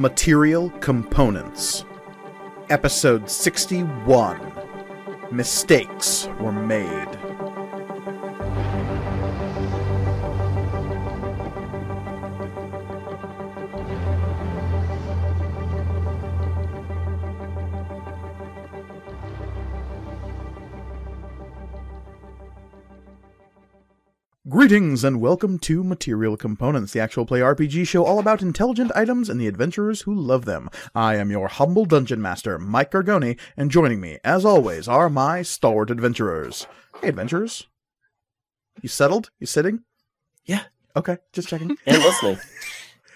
Material Components. Episode 61 Mistakes Were Made. Greetings and welcome to Material Components, the actual play RPG show all about intelligent items and the adventurers who love them. I am your humble dungeon master, Mike Gargoni, and joining me, as always, are my stalwart adventurers. Hey, adventurers. You settled? You sitting? Yeah. Okay, just checking. and listening.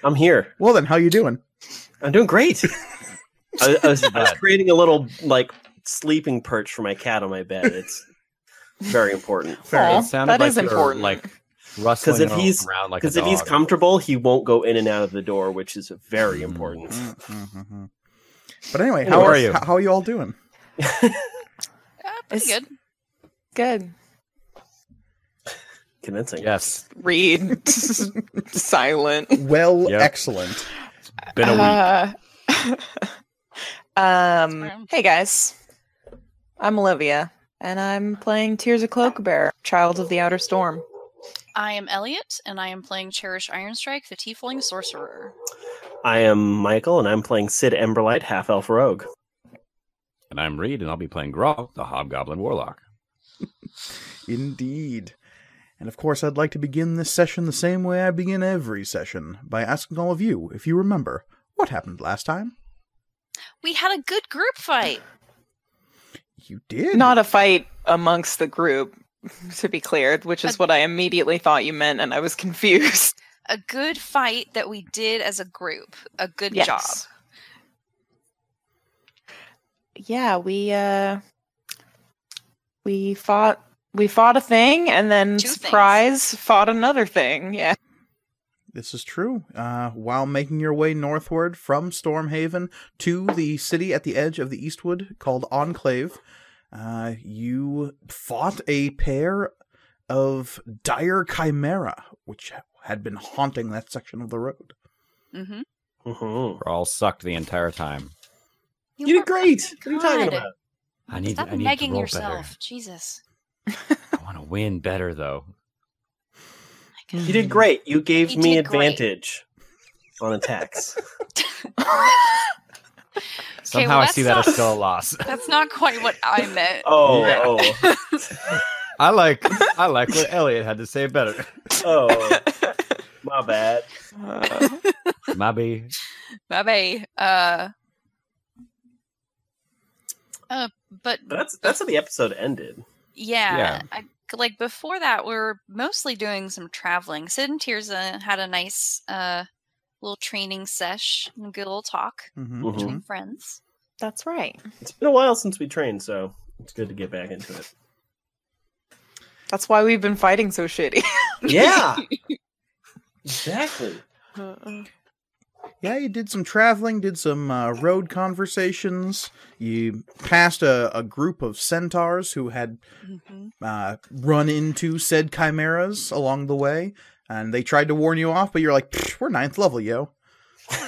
I'm here. Well then, how you doing? I'm doing great. I, I, was, I was creating a little like sleeping perch for my cat on my bed. It's very important. Aw, It sounded that like is important. like rustling if he's- around like Because if he's comfortable, he won't go in and out of the door, which is very important. Mm-hmm. But anyway, Anyway, how how are are you? How, how are you all doing? Uh, pretty It's- good. Good. Convincing. yes, Read. Silent. Well, Yep. excellent. been a week. Uh, um. Hey guys, I'm Olivia, and I'm playing Tirza Cloakbear, Child of the Outer Storm. I am Elliot, and I am playing Cherish Ironstrike, the Tiefling Sorcerer. I am Michael, and I'm playing Sid Emberlight, half elf rogue. And I'm Reed, and I'll be playing Grog, the Hobgoblin Warlock. Indeed. And of course, I'd like to begin this session the same way I begin every session by asking all of you if you remember what happened last time. We had a good group fight. You did. Not a fight amongst the group, to be clear, which is what I immediately thought you meant, and I was confused. A good fight that we did as a group. A good Yes. job. Yeah, we uh, we fought. We fought a thing, and then Two things. surprise fought another thing. Yeah. This is true. Uh, while making your way northward from Stormhaven to the city at the edge of the Eastwood called Enclave, uh, you fought a pair of dire chimera, which had been haunting that section of the road. Mm-hmm. Mhm. We're all sucked the entire time. You did great. What are you talking about? I need Stop to, I need to negging roll yourself. Jesus. I want to win better though. You did great. You gave You me did great. advantage on attacks. Somehow I see that's that as still a loss. That's not quite what I meant. Oh, Yeah. oh, I like I like what Elliot had to say better. oh. My bad. Uh, Maybe Bye bye. Uh, uh, but That's that's how the episode ended. yeah, Yeah. I, like before that, we are mostly doing some traveling. Sid and Tirza had a nice uh little training sesh and good little talk Mm-hmm. Mhm. between friends. that's right. It's been a while since we trained, so it's good to get back into it. That's why we've been fighting so shitty. Yeah. exactly. Yeah, you did some traveling, did some uh, road conversations. You passed a, a group of centaurs who had Mhm. uh, run into said chimeras along the way, and they tried to warn you off, but you're like, "We're ninth level, yo."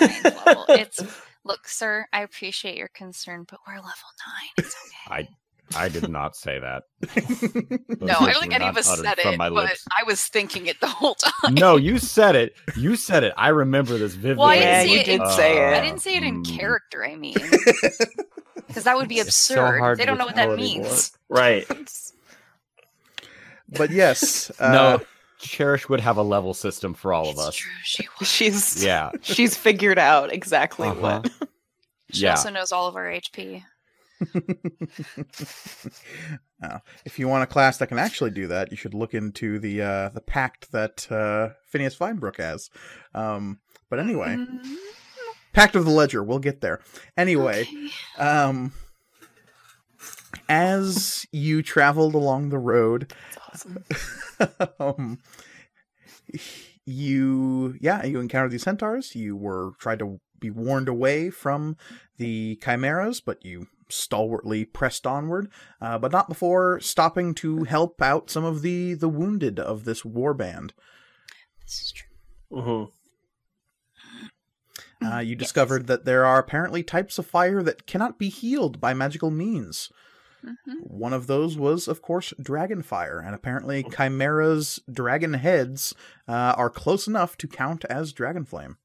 Ninth level. It's look, sir. I appreciate your concern, but we're level nine. It's okay. I I did not say that. no, I don't think any of us said from it, my but lips. I was thinking it the whole time. No, you said it. You said it. I remember this vividly. Well, I didn't say you it did in- say it. I didn't say it in Mm. character. I mean, because that would be It's absurd. hard they don't know what that tell anymore. means. Right. But yes, uh, No, Cherish would have a level system for all of It's us. true. She was. she's Yeah. she's figured out exactly Uh-huh. what. She Yeah. also knows all of our HP. Now, if you want a class that can actually do that, you should look into the uh, the pact that uh, Phineas Feinbrook has. Um, but anyway, Mm, Pact of the Ledger. We'll get there. Anyway, okay. um, as you traveled along the road, Awesome. um, you yeah you encountered these centaurs. You were tried to be warned away from the chimeras, but you stalwartly pressed onward, uh, but not before stopping to help out some of the the wounded of this war band. This is true. hmm Uh, you discovered that there are apparently types of fire that cannot be healed by magical means. Mhm. One of those was, of course, Dragonfire, and apparently Chimera's dragon heads uh, are close enough to count as dragon flame.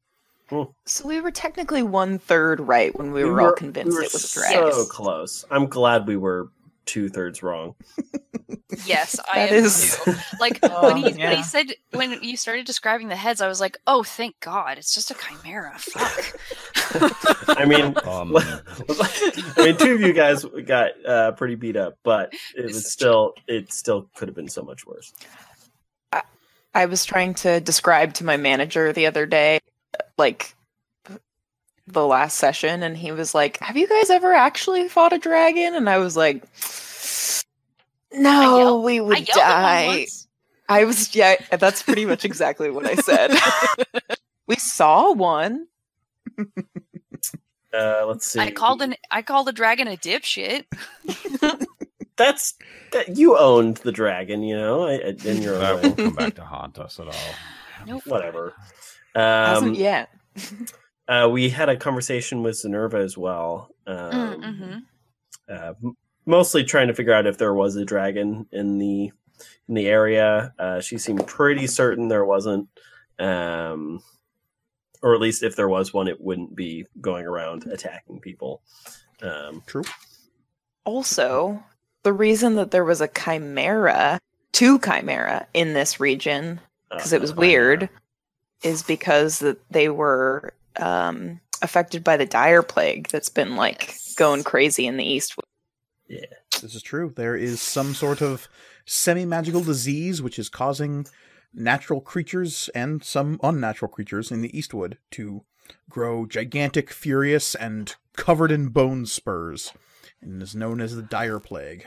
So we were technically one third right when we, We were, all convinced we were it was a So close. I'm glad we were two thirds wrong. Yes, I That am is- too. Like Oh, when he when he said when you started describing the heads, I was like, oh, thank God, it's just a chimera. Fuck. I mean, Um, I mean, two of you guys got uh, pretty beat up, but it was still it still could have been so much worse. I was trying to describe to my manager the other day, like the last session, and he was like, "Have you guys ever actually fought a dragon?" And I was like, "No, we would yelled at one die." I was yeah, that's pretty much exactly what I said. we saw one. Uh, let's see. I called an I called a dragon a dipshit. That's that you owned the dragon, you know, I- I- in your that own won't come back to haunt us at all. Nope. Whatever. Hasn't Um, yet. Uh, we had a conversation with Zenerva as well. Um, Mm-hmm. uh, mostly trying to figure out if there was a dragon in the in the area. Uh, she seemed pretty certain there wasn't, um, or at least if there was one, it wouldn't be going around attacking people. Um, True. Also, the reason that there was a chimera, two chimera in this region, because it was uh, weird, is because that they were um, affected by the dire plague that's been like Yes. going crazy in the east. Yeah, this is true. There is some sort of semi magical disease which is causing natural creatures and some unnatural creatures in the Eastwood to grow gigantic, furious, and covered in bone spurs, and is known as the Dire Plague.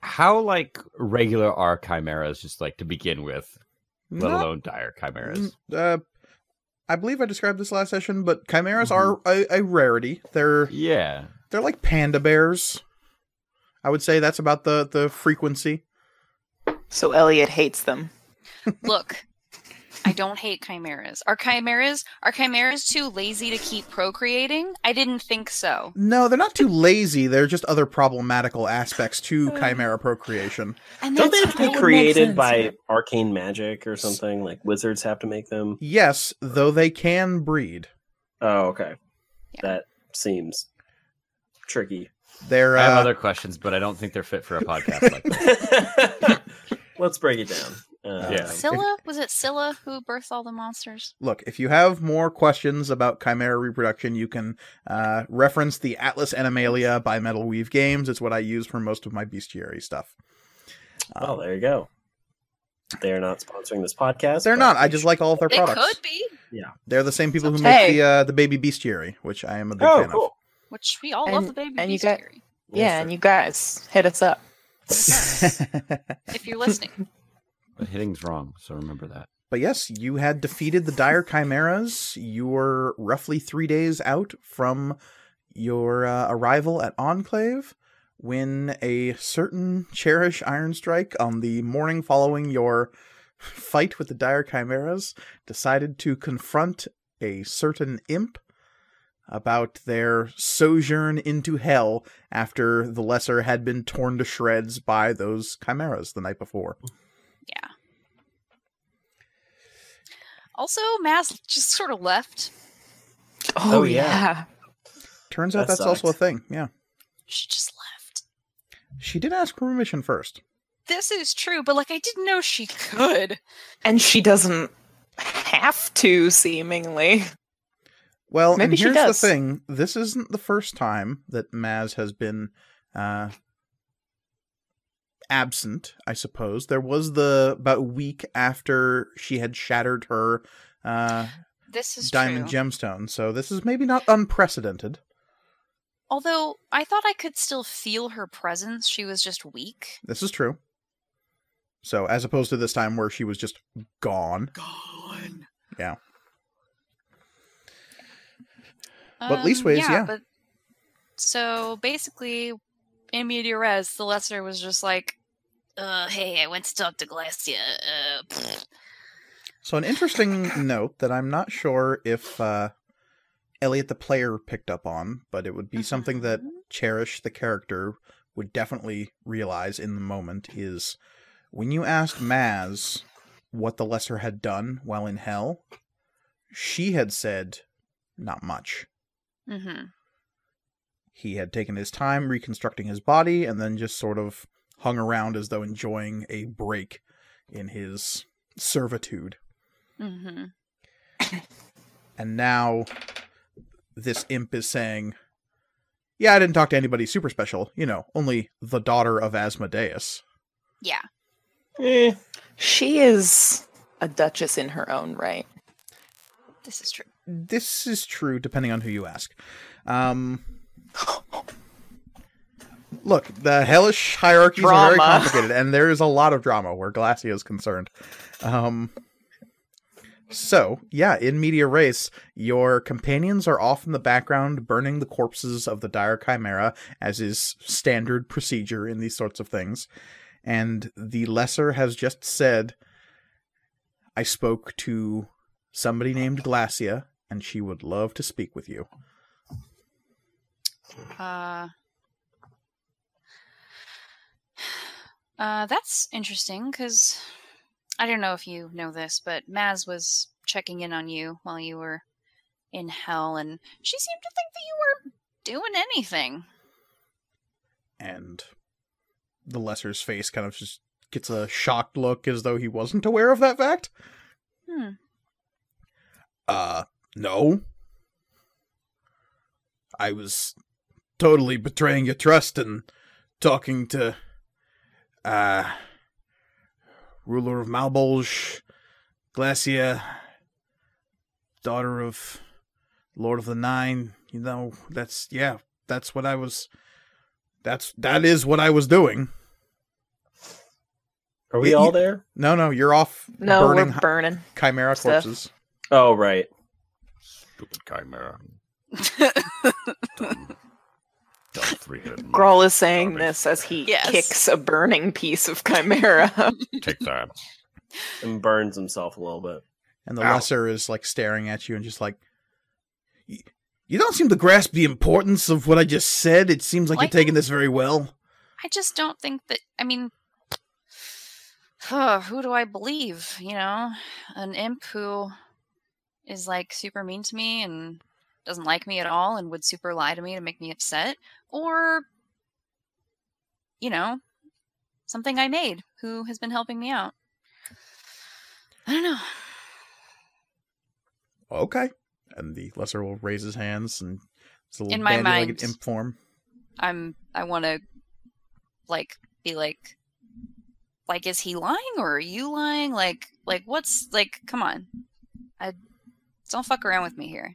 How like regular are chimeras just like to begin with, let Not- alone dire chimeras? uh, I believe I described this last session, but chimeras mm-hmm. are a, a rarity. They're Yeah. they're like panda bears. I would say that's about the the frequency. So Elliot hates them. Look, I don't hate chimeras. Are chimeras are chimeras too lazy to keep procreating? I didn't think so. No, they're not too lazy. They're just other problematical aspects to chimera procreation. And Don't they that's have to be That would make created sense, by yeah. arcane magic or something? Like wizards have to make them? Yes, though they can breed. Oh, okay. Yeah. That seems tricky. They're I have uh, other questions, but I don't think they're fit for a podcast like this. Let's break it down. Uh, Yeah. Scylla? Was it Scylla who birthed all the monsters? look. If you have more questions about chimera reproduction, you can uh, reference the Atlas Animalia by Metal Weave Games. It's what I use for most of my bestiary stuff. Oh, Um, there you go. They're not sponsoring this podcast. they're not. I just like all of their They products. could be, Yeah, They're the same people who Hey. make the uh, the baby bestiary, which I am a big Oh, fan cool. which we all love the baby and you got- bestiary. Yeah, and you guys hit us up. of. If you're listening, Hitting's wrong, so remember that. But yes, you had defeated the dire chimeras. You were roughly three days out from your uh, arrival at Enclave when a certain Cherish Ironstrike on the morning following your fight with the dire chimeras decided to confront a certain imp about their sojourn into hell after the lesser had been torn to shreds by those chimeras the night before. yeah. Also, Maz just sort of left. Oh, Oh, yeah. yeah. Turns out That that's also a thing. Yeah. She just left. She did ask permission first. This is true, but like I didn't know she could. And she doesn't have to, seemingly. Well, Maybe and she here's does. the thing: this isn't the first time that Maz has been uh, absent. I suppose there was the about a week after she had shattered her uh, This is diamond true. gemstone. So this is maybe not unprecedented. Although I thought I could still feel her presence, she was just weak. This is true. So as opposed to this time where she was just gone. Gone. Yeah. But leastways, yeah. Um, But so basically, in media res, the lesser was just like, uh, "Hey, I went to talk to Glacia." Uh, pfft." So an interesting note that I'm not sure if uh, Elliot the player picked up on, but it would be something that. Cherish the character would definitely realize in the moment is when you asked Maz what the lesser had done while in hell, she had said not much. Mm-hmm. He had taken his time reconstructing his body and then just sort of hung around as though enjoying a break in his servitude. Mm-hmm. And now this imp is saying, Yeah, I didn't talk to anybody super special. You know, only the daughter of Asmodeus. Yeah. Eh, She is a duchess in her own right. This is true. This is true depending on who you ask. Um, look, the hellish hierarchies are very complicated, and there is a lot of drama where Glacia is concerned. Um, so, yeah, in media res, your companions are off in the background burning the corpses of the dire chimera, as is standard procedure in these sorts of things. And the lesser has just said, I spoke to somebody named Glacia, and she would love to speak with you. Uh, uh, that's interesting because I don't know if you know this, but Maz was checking in on you while you were in hell, and she seemed to think that you were doing anything. And the lesser's face kind of just gets a shocked look as though he wasn't aware of that fact. Hmm. Uh, no. I was totally betraying your trust and talking to, uh, ruler of Malbolge, Glacia, daughter of Lord of the Nine. You know, that's, yeah, that's what I was, that's, that is what I was doing. are we You- all there? No, no, you're off No, burning we're burning. chimera stuff. corpses. Oh, right. Stupid chimera. Dumb. Dumb Grawl is saying Garbage. this as he Yes. kicks a burning piece of chimera. Take that. And burns himself a little bit. And the Ow. lesser is like staring at you and just like, you don't seem to grasp the importance of what I just said. It seems like Like- you're taking this very well. I just don't think that. I mean, uh, who do I believe? You know, an imp who is like super mean to me and doesn't like me at all and would super lie to me to make me upset, or you know, something I made who has been helping me out. I don't know. Okay. And the lesser will raise his hands and it's a little In my mind- imp form. I'm. I want to like be like. Like, is he lying or are you lying? Like, like what's like? Come on, I don't fuck around with me here.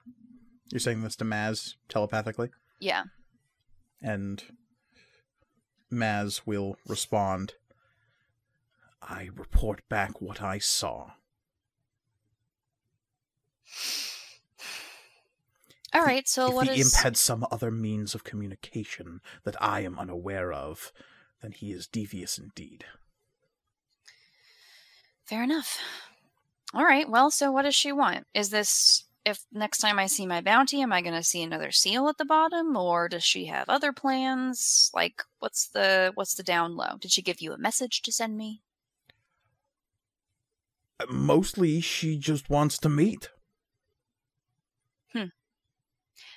You're saying this to Maz telepathically, Yeah. and Maz will respond. I report back what I saw. All right. So if what the is? imp had some other means of communication that I am unaware of, then he is devious indeed. Fair enough. All right. Well, so what does she want? Is this if next time I see my bounty, am I going to see another seal at the bottom, or does she have other plans? Like, what's the what's the down low? Did she give you a message to send me? Uh, Mostly, she just wants to meet. Hmm.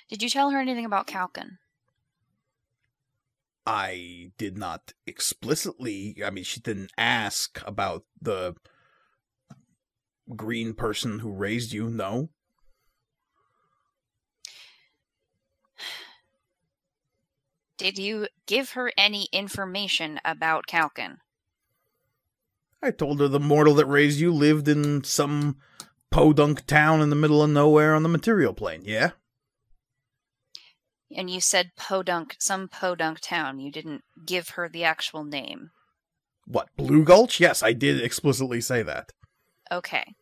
Did you tell her anything about Kalkin? I did not explicitly. I mean, she didn't ask about the green person who raised you. No, Did you give her any information about Kalkin? I told her the mortal that raised you lived in some podunk town in the middle of nowhere on the material plane. Yeah, And you said podunk, some podunk town. You didn't give her the actual name. what Blue Gulch? Yes, I did explicitly say that. Okay.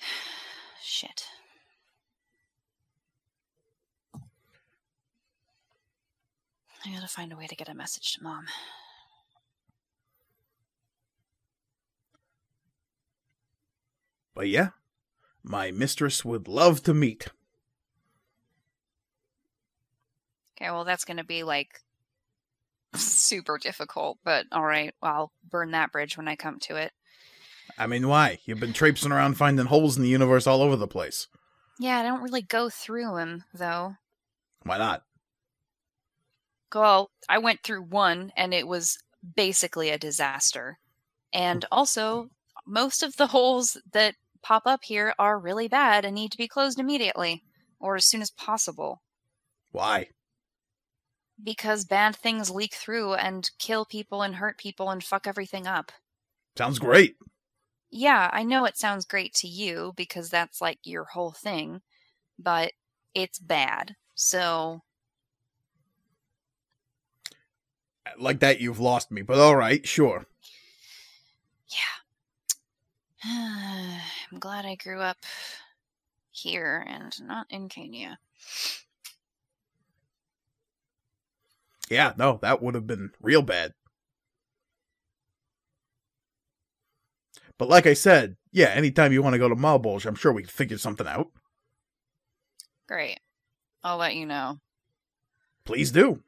Shit. I gotta find a way to get a message to mom. But yeah, my mistress would love to meet. Okay, well, that's going to be like super difficult, but all right, well, I'll burn that bridge when I come to it. I mean, why? You've been traipsing around finding holes in the universe all over the place. Yeah, I don't really go through them, though. Why not? Well, I went through one, and it was basically a disaster. And also, most of the holes that pop up here are really bad and need to be closed immediately, or as soon as possible. Why? Because bad things leak through and kill people and hurt people and fuck everything up. Sounds great. Yeah, I know it sounds great to you because that's like your whole thing, but it's bad. So, Like that, you've lost me, but all right, sure. yeah. I'm glad I grew up here and not in Cania. Yeah, no, that would have been real bad. But like I said, yeah, anytime you want to go to Malbolge, I'm sure we can figure something out. Great. I'll let you know. Please do.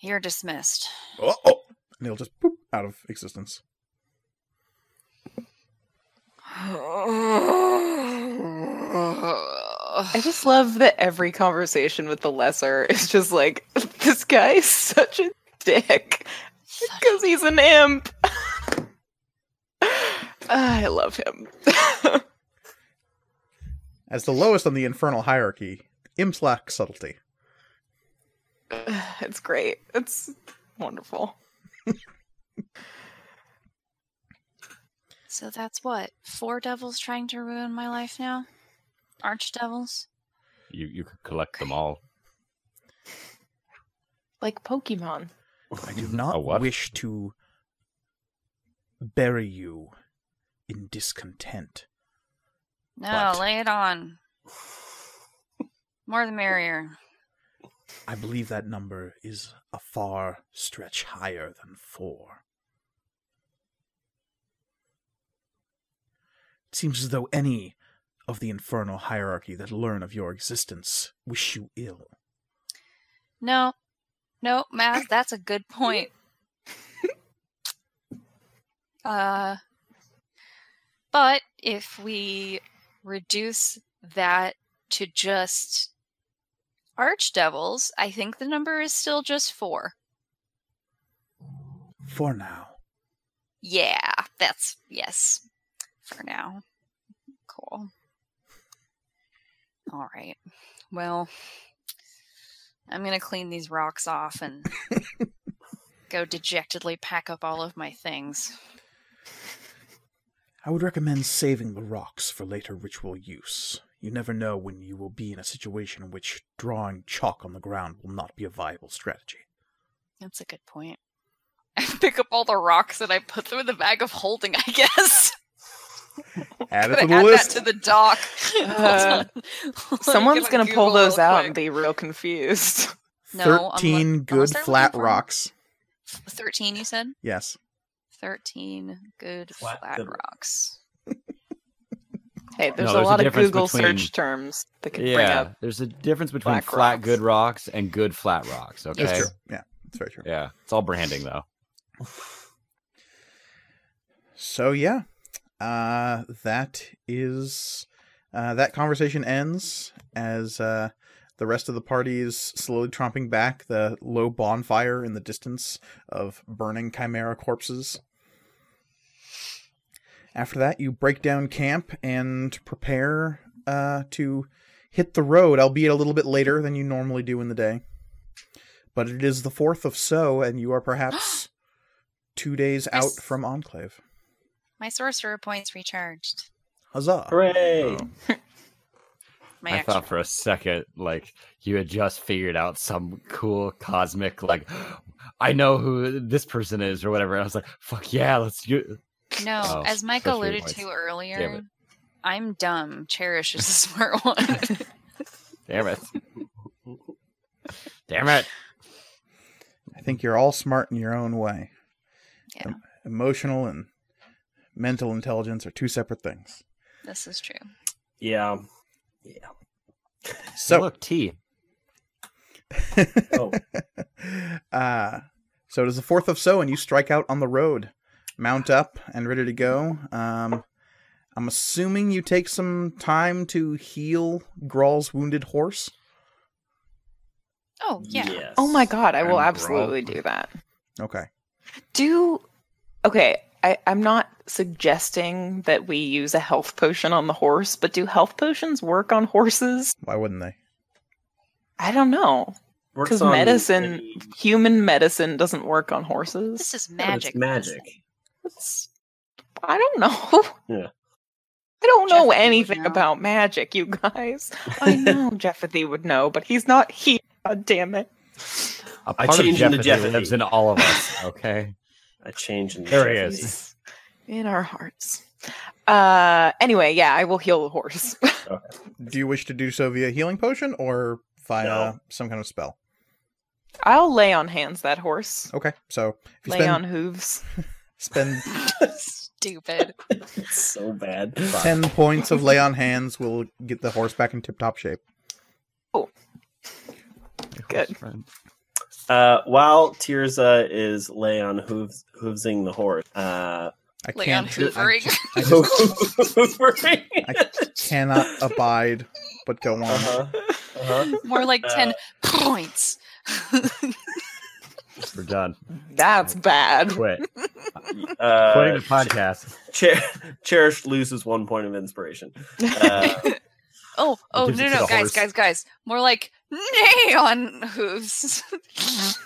You're dismissed. Oh, oh. And he'll just poop out of existence. I just love that every conversation with the lesser is just like, this guy is such a dick because he's an imp. I love him. As the lowest on the infernal hierarchy, imps lack subtlety. It's great. It's wonderful. So that's what? Four devils trying to ruin my life now? Archdevils? You you could collect them all. Like Pokemon. I do not A wish to bury you in discontent. No, But- lay it on. More the merrier. I believe that number is a far stretch higher than four. It seems as though any of the infernal hierarchy that learn of your existence wish you ill. No, no, Maz, that's a good point. uh, but if we reduce that to just archdevils, I think the number is still just four. For now. Yeah, that's yes. For now. Cool. All right. Well, I'm going to clean these rocks off and go dejectedly pack up all of my things. I would recommend saving the rocks for later ritual use. You never know when you will be in a situation in which drawing chalk on the ground will not be a viable strategy. That's a good point. I pick up all the rocks and I put them in the bag of holding, I guess. Add it Gonna to the add list. that to the dock. Uh, Hold. Someone's gonna gonna pull those out quick. and be real confused. No, I'm lo- Thirteen good flat looking for 'em. rocks. 13, you said? Yes. 13 good Flat flat, good rocks. Hey, there's, No, a there's a lot of Google between- search terms that can bring Yeah, up. there's a difference between flat rocks. good rocks and good flat rocks. Okay. That's true. Yeah, that's very true. Yeah, it's all branding though. So yeah, uh, that is uh, that conversation ends as uh, the rest of the party is slowly tromping back the low bonfire in the distance of burning chimera corpses. After that, you break down camp and prepare uh, to hit the road, albeit a little bit later than you normally do in the day. But it is the fourth of So, and you are perhaps two days out Yes. from Enclave. My sorcerer points recharged. Huzzah! Hooray! My I extra thought for a second like you had just figured out some cool cosmic like I know who this person is or whatever. And I was like, fuck yeah, let's do No, Oh, as Mike alluded to earlier. I'm dumb. Cherish is the smart one. Damn it. Damn it. I think you're all smart in your own way. yeah, Emotional and mental intelligence are two separate things. this is true. Yeah. So, look, T. Oh. uh, so it is the fourth of so, and you strike out on the road, mount up and ready to go. Um, I'm assuming you take some time to heal Grawl's wounded horse. Oh yeah. Yes. Oh my god, I will And absolutely brawl. do that. Okay. Do okay. I, I'm not suggesting that we use a health potion on the horse, but do health potions work on horses? Why wouldn't they? I don't know. Because medicine, any- human medicine, doesn't work on horses. This is magic. it's magic. Magic. It's, I don't know. Yeah. I don't know Jeffy anything know. about magic, you guys. I know Jeffethy would know, but he's not here. God damn it. A I part of changed into Jeopardy Jeopardy. lives in all of us. Okay. I change in There he is. In our hearts. Uh anyway, yeah, I will heal the horse. Do you wish to do so via healing potion or via No. some kind of spell? I'll lay on hands that horse. Okay, so if you Lay spend on hooves. Spend Stupid. It's so bad. ten points of lay on hands, we'll get the horse back in tip top shape. Good. Friend. Uh, while Tirza is lay on hooves, hoovesing the horse, uh, I Lay can't. I, hoovering. I just I cannot abide, but go on. uh-huh. Uh-huh. More like Uh, ten points. We're done. That's bad. Quit. Uh, Quitting the podcast. Cher- Cherish loses one point of inspiration. Uh, Oh, oh no, no, guys, horse. guys, guys. More like nay on hooves.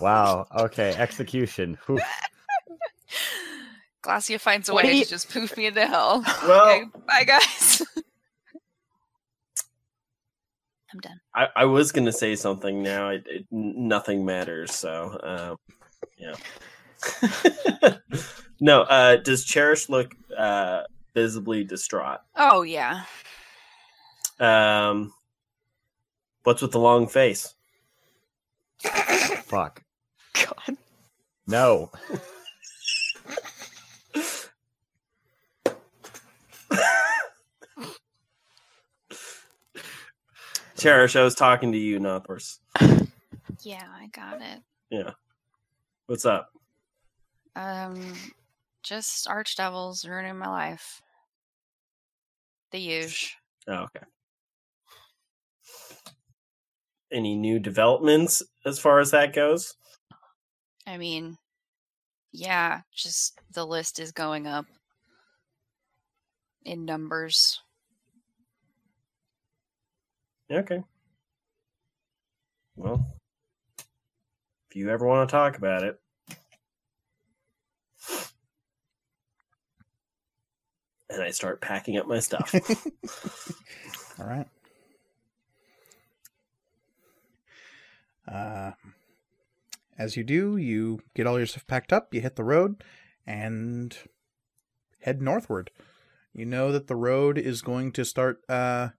Wow. Okay. Execution. Whew. Glacia finds a What way you- to just poof me into hell. well, Okay, bye, guys. I'm done. I, I was gonna say something now. It, it nothing matters. So, um, yeah. no. Uh, does Cherish look uh, visibly distraught? Oh yeah. Um, what's with the long face? Fuck. God. No. Cherish, I was talking to you, not horse. Yeah, I got it. Yeah. What's up? Um, just archdevils ruining my life. The usual. Oh, okay. Any new developments as far as that goes? I mean, yeah, just the list is going up in numbers. Okay. Well, if you ever want to talk about it. And I start packing up my stuff. All right. Uh, as you do, you get all your stuff packed up, you hit the road, and head northward. You know that the road is going to start uh,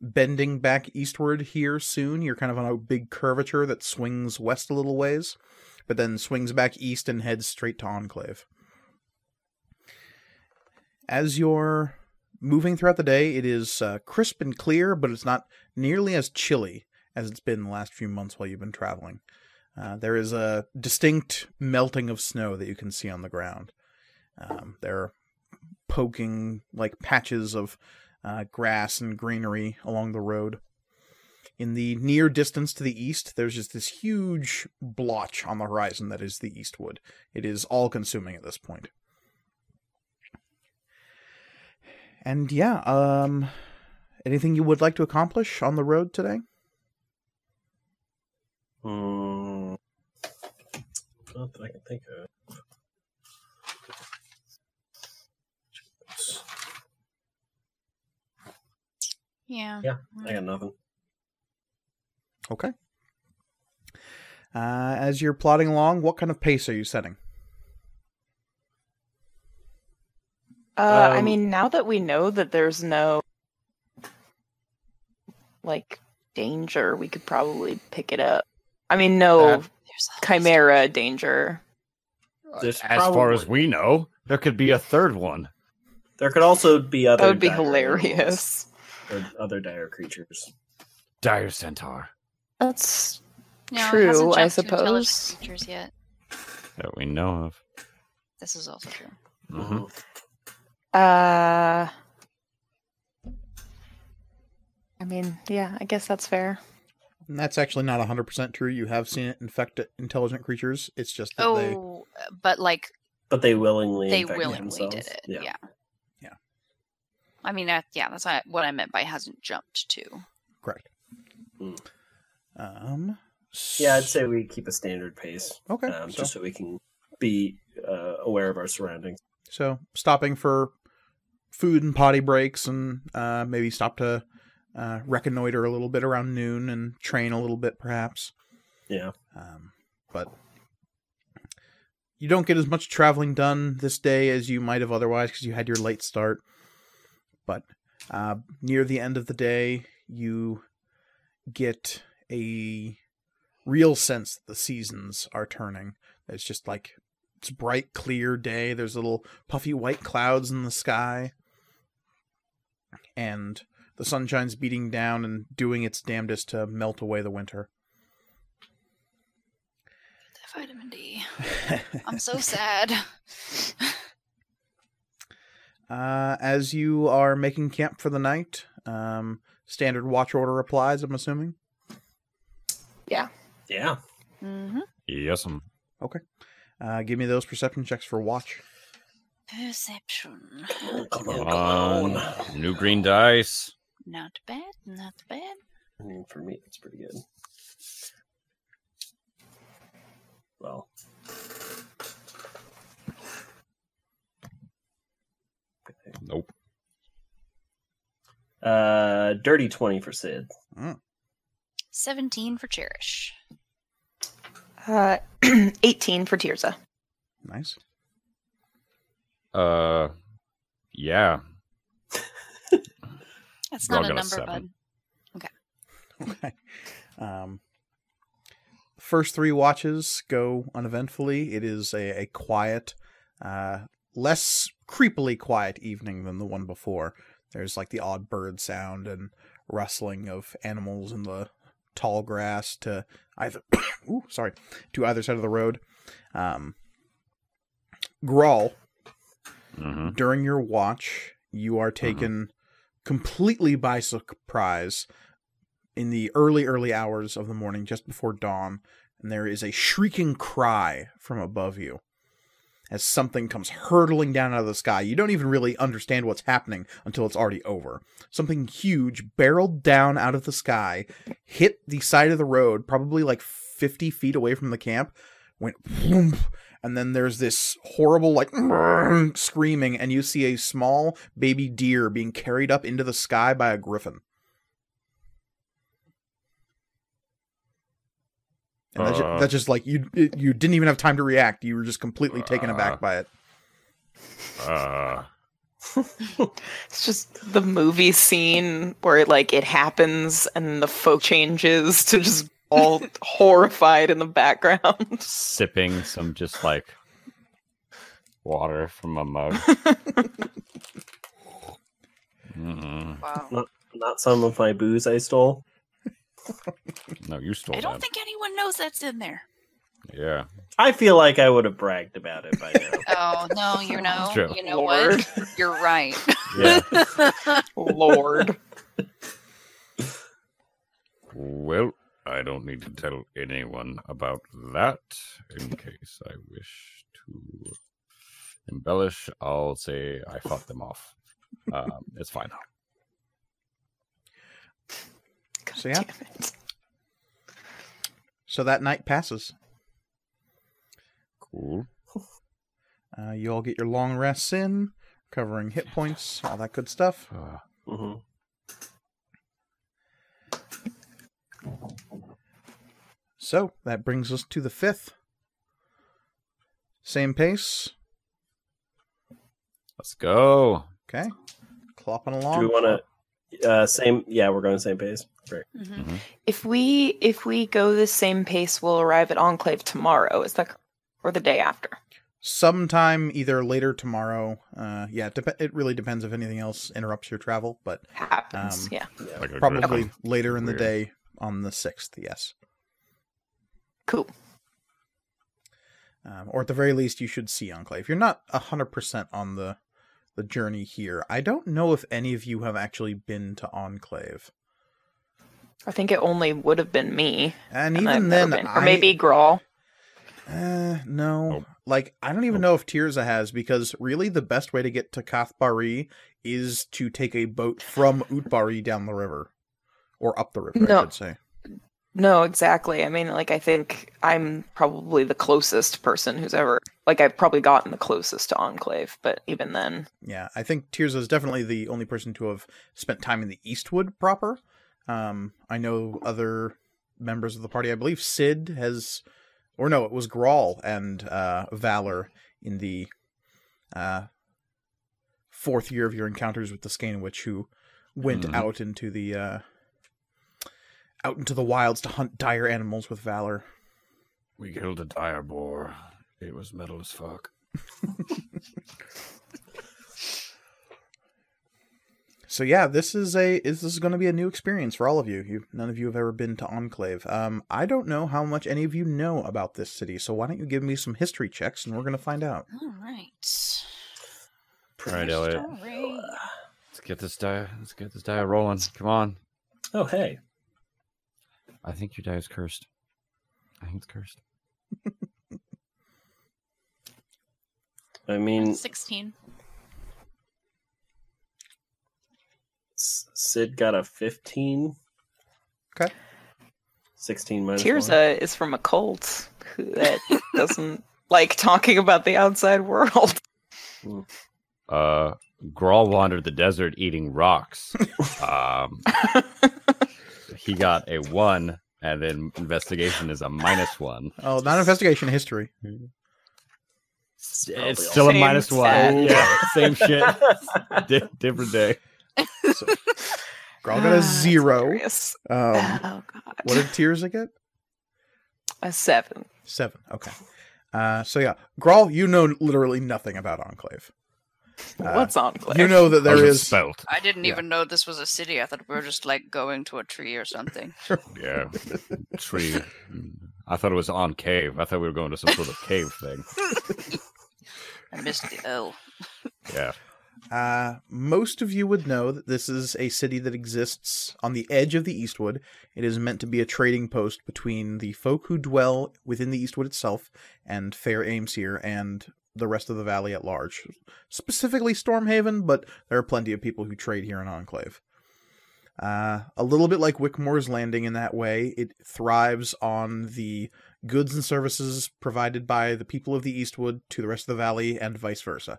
bending back eastward here soon. You're kind of on a big curvature that swings west a little ways, but then swings back east and heads straight to Enclave. As you're moving throughout the day, it is uh, crisp and clear, but it's not nearly as chilly as it's been the last few months while you've been traveling. Uh, there is a distinct melting of snow that you can see on the ground. Um, there are poking like patches of uh, grass and greenery along the road. In the near distance to the east, there's just this huge blotch on the horizon that is the Eastwood. It is all consuming at this point. And yeah, um, anything you would like to accomplish on the road today? Hmm. Not that I can think of. Yeah. Yeah. I got nothing. Okay. Uh, as you're plodding along, what kind of pace are you setting? Uh, I Um, mean, now that we know that there's no like danger, we could probably pick it up. I mean, no Uh, chimera danger. There's as far as we know, there could be a third one. There could also be other. That would be dire hilarious. Or other dire creatures. Dire centaur That's No, it True, hasn't I jumped to intelligent suppose. Creatures yet. that we know of. This is also true. Mhm. uh I mean, yeah, I guess that's fair. And that's actually not 100% true. You have seen it infect intelligent creatures. It's just that they. Oh, but like But they willingly they willingly themselves. did it. Yeah. Yeah. Yeah. I mean, that, yeah, that's what I- what I meant by hasn't jumped to. Correct. Mm. Um, Yeah, I'd say we keep a standard pace, Okay. um, so, just so we can be uh, aware of our surroundings. so stopping for food and potty breaks and uh, maybe stop to uh, reconnoiter a little bit around noon and train a little bit perhaps. Yeah. Um, but you don't get as much traveling done this day as you might have otherwise because you had your late start. But uh, near the end of the day, you get a real sense that the seasons are turning. It's just like it's bright, clear day. There's little puffy white clouds in the sky, and the sunshine's beating down and doing its damnedest to melt away the winter. The vitamin D. I'm so sad. Uh, as you are making camp for the night, um, standard watch order applies. I'm assuming. Yeah. Yeah. Mm-hmm. Yes, um, okay. Uh, give me those perception checks for watch. Perception. Come on, come come on. on. New green dice. Not bad, not bad. I mean, for me, it's pretty good. Well, Nope. uh, dirty twenty for Sid. 17 for Cherish. Uh 18 for Tirza. Nice. Uh, yeah. That's not a number, seven. bud. Okay. Um, first three watches go uneventfully. It is a, a quiet, uh, less creepily quiet evening than the one before. There's like the odd bird sound and rustling of animals in the tall grass to either, ooh, sorry, to either side of the road. Um, Grawl, hmm during your watch, you are taken completely by surprise in the early, early hours of the morning, just before dawn, and there is a shrieking cry from above you as something comes hurtling down out of the sky. You don't even really understand what's happening until it's already over. Something huge barreled down out of the sky, hit the side of the road, probably like 50 feet away from the camp, went whoomp, and then there's this horrible like screaming and you see a small baby deer being carried up into the sky by a griffin and that's, ju- Uh. that's just like you you didn't even have time to react you were just completely taken Uh. aback by it Uh, It's just the movie scene where like it happens and the folk changes to just all horrified in the background. sipping some just like water from a mug. Mm-mm. Wow. Not some of my booze I stole. No, you stole it. I don't that. think anyone knows that's in there. Yeah. I feel like I would have bragged about it by now. Oh, no, you know. True. You know Lord. what? You're right. Yeah. Lord. well, I don't need to tell anyone about that. In case I wish to embellish, I'll say I fought them off. Um, it's fine. God So, yeah. damn it. so that night passes Cool. uh, you all get your long rests in covering hit points all that good stuff Uh, hmm so that brings us to the fifth same pace let's go. okay clopping along Do we want to uh, same? Yeah, we're going same pace. Great. Mhm. If we if we go the same pace, we'll arrive at Enclave tomorrow. Is that cor- or the day after? sometime either later tomorrow. Uh, yeah, it, dep- it really depends if anything else interrupts your travel, but Happens. Um, yeah. Like probably griffin. later in the day on the sixth. Yes. Cool. um, or at the very least, you should see Enclave. You're not hundred percent on the the journey here. I don't know if any of you have actually been to Enclave, I think it only would have been me. and and I've even then, been. or I- maybe Grawl. Uh, no. Nope. Like, I don't even know if Tirza has, because really the best way to get to Kathbari is to take a boat from Utbari down the river. Or up the river, I No. should say. No, exactly. I mean, like, I think I'm probably the closest person who's ever, like, I've probably gotten the closest to Enclave, but even then, Yeah, I think Tirza is definitely the only person to have spent time in the Eastwood proper. Um, I know other members of the party. I believe Sid has, or no, it was Grawl and uh, Valor in the uh, fourth year of your encounters with the Skane Witch, who went Mhm. out into the uh, out into the wilds to hunt dire animals with Valor. We killed a dire boar. It was metal as fuck. So yeah, this is a this is going to be a new experience for all of you. You none of you have ever been to Enclave. Um, I don't know how much any of you know about this city, so why don't you give me some history checks and we're going to find out. All right. All right, Elliot. Let's get this die. Let's get this die rolling. Come on. Oh, hey. I think your die is cursed. I think it's cursed. I mean, 16. Sid got a 15. Okay. 16 minus one. Tirza is from a cult that doesn't like talking about the outside world. Uh, Grawl wandered the desert eating rocks. um, he got a one, and then investigation is a minus one. Oh, not investigation, history. It's It's still a Same minus one. Yeah, same shit. Di- different day. Grawl got a zero. hilarious. Um, oh god. what did Tirza get? a seven. Seven. Okay. Uh, so yeah, Grawl, you know literally nothing about Enclave. Uh, What's Enclave? You know that there is How's spelt. I didn't Yeah. even know this was a city. I thought we were just like going to a tree or something. Yeah, tree. I thought it was on cave. I thought we were going to some sort of cave thing. I missed the L. Yeah. Uh, most of you would know that this is a city that exists on the edge of the Eastwood. It is meant to be a trading post between the folk who dwell within the Eastwood itself and Fair Aimsir and the rest of the valley at large. Specifically Stormhaven, but there are plenty of people who trade here in Enclave. Uh, a little bit like Wickmore's Landing in that way, it thrives on the goods and services provided by the people of the Eastwood to the rest of the valley and vice versa.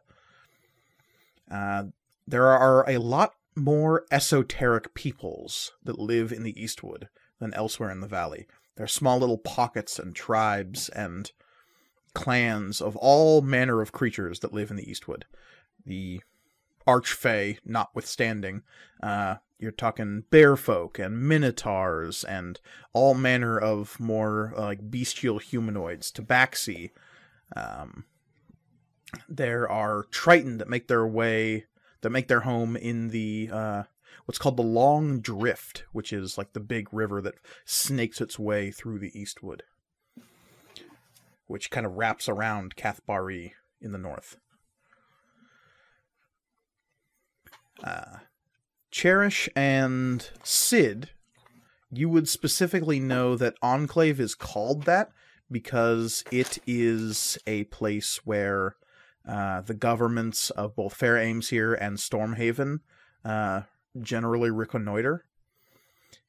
Uh, there are a lot more esoteric peoples that live in the Eastwood than elsewhere in the valley. There are small little pockets and tribes and clans of all manner of creatures that live in the Eastwood. The Archfey notwithstanding, uh, you're talking bear folk and minotaurs and all manner of more uh, like bestial humanoids, tabaxi. Um, there are Triton that make their way that make their home in the uh, what's called the Long Drift, which is like the big river that snakes its way through the Eastwood, which kind of wraps around Cathbari in the north. Uh, Cherish and Sid, you would specifically know that Enclave is called that because it is a place where uh, the governments of both Fair Aimsir and Stormhaven uh, generally reconnoiter.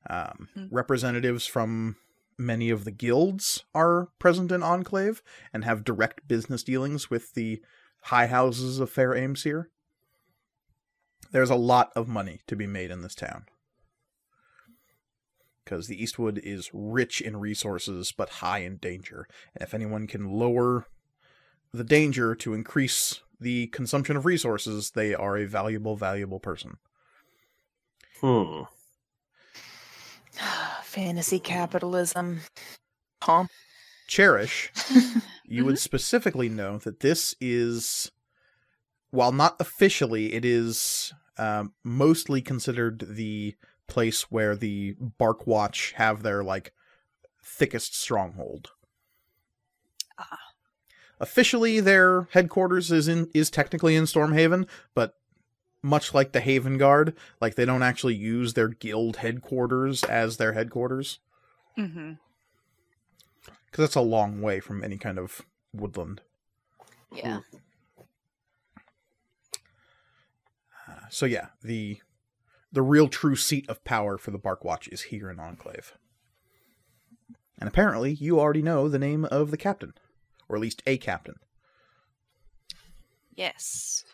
Um, Hmm. Representatives from many of the guilds are present in Enclave and have direct business dealings with the high houses of Fair Aimsir. There's a lot of money to be made in this town. Because the Eastwood is rich in resources but high in danger. And if anyone can lower the danger to increase the consumption of resources, they are a valuable, valuable person. Hmm. Fantasy capitalism. Huh? Cherish, you would specifically know that this is, while not officially, it is um, mostly considered the place where the Bark Watch have their like thickest stronghold. Ah. Officially, their headquarters is in is technically in Stormhaven, but much like the Haven Guard, like they don't actually use their guild headquarters as their headquarters Mm-hmm. because that's a long way from any kind of woodland. Yeah. Uh, so yeah, the the real true seat of power for the Bark Watch is here in Enclave. And apparently, you already know the name of the captain, or at least a captain. Yes.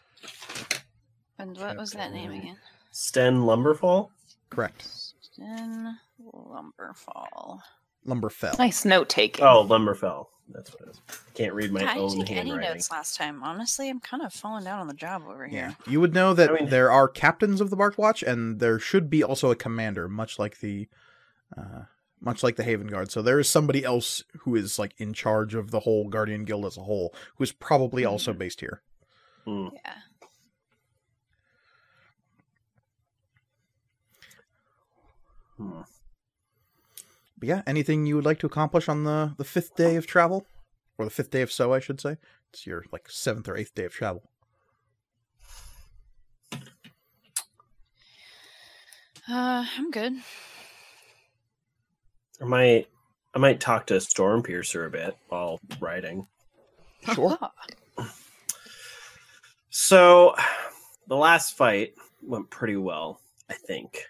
And what was that name again? Sten Lumberfall. Correct. Sten Lumberfall. Lumberfell. Nice note taking. Oh, Lumberfell. That's what it is. I Can't read my I didn't own take any handwriting. notes last time. Honestly, I'm kind of falling down on the job over here. Yeah, here. you would know that I mean- there are captains of the Barkwatch, and there should be also a commander, much like the, uh, much like the Haven Guard. So there is somebody else who is like in charge of the whole Guardian Guild as a whole, who is probably also based here. Hmm. Yeah. Hmm. But yeah, anything you would like to accomplish on the the fifth day of travel, or the fifth day of so, I should say. It's your like seventh or eighth day of travel. Uh, I'm good. I might, I might talk to Stormpiercer a bit while riding. Sure. So, the last fight went pretty well, I think.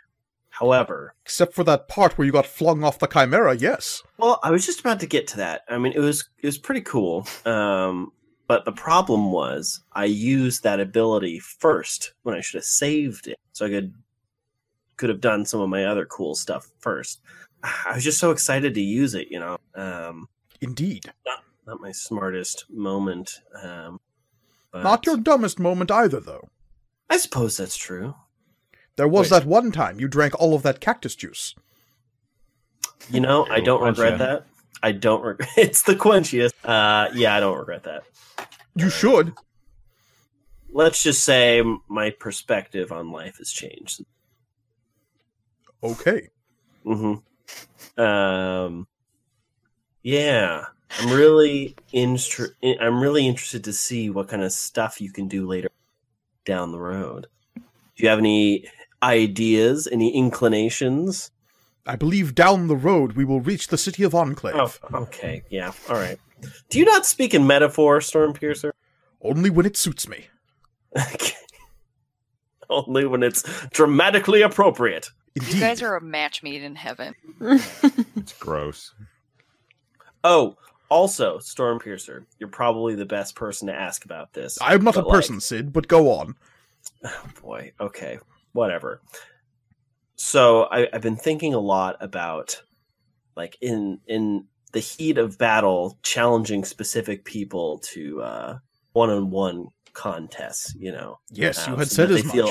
However, Except for that part where you got flung off the Chimera, yes. well, I was just about to get to that. I mean, it was it was pretty cool. Um, but the problem was I used that ability first when I should have saved it, so I could could have done some of my other cool stuff first. I was just so excited to use it, you know. Um, Indeed. not my smartest moment. Um, but Not your dumbest moment either, though. I suppose that's true. There was Wait. that one time you drank all of that cactus juice. You know, I don't regret ya. that. I don't regret. It's the quenchiest. Uh, yeah, I don't regret that. You should. Let's just say my perspective on life has changed. Okay. hmm Um, yeah, I'm really instr- I'm really interested to see what kind of stuff you can do later down the road. Do you have any ideas, any inclinations? I believe down the road we will reach the city of Enclave. Oh, okay, yeah, all right. Do you not speak in metaphor, Stormpiercer? Only when it suits me. Okay. Only when it's dramatically appropriate. Indeed. You guys are a match made in heaven. It's gross. Oh, also, Stormpiercer, you're probably the best person to ask about this. I am not a but, like- person, Sid, but go on. Oh boy. Okay. Whatever. So I, I've been thinking a lot about, like in in the heat of battle, challenging specific people to uh, one-on-one contests. You know. Yes, you Uh, had so said as much. feel-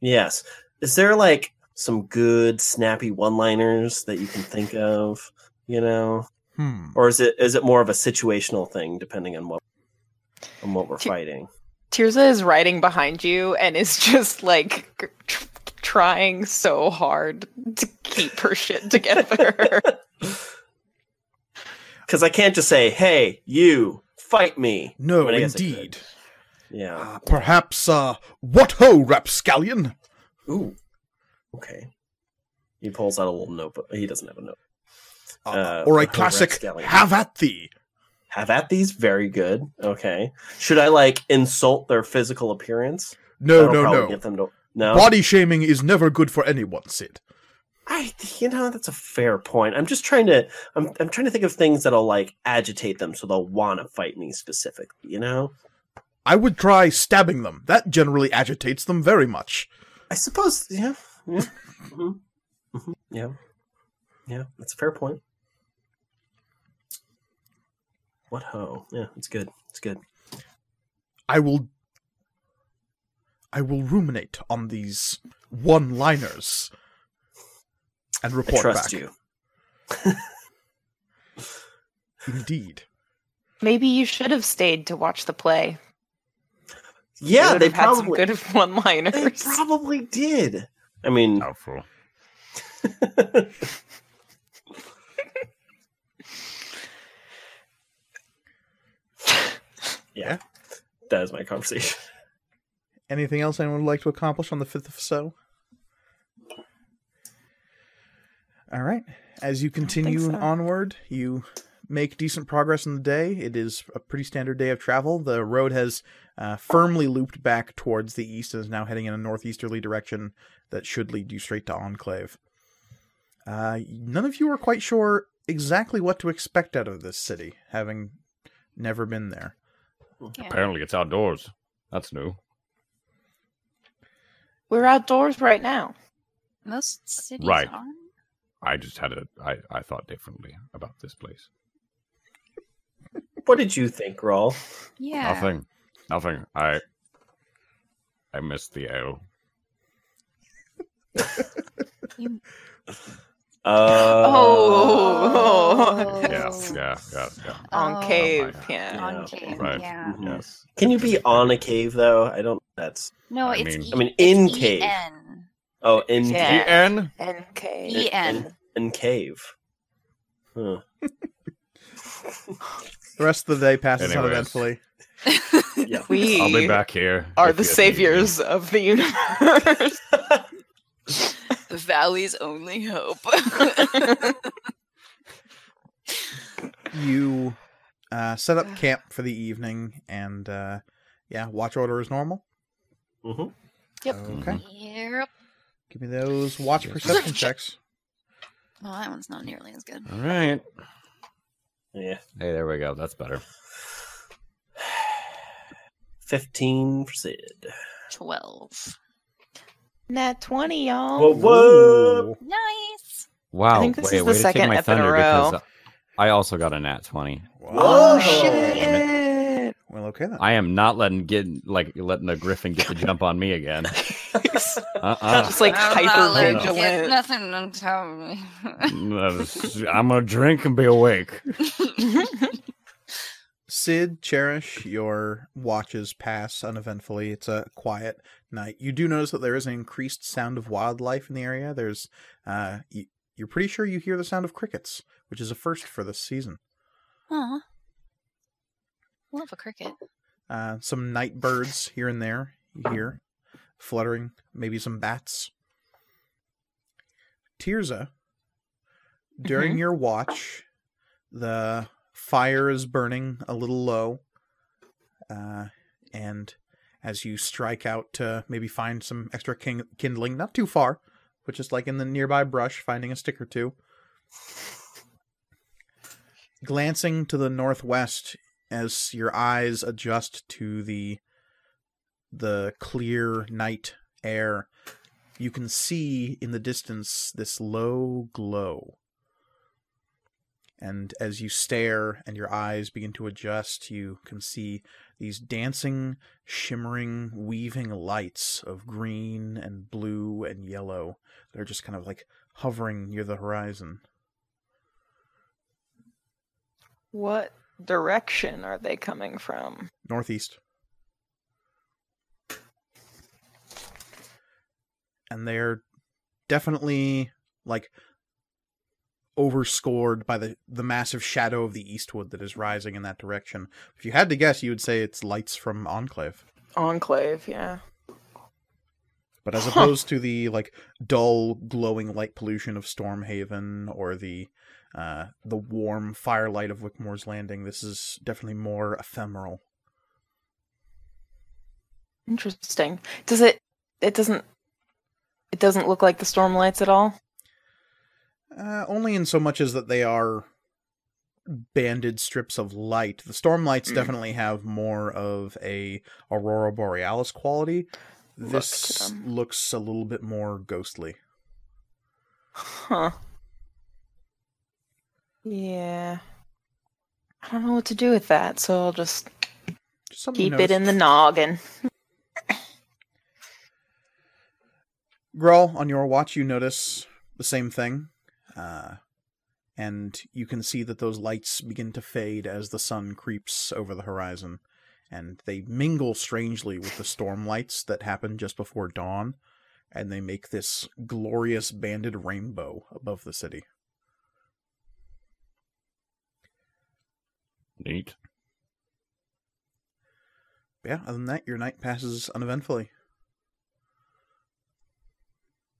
Yes. Is there like some good snappy one-liners that you can think of? You know, Hmm. or is it is it more of a situational thing depending on what on what we're T- fighting? Tirza is riding behind you and is just like tr- trying so hard to keep her shit together. Because I can't just say, "Hey, you fight me." No, I mean, I guess I could. indeed. Yeah. Uh, perhaps, uh, what ho, rapscallion? Ooh. Okay. He pulls out a little notebook. He doesn't have a note. Uh, Uh, or a classic, have at thee. Have at these. Very good. Okay. Should I like insult their physical appearance? No, That'll no, no. Get them to no. Body shaming is never good for anyone, Sid. I, you know, that's a fair point. I'm just trying to. I'm. I'm trying to think of things that'll like agitate them, so they'll want to fight me specifically. You know. I would try stabbing them. That generally agitates them very much. I suppose. Yeah. Yeah. hmm hmm Yeah. Yeah. That's a fair point. What ho? Yeah, it's good. It's good. I will. I will ruminate on these one-liners and I report trust back. you. Indeed. Maybe you should have stayed to watch the play. Yeah, would they have had some probably good one-liners. they probably did. I mean, Doubtful. yeah, that is my conversation. Anything else anyone would like to accomplish on the 5th of so? All right. As you continue so. onward, you make decent progress in the day. It is a pretty standard day of travel. The road has uh, firmly looped back towards the east and is now heading in a northeasterly direction that should lead you straight to Enclave. Uh, none of you are quite sure exactly what to expect out of this city, having never been there. Yeah. Apparently, it's outdoors. That's new. We're outdoors right now. Most cities Right. are. I just had a. I, I thought differently about this place. What did you think, Grawl? Yeah. Nothing. Nothing. I. I missed the ale. You- Uh, Oh. Yeah, Oh. yeah, yeah, yeah. On Oh. cave, my- yeah. On cave, Right. yeah. Mhm. Yes. Can you be on a cave though? I don't. That's No, I it's mean- E- I mean, it's in cave. E-N. oh in Yeah. cave. En? NK. In cave. Huh. The rest of the day passes Anyways. uneventfully. Yeah. We I'll be back here. are the you need saviors of the universe. The valley's only hope. You uh, set up camp for the evening, and uh, yeah, watch order is normal. Mhm. Yep. Okay. yep. Give me those watch perception checks. Well, that one's not nearly as good. All right. Yeah. Hey, there we go. That's better. Fifteen for Sid. Twelve. Nat 20, y'all. Whoa, whoa. Nice. Wow. I think this wait, is the second take my ep in a thunder row. because uh, I also got a nat twenty. Oh, shit. Well, okay then. I am not letting get like letting the griffin get the jump on me again. Uh-uh. Just like hyper letting you get vigilant. Nothing on top of me. I'm gonna drink and be awake. Sid, Cherish, your watches pass uneventfully. It's a quiet night. You do notice that there is an increased sound of wildlife in the area. There's, uh, you, you're pretty sure you hear the sound of crickets, which is a first for this season. Aw. Love a cricket. Uh, some night birds here and there you hear fluttering, maybe some bats. Tirza, during your watch, the fire is burning a little low, uh, and as you strike out to maybe find some extra king- kindling, not too far, but just like in the nearby brush, finding a stick or two. Glancing to the northwest, as your eyes adjust to the the clear night air, you can see in the distance this low glow. And as you stare and your eyes begin to adjust, you can see these dancing, shimmering, weaving lights of green and blue and yellow that are just kind of like hovering near the horizon. What direction are they coming from? northeast. And they're definitely like overscored by the the massive shadow of the eastwood that is rising in that direction. If you had to guess, you would say it's lights from Enclave. Enclave, yeah. But as opposed to the like dull glowing light pollution of Stormhaven or the uh, the warm firelight of Wickmore's Landing, this is definitely more ephemeral. Interesting. Does it it doesn't it doesn't look like the storm lights at all? Uh, only in so much as that they are banded strips of light. The storm lights Mm. definitely have more of a aurora borealis quality. Look This to looks a little bit more ghostly. Huh. Yeah. I don't know what to do with that, so I'll just Just something you keep it in the noticed. noggin. Grawl, on your watch, you notice the same thing. Uh, and you can see that those lights begin to fade as the sun creeps over the horizon, and they mingle strangely with the storm lights that happen just before dawn, and they make this glorious banded rainbow above the city. Neat. Yeah, other than that, your night passes uneventfully.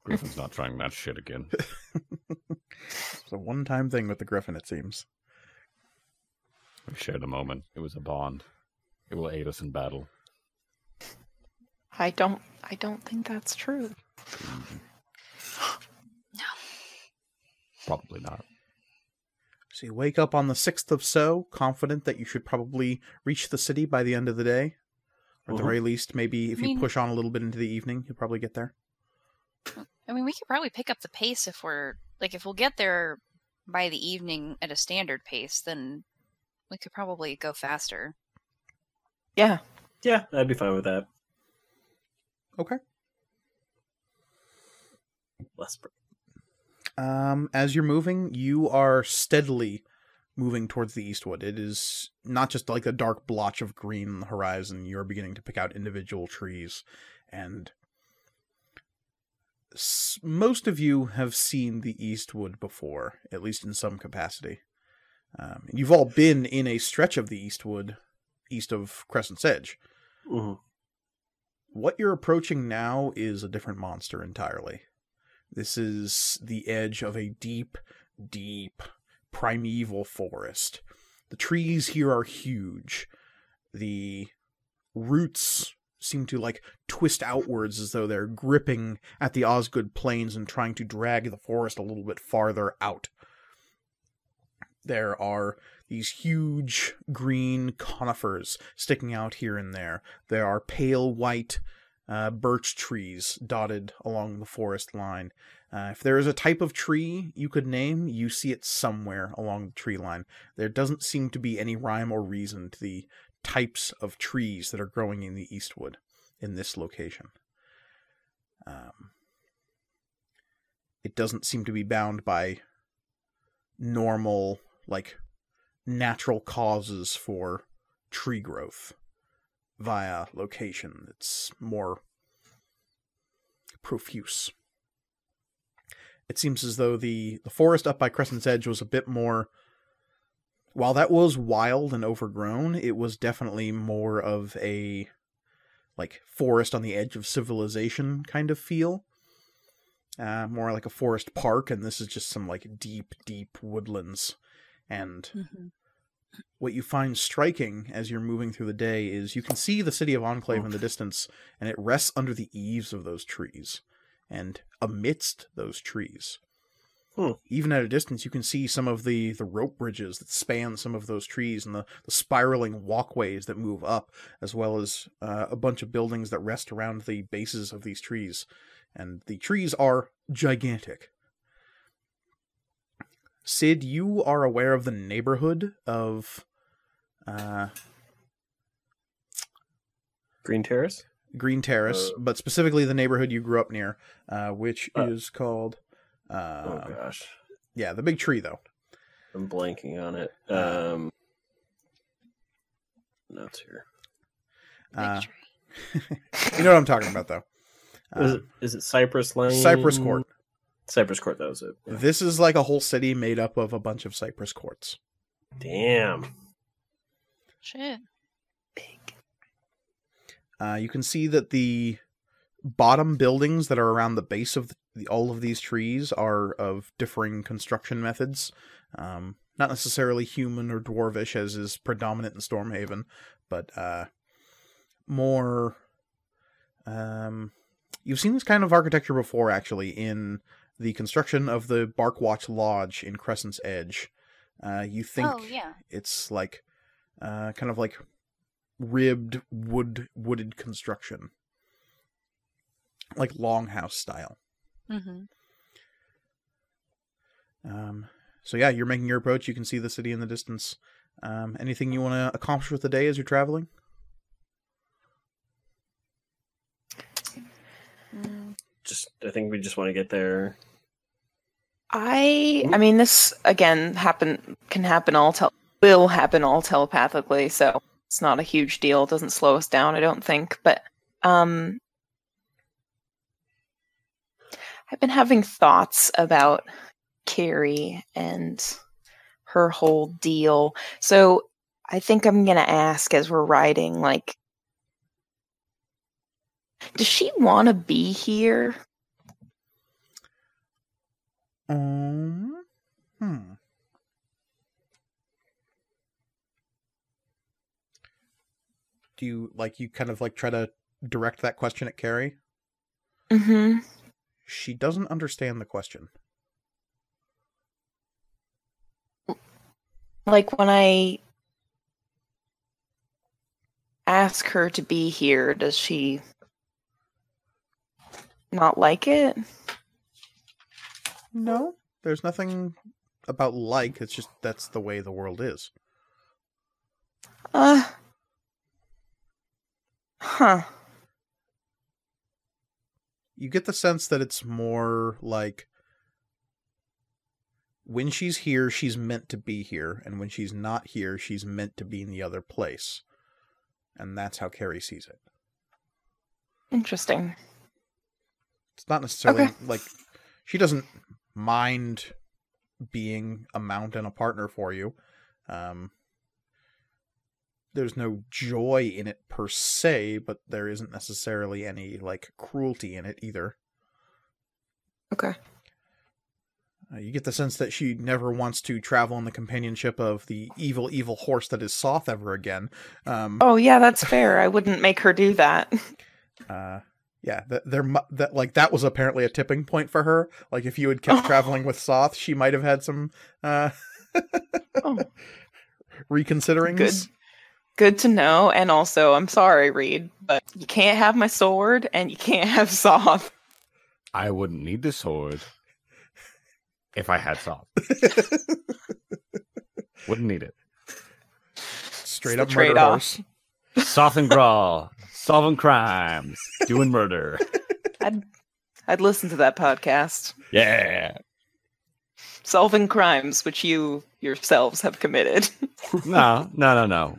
Griffin's not trying that shit again. it's a one time thing with the griffin, it seems. We shared a moment. It was a bond. It will aid us in battle. I don't I don't think that's true. No. Probably not. So you wake up on the 6th of So, confident that you should probably reach the city by the end of the day. Or at the Mhm. very least, maybe if I you mean- push on a little bit into the evening, you'll probably get there. I mean, we could probably pick up the pace if we're like if we'll get there by the evening at a standard pace, then we could probably go faster. Yeah. Yeah, I'd be fine with that. Okay. Less. br- Um, as you're moving, you are steadily moving towards the eastwood. It is not just like a dark blotch of green on the horizon. You're beginning to pick out individual trees, and s- most of you have seen the eastwood before, at least in some capacity. Um, you've all been in a stretch of the eastwood, east of Crescent's Edge. Mhm. What you're approaching now is a different monster entirely. This is the edge of a deep, deep, primeval forest. The trees here are huge. The roots seem to like twist outwards as though they're gripping at the Osgood plains and trying to drag the forest a little bit farther out. There are these huge green conifers sticking out here and there. There are pale white uh, birch trees dotted along the forest line. Uh, if there is a type of tree you could name, you see it somewhere along the tree line. There doesn't seem to be any rhyme or reason to the types of trees that are growing in the Eastwood in this location. Um, it doesn't seem to be bound by normal, like, natural causes for tree growth via location. It's more profuse. It seems as though the, the forest up by Crescent's Edge was a bit more. While that was wild and overgrown, it was definitely more of a like forest on the edge of civilization kind of feel. Uh, more like a forest park, and this is just some like deep, deep woodlands. And what you find striking as you're moving through the day is you can see the city of Enclave in the distance, and it rests under the eaves of those trees. And amidst those trees, Hmm. even at a distance, you can see some of the, the rope bridges that span some of those trees and the, the spiraling walkways that move up, as well as uh, a bunch of buildings that rest around the bases of these trees. And the trees are gigantic. Sid, you are aware of the neighborhood of uh, Green Terrace. Green Terrace, Uh, but specifically the neighborhood you grew up near, uh, which Uh, is called. Oh Uh, gosh, yeah, the big tree, though. I'm blanking on it. Um, notes here. Uh. You know what I'm talking about, though. Is Uh, it is it Cypress Lane? Cypress Court. Cypress Court. That was it. Yeah. This is like a whole city made up of a bunch of cypress courts. Damn. Shit. Uh, you can see that the bottom buildings that are around the base of the, all of these trees are of differing construction methods. Um, not necessarily human or dwarvish, as is predominant in Stormhaven, but uh, more. Um, you've seen this kind of architecture before, actually, in the construction of the Barkwatch Lodge in Crescent's Edge. Uh, you think Oh yeah. it's like uh, kind of like ribbed wood wooded construction like longhouse style Mm-hmm. um, so yeah you're making your approach you can see the city in the distance um, anything you want to accomplish with the day as you're traveling Mm, Just I think we just want to get there. I I mean this again happen can happen all tel- will happen all telepathically, so it's not a huge deal. It doesn't slow us down, I don't think. But um I've been having thoughts about Carrie and her whole deal. So I think I'm gonna ask as we're riding, like does she wanna be here? Um, hmm. Do you like you kind of like try to direct that question at Carrie? Mm-hmm. She doesn't understand the question. like when I ask her to be here, does she not like it? No, there's nothing about like. It's just that's the way the world is. Uh. Huh. You get the sense that it's more like when she's here, she's meant to be here, and when she's not here, she's meant to be in the other place. And that's how Carrie sees it. Interesting. It's not necessarily Okay. like she doesn't mind being a mount and a partner for you. Um, there's no joy in it per se, but there isn't necessarily any like cruelty in it either. Okay. Uh, you get the sense that she never wants to travel in the companionship of the evil, evil horse that is Soth ever again. Um, Oh yeah, that's fair. I wouldn't make her do that. uh, yeah, that there that like that was apparently a tipping point for her. Like if you had kept Oh. traveling with Soth, she might have had some uh, Oh. reconsiderings. Good. Good to know. And also, I'm sorry, Reed, but you can't have my sword and you can't have Soth. I wouldn't need the sword if I had Soth. Wouldn't need it. Straight It's up the murder trade-off. horse. Soth and Grawl, solving crimes, doing murder. I'd I'd listen to that podcast. Yeah. Solving crimes which you yourselves have committed. No, no, no, no.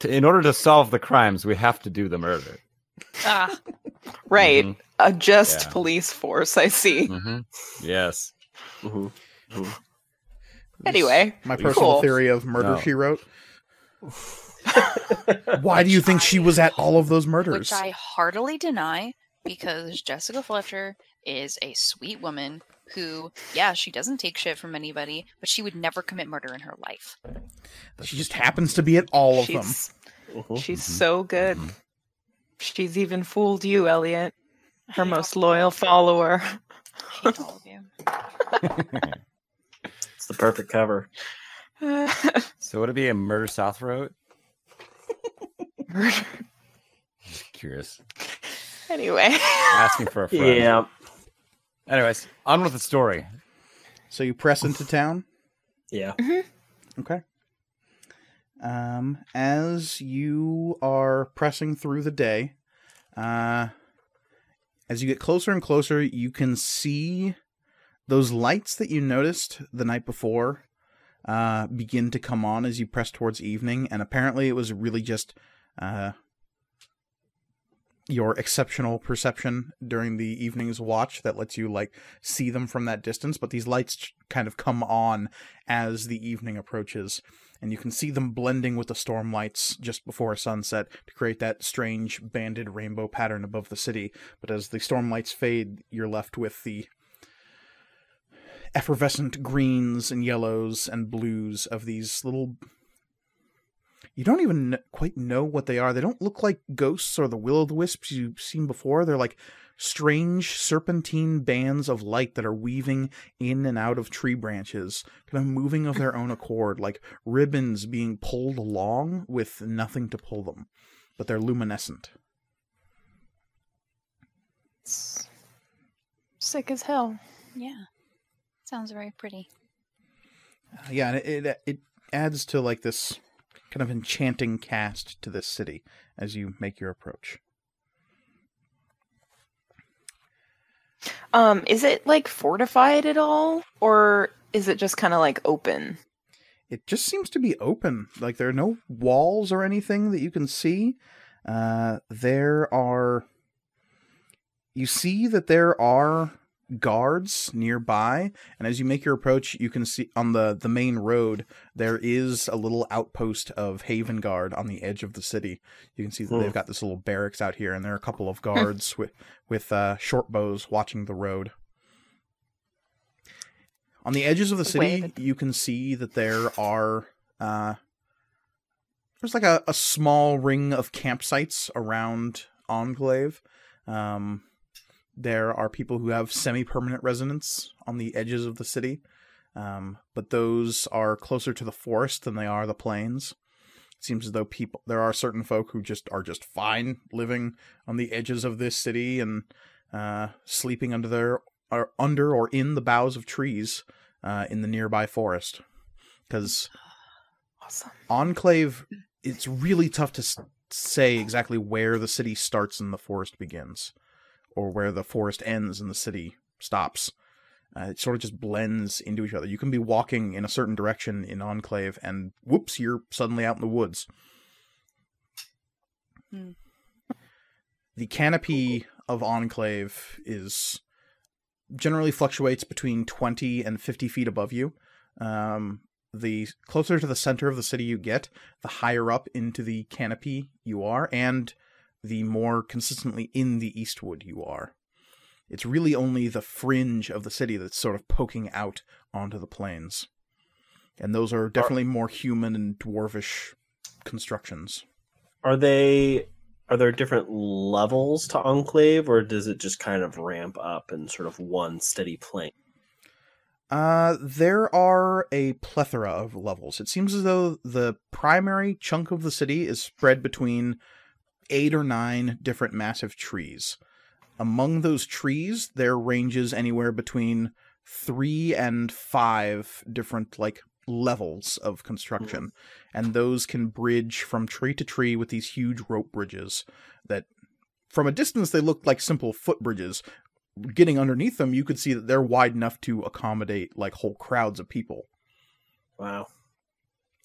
To, in order to solve the crimes, we have to do the murder. Ah, right. Mhm, A just Yeah. police force, I see. mhm. Yes. Mhm. Anyway, My Cool. personal theory of murder No. she wrote. Why do you think she was at all of those murders? which I heartily deny because Jessica Fletcher is a sweet woman who, yeah, she doesn't take shit from anybody, but she would never commit murder in her life. She just happens to be at all of them. she's Mhm. she's Mhm. so good. Mhm. She's even fooled you, Elliot, her most loyal follower. I hate all of you. It's the perfect cover. so would it be a murder South Road? Murder. Just curious. Anyway, Asking for a friend. Yeah. Anyways, on with the story. So you press into town. Yeah. Okay. Um, as you are pressing through the day, uh, as you get closer and closer, you can see those lights that you noticed the night before uh, begin to come on as you press towards evening, and apparently it was really just uh, your exceptional perception during the evening's watch that lets you like see them from that distance. But these lights kind of come on as the evening approaches, and you can see them blending with the storm lights just before sunset to create that strange banded rainbow pattern above the city. But as the storm lights fade, you're left with the effervescent greens and yellows and blues of these little. You don't even quite know what they are. They don't look like ghosts or the will o' the wisps you've seen before. They're like strange serpentine bands of light that are weaving in and out of tree branches, kind of moving of their own accord, like ribbons being pulled along with nothing to pull them, but they're luminescent. It's sick as hell. Yeah. Sounds very pretty. Uh, yeah, and it, it it adds to like this kind of enchanting cast to this city as you make your approach. Um, is it like fortified at all, or is it just kind of like open? It just seems to be open. Like there are no walls or anything that you can see. Uh, there are. You see that there are guards nearby, and as you make your approach, you can see on the the main road there is a little outpost of Haven Guard on the edge of the city. You can see that Hmm. they've got this little barracks out here, and there are a couple of guards with with uh, short bows watching the road. On the edges of the city, Wait. you can see that there are uh, there's like a, a small ring of campsites around Enclave. Um, there are people who have semi-permanent residence on the edges of the city, um, but those are closer to the forest than they are the plains. It seems as though people there are certain folk who just are just fine living on the edges of this city and uh, sleeping under their or under or in the boughs of trees uh, in the nearby forest. Because Awesome. Enclave, it's really tough to say exactly where the city starts and the forest begins, or where the forest ends and the city stops. Uh, it sort of just blends into each other. You can be walking in a certain direction in Enclave, and whoops, you're suddenly out in the woods. Hmm. The canopy of Enclave is generally fluctuates between 20 and 50 feet above you. Um, the closer to the center of the city you get, the higher up into the canopy you are, and the more consistently in the Eastwood you are. It's really only the fringe of the city that's sort of poking out onto the plains. And those are definitely more human and dwarvish constructions. Are they are there different levels to Enclave, or does it just kind of ramp up in sort of one steady plane? Uh, there are a plethora of levels. It seems as though the primary chunk of the city is spread between eight or nine different massive trees. Among those trees, there ranges anywhere between three and five different like levels of construction, mm. and those can bridge from tree to tree with these huge rope bridges that, from a distance, they look like simple footbridges, getting underneath them, you could see that they're wide enough to accommodate like whole crowds of people. Wow.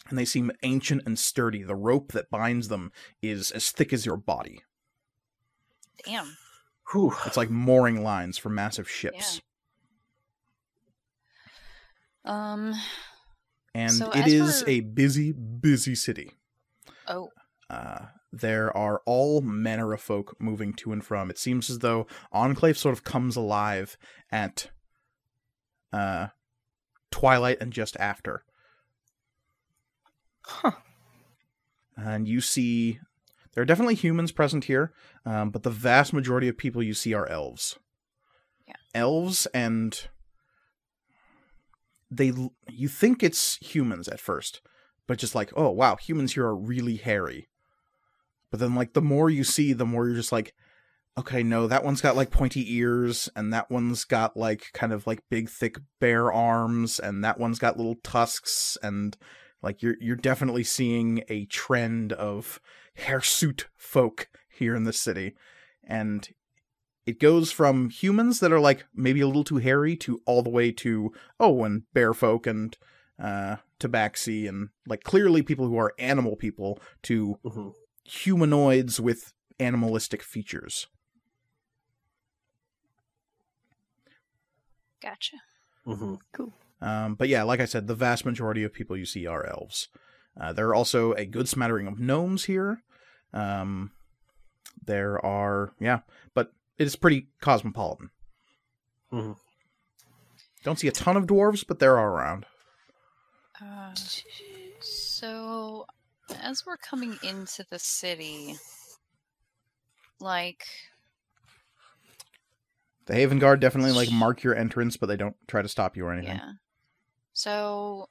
And they seem ancient and sturdy. The rope that binds them is as thick as your body. Damn. Whew. It's like mooring lines for massive ships. Um. And So it as we're- a busy, busy city. Oh. Uh, there are all manner of folk moving to and from. It seems as though Enclave sort of comes alive at uh, twilight and just after. Huh. And you see, there are definitely humans present here, um, but the vast majority of people you see are elves. Yeah. Elves and they you think it's humans at first, but just like, oh wow, humans here are really hairy. But then like the more you see, the more you're just like, okay, no, that one's got like pointy ears, and that one's got like kind of like big thick bare arms, and that one's got little tusks, and like you're you're definitely seeing a trend of hirsute folk here in the city. And it goes from humans that are like maybe a little too hairy to all the way to oh and bear folk and uh tabaxi and like clearly people who are animal people to hmm humanoids with animalistic features. Gotcha. hmm Um, but yeah, like I said, the vast majority of people you see are elves. Uh, there are also a good smattering of gnomes here. Um, there are, yeah, but it is pretty cosmopolitan. Mhm. Don't see a ton of dwarves, but there are around. Uh, so, as we're coming into the city, like, The Haven Guard definitely like mark your entrance, but they don't try to stop you or anything. yeah. So,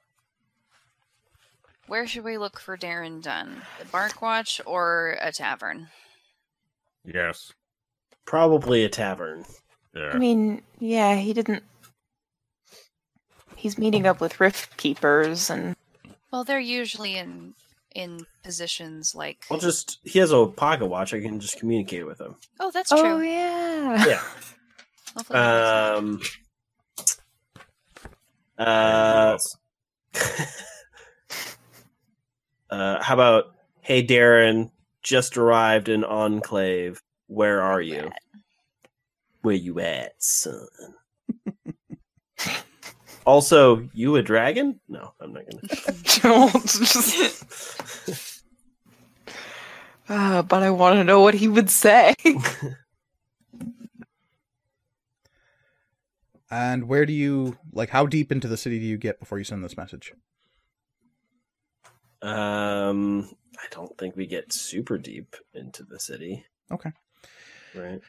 where should we look for Darren Dunn? The Bark Watch or a tavern? Yes. Probably a tavern. Yeah. I mean, yeah, he didn't. He's meeting up with Rift Keepers, and Well, they're usually in in positions like. I'll just he has a pocket watch. I can just communicate with him. Oh, that's true. oh true. yeah, Yeah. Hopefully that Um. Makes Uh. uh. How about, hey Darren, just arrived in Enclave. Where are you? Where you at, son? also, you a dragon? No, I'm not gonna. Don't just. Uh, but I want to know what he would say. And where do you like? How deep into the city do you get before you send this message? Um, I don't think we get super deep into the city. Okay. Right.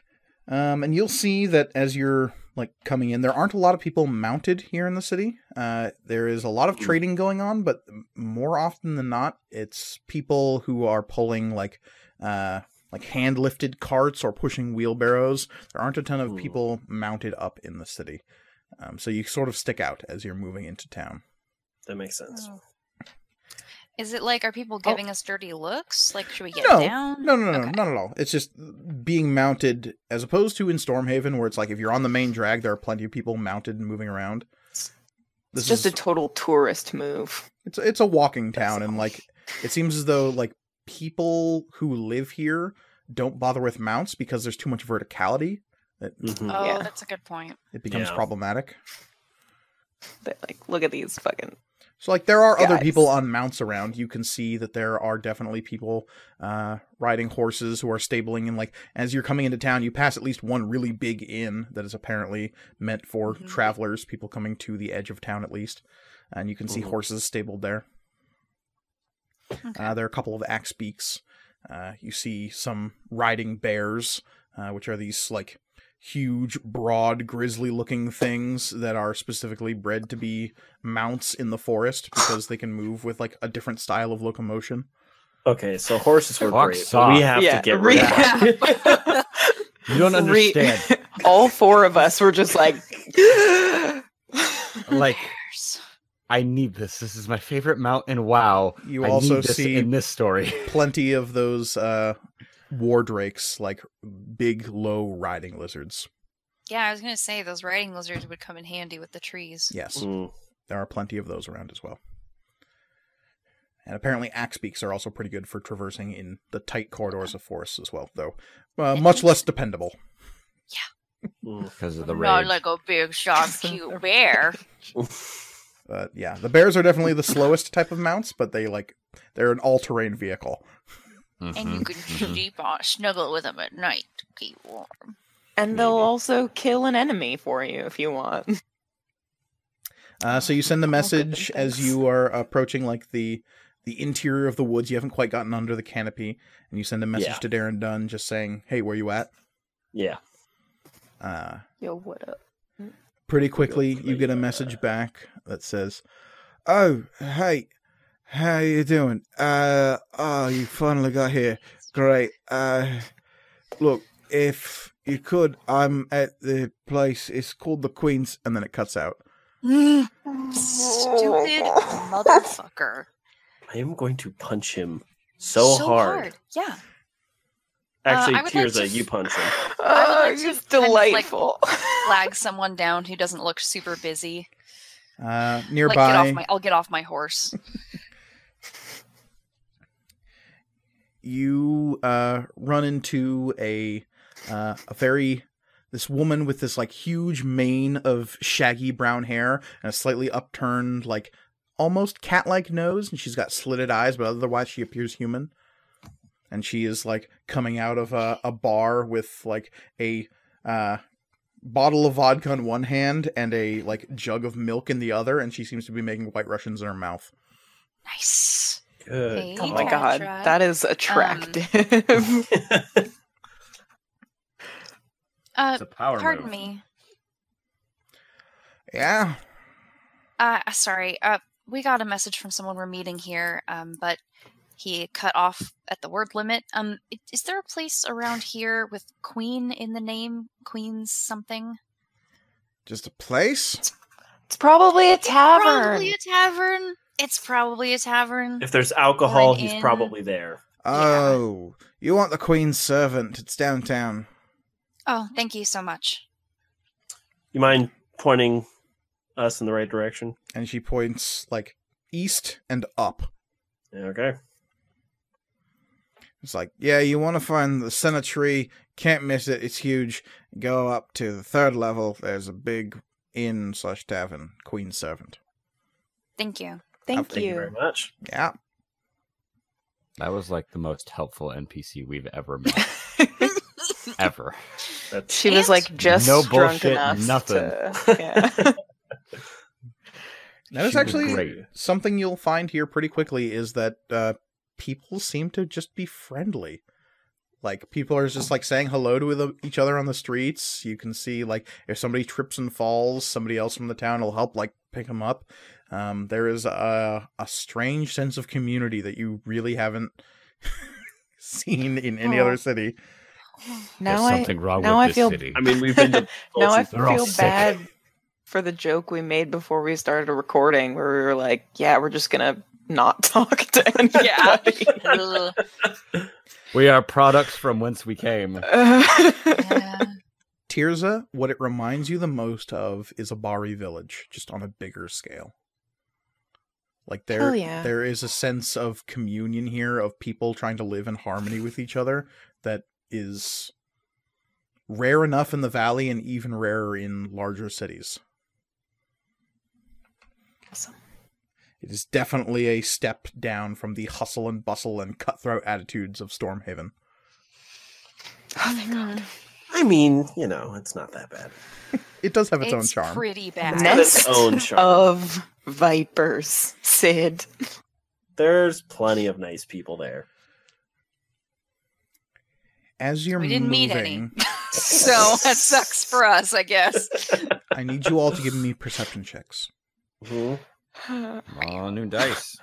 Um, and you'll see that as you're like coming in, there aren't a lot of people mounted here in the city. Uh, there is a lot of Hmm. trading going on, but more often than not, it's people who are pulling like uh, like hand lifted carts or pushing wheelbarrows. There aren't a ton of people mounted up in the city, um, so you sort of stick out as you're moving into town. That makes sense. Oh. Is it like are people giving us dirty looks? Like should we get No, down? No, no, no, Okay. not at all. It's just being mounted as opposed to in Stormhaven, where it's like if you're on the main drag, there are plenty of people mounted and moving around. It's This just is a total tourist move. it's it's a walking That's town, and like it seems as though like people who live here don't bother with mounts because there's too much verticality. It, Mhm. Oh, Yeah. that's a good point. it becomes Yeah. problematic. They like look at these fucking. So like there are other people on mounts around. You can see that there are definitely people uh riding horses who are stabling and like as you're coming into town you pass at least one really big inn that is apparently meant for Mhm. travelers, people coming to the edge of town at least. And you can see Mhm. horses stabled there. Okay. Uh, there are a couple of axe beaks. Uh, you see some riding bears, uh, which are these like huge, broad, grizzly-looking things that are specifically bred to be mounts in the forest because they can move with like a different style of locomotion. Okay, so horses were Fuck great. but we have Yeah, to get rid of You don't Re- understand. All four of us were just like. like Bears. I need this. This is my favorite mount in WoW. You I also need this see in this story. plenty of those uh, war drakes, like big, low riding lizards. Yeah, I was gonna say those riding lizards would come in handy with the trees. Yes, Mm. there are plenty of those around as well. And apparently, axe beaks are also pretty good for traversing in the tight corridors of forests as well, though uh, much less dependable. Yeah, Because of the Not like a big, sharp, cute bear. But yeah, the bears are definitely the slowest type of mounts, but they like they're an all-terrain vehicle. and you can mhm. sleep on, snuggle with them at night to keep warm. and they'll Maybe. also kill an enemy for you if you want. Uh, so you send a Oh, message as you are approaching like the the interior of the woods. You haven't quite gotten under the canopy, and you send a message Yeah. to Darren Dunn just saying, "Hey, where you at?" Yeah. Uh, Yo, what up? Pretty quickly, you get a message back that says, "Oh, hey, how you doing? Uh, oh, you finally got here. Great. Uh, look, if you could, I'm at the place. It's called the Queen's, and then it cuts out. Stupid motherfucker. I am going to punch him so, hard. Yeah. Actually, Uh, I would like Tirza, to- you punch him. Oh, like to he's kind of, like, delightful. Flag someone down who doesn't look super busy. Uh, Like get nearby, off my I'll get off my horse. you uh, run into a uh, a very this woman with this like huge mane of shaggy brown hair and a slightly upturned like almost cat-like nose and she's got slitted eyes but otherwise she appears human and she is like coming out of a, a bar with like a uh, bottle of vodka in one hand and a like jug of milk in the other and she seems to be making white russians in her mouth Nice. Good. Hey, oh my Try, god, try. that is attractive. Uh It's a power pardon move. me. yeah Uh sorry. Uh we got a message from someone we're meeting here, um, but he cut off at the word limit. Um is there a place around here with Queen in the name? Queen's something? just a place it's probably a tavern. Probably a tavern. It's probably a tavern. if there's alcohol, he's inn. probably there. Oh, you want the Queen's servant? It's downtown. Oh, thank you so much. You mind pointing us in the right direction? And she points like east and up. Okay. It's like, yeah, you want to find the center tree. Can't miss it. It's huge. Go up to the third level. There's a big inn slash tavern, Queen Servant. Thank you. Thank Thank you very much. Yeah. That was like the most helpful NPC we've ever met. ever. That's She was like just No drunk bullshit, enough nothing. to- yeah. That is She was actually great. something you'll find here pretty quickly is that uh, people seem to just be friendly. Like people are just like saying hello to each other on the streets. You can see like if somebody trips and falls, somebody else from the town will help like pick them up. Um, there is a a strange sense of community that you really haven't seen in any Aw. other city. now There's I something wrong now with I this feel- city. I mean, we've been to now I Tulsi- They're all feel bad for the joke we made before we started a recording, where we were like, "Yeah, we're just gonna not talk to anybody." Ugh. we are products from whence we came. Yeah. Tirza, what it reminds you the most of is a Bari village, just on a bigger scale. Like there, yeah. there is a sense of communion here of people trying to live in harmony with each other that is rare enough in the valley and even rarer in larger cities. It is definitely a step down from the hustle and bustle and cutthroat attitudes of Stormhaven. Oh, thank God. I mean, you know, it's not that bad. It does have its, own charm. It's pretty bad. It's got its nest own charm. of vipers, Sid. There's plenty of nice people there. As you're We didn't moving, meet any. so that sucks for us, I guess. I need you all to give me perception checks. Mm-hmm. Oh, new dice.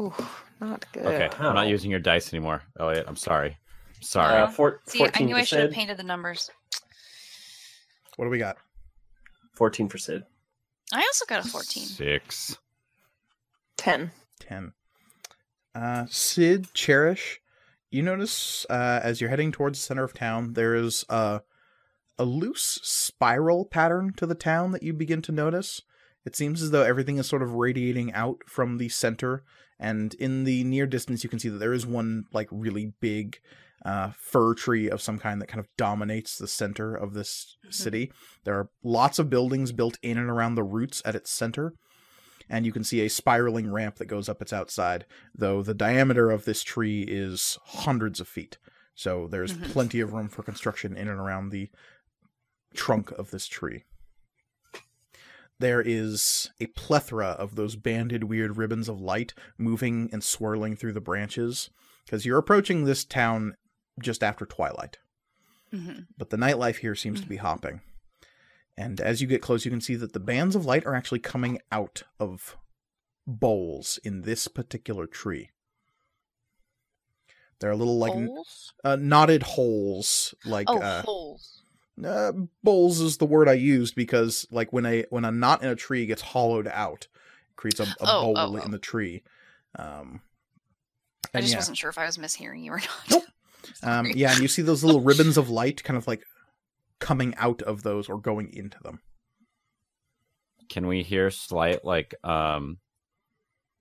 Ooh, not good. Okay, I'm not using your dice anymore, Elliot. I'm sorry. Sorry. Uh, four, See, I knew I should have painted the numbers. What do we got? 14 for Sid. I also got a 14. Six. Ten. 10. Uh, Sid, Cherish, you notice uh, as you're heading towards the center of town, there is a, a loose spiral pattern to the town that you begin to notice. It seems as though everything is sort of radiating out from the center, and in the near distance, you can see that there is one like really big uh, fir tree of some kind that kind of dominates the center of this city. There are lots of buildings built in and around the roots at its center, and you can see a spiraling ramp that goes up its outside, though the diameter of this tree is hundreds of feet. So there's Mhm. plenty of room for construction in and around the trunk of this tree. There is a plethora of those banded weird ribbons of light moving and swirling through the branches, because you're approaching this town just after twilight hmm but the nightlife here seems to be hopping. And as you get close, you can see that the bands of light are actually coming out of bowls in this particular tree. They're little like uh, knotted holes, like Oh, uh, holes. Uh, bowls is the word I used because like when a when a knot in a tree gets hollowed out, it creates a, a Oh, bowl oh, in oh. the tree. Um, I just yeah. wasn't sure if I was mishearing you or not. Nope. Um, yeah, and you see those little ribbons of light kind of like coming out of those or going into them. Can we hear slight like um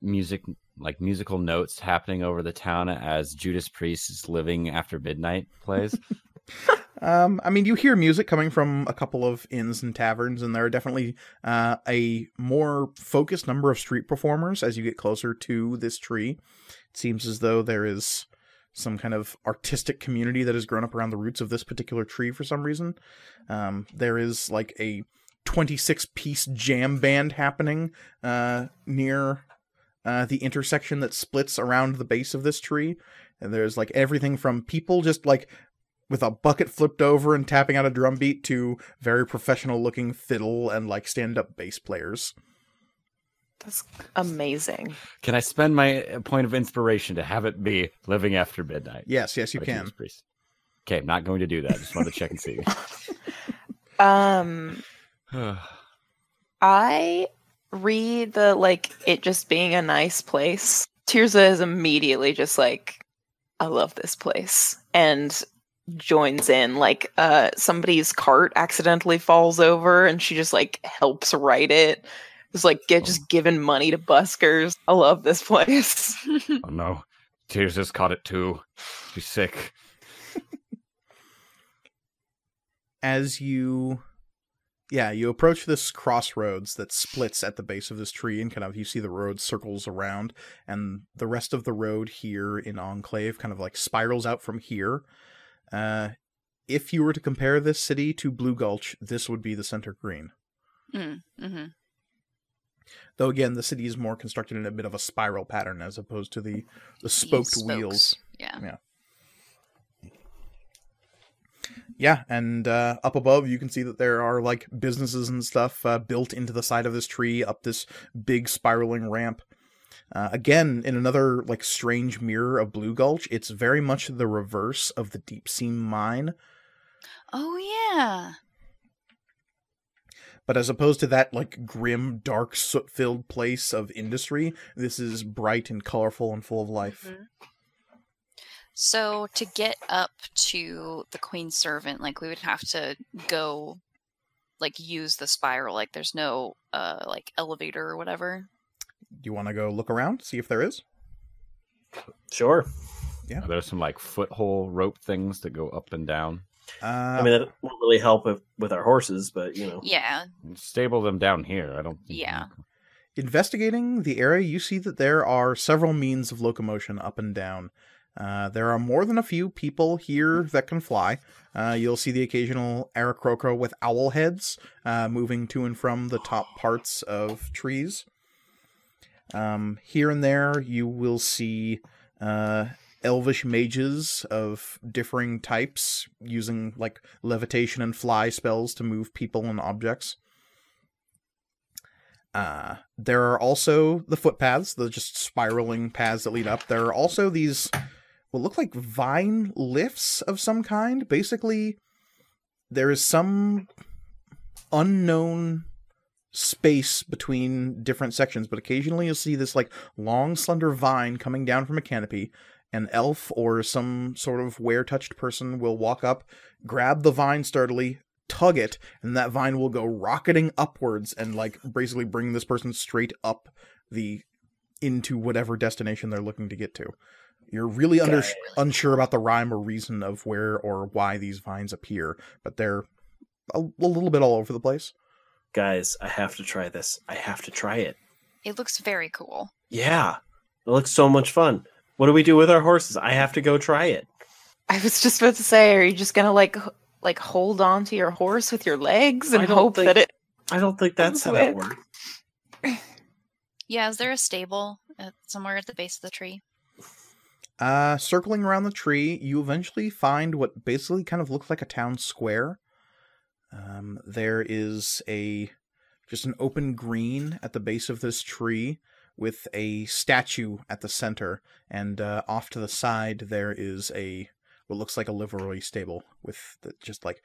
music like musical notes happening over the town as Judas Priest's Living After Midnight plays? Um, I mean, you hear music coming from a couple of inns and taverns, and there are definitely uh, a more focused number of street performers as you get closer to this tree. It seems as though there is some kind of artistic community that has grown up around the roots of this particular tree for some reason. Um, there is like a 26 piece jam band happening uh, near uh, the intersection that splits around the base of this tree. And there's like everything from people just like with a bucket flipped over and tapping out a drum beat to very professional looking fiddle and like stand up bass players. That's amazing. Can I spend my uh, point of inspiration to have it be Living After Midnight? Yes, yes, you can. Judas Okay, I'm not going to do that. Just wanted to check and see. Um, I read the like it just being a nice place. Tirza is immediately just like, I love this place. And joins in. Like uh somebody's cart accidentally falls over and she just like helps right it. It's like get just giving money to buskers. I love this place. Oh no, Tears just caught it too. She's sick. as you yeah you approach this crossroads that splits at the base of this tree and kind of you see the road circles around and the rest of the road here in enclave kind of like spirals out from here uh if you were to compare this city to blue gulch this would be the center green Mm, hmm though again the city is more constructed in a bit of a spiral pattern as opposed to the the spoked wheels Yeah. Yeah, and uh, up above you can see that there are like businesses and stuff uh, built into the side of this tree up this big spiraling ramp. Uh, again, in another like strange mirror of Blue Gulch, it's very much the reverse of the deep sea mine. Oh yeah. But as opposed to that like grim, dark, soot-filled place of industry, this is bright and colorful and full of life. Mhm. So to get up to the queen's servant, like we would have to go like use the spiral. Like there's no uh like elevator or whatever. Do you want to go look around, see if there is? Sure. Yeah. Are there some like foothole rope things that go up and down? Uh, I mean, that won't really help with, with our horses, but you know. Yeah. Stable them down here. I don't. Yeah. Investigating the area, you see that there are several means of locomotion up and down. Uh, there are more than a few people here that can fly. Uh, you'll see the occasional Aarakocra with owl heads uh, moving to and from the top parts of trees. Um, here and there, you will see uh, elvish mages of differing types using like levitation and fly spells to move people and objects. Uh, there are also the footpaths, the just spiraling paths that lead up. There are also these what look like vine lifts of some kind. Basically, there is some unknown space between different sections, but occasionally you'll see this like long, slender vine coming down from a canopy. An elf or some sort of wear touched person will walk up, grab the vine sturdily, tug it, and that vine will go rocketing upwards and like basically bring this person straight up the into whatever destination they're looking to get to. You're really under, unsure about the rhyme or reason of where or why these vines appear, but they're a, a little bit all over the place. Guys, I have to try this. I have to try it. It looks very cool. Yeah. It looks so much fun. What do we do with our horses? I have to go try it. I was just about to say, are you just gonna like like hold on to your horse with your legs and I don't hope think- that it I don't think that's how that works. Yeah, is there a stable at, somewhere at the base of the tree? Uh, circling around the tree, you eventually find what basically kind of looks like a town square. Um, there is a just an open green at the base of this tree with a statue at the center, and uh, off to the side there is a what looks like a livery stable with that just like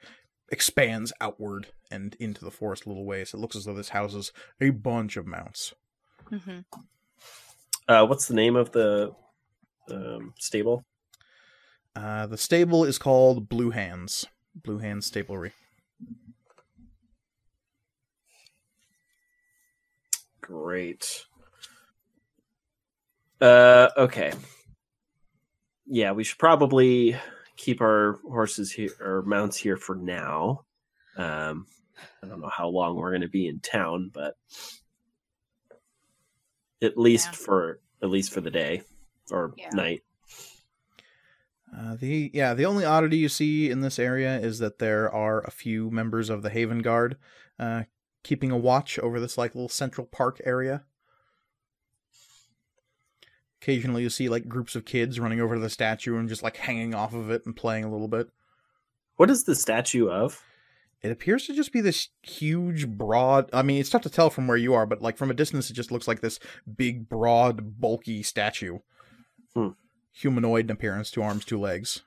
expands outward and into the forest a little ways. It looks as though this houses a bunch of mounts. Mm-hmm. Uh, what's the name of the um, stable? Uh, the stable is called Blue Hands. Blue Hands Stablery. Great. Uh, okay. Yeah, we should probably keep our horses here or mounts here for now. Um, I don't know how long we're going to be in town, but at least Yeah. for at least for the day or Yeah. night. Uh, the yeah, the only oddity you see in this area is that there are a few members of the Haven Guard uh, keeping a watch over this like little central park area. Occasionally, you see like groups of kids running over to the statue and just like hanging off of it and playing a little bit. What is the statue of? It appears to just be this huge, broad. I mean, it's tough to tell from where you are, but like from a distance, it just looks like this big, broad, bulky statue. Hmm. Humanoid in appearance, two arms, two legs.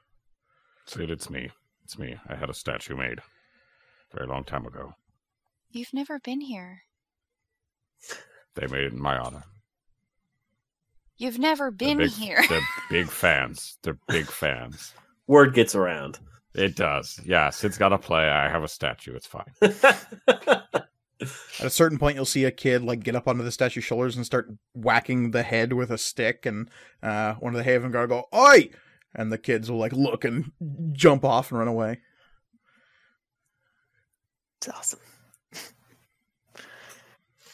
Sid, it's me. It's me. I had a statue made a very long time ago. You've never been here. They made it in my honor. You've never They're been big, here. They're big fans. They're big fans. Word gets around. It does. Yes, it's got to play. I have a statue. It's fine. At a certain point, you'll see a kid like get up onto the statue's shoulders and start whacking the head with a stick, and uh, one of the Haven Guard will go, "Oi!" and the kids will like look and jump off and run away. It's awesome.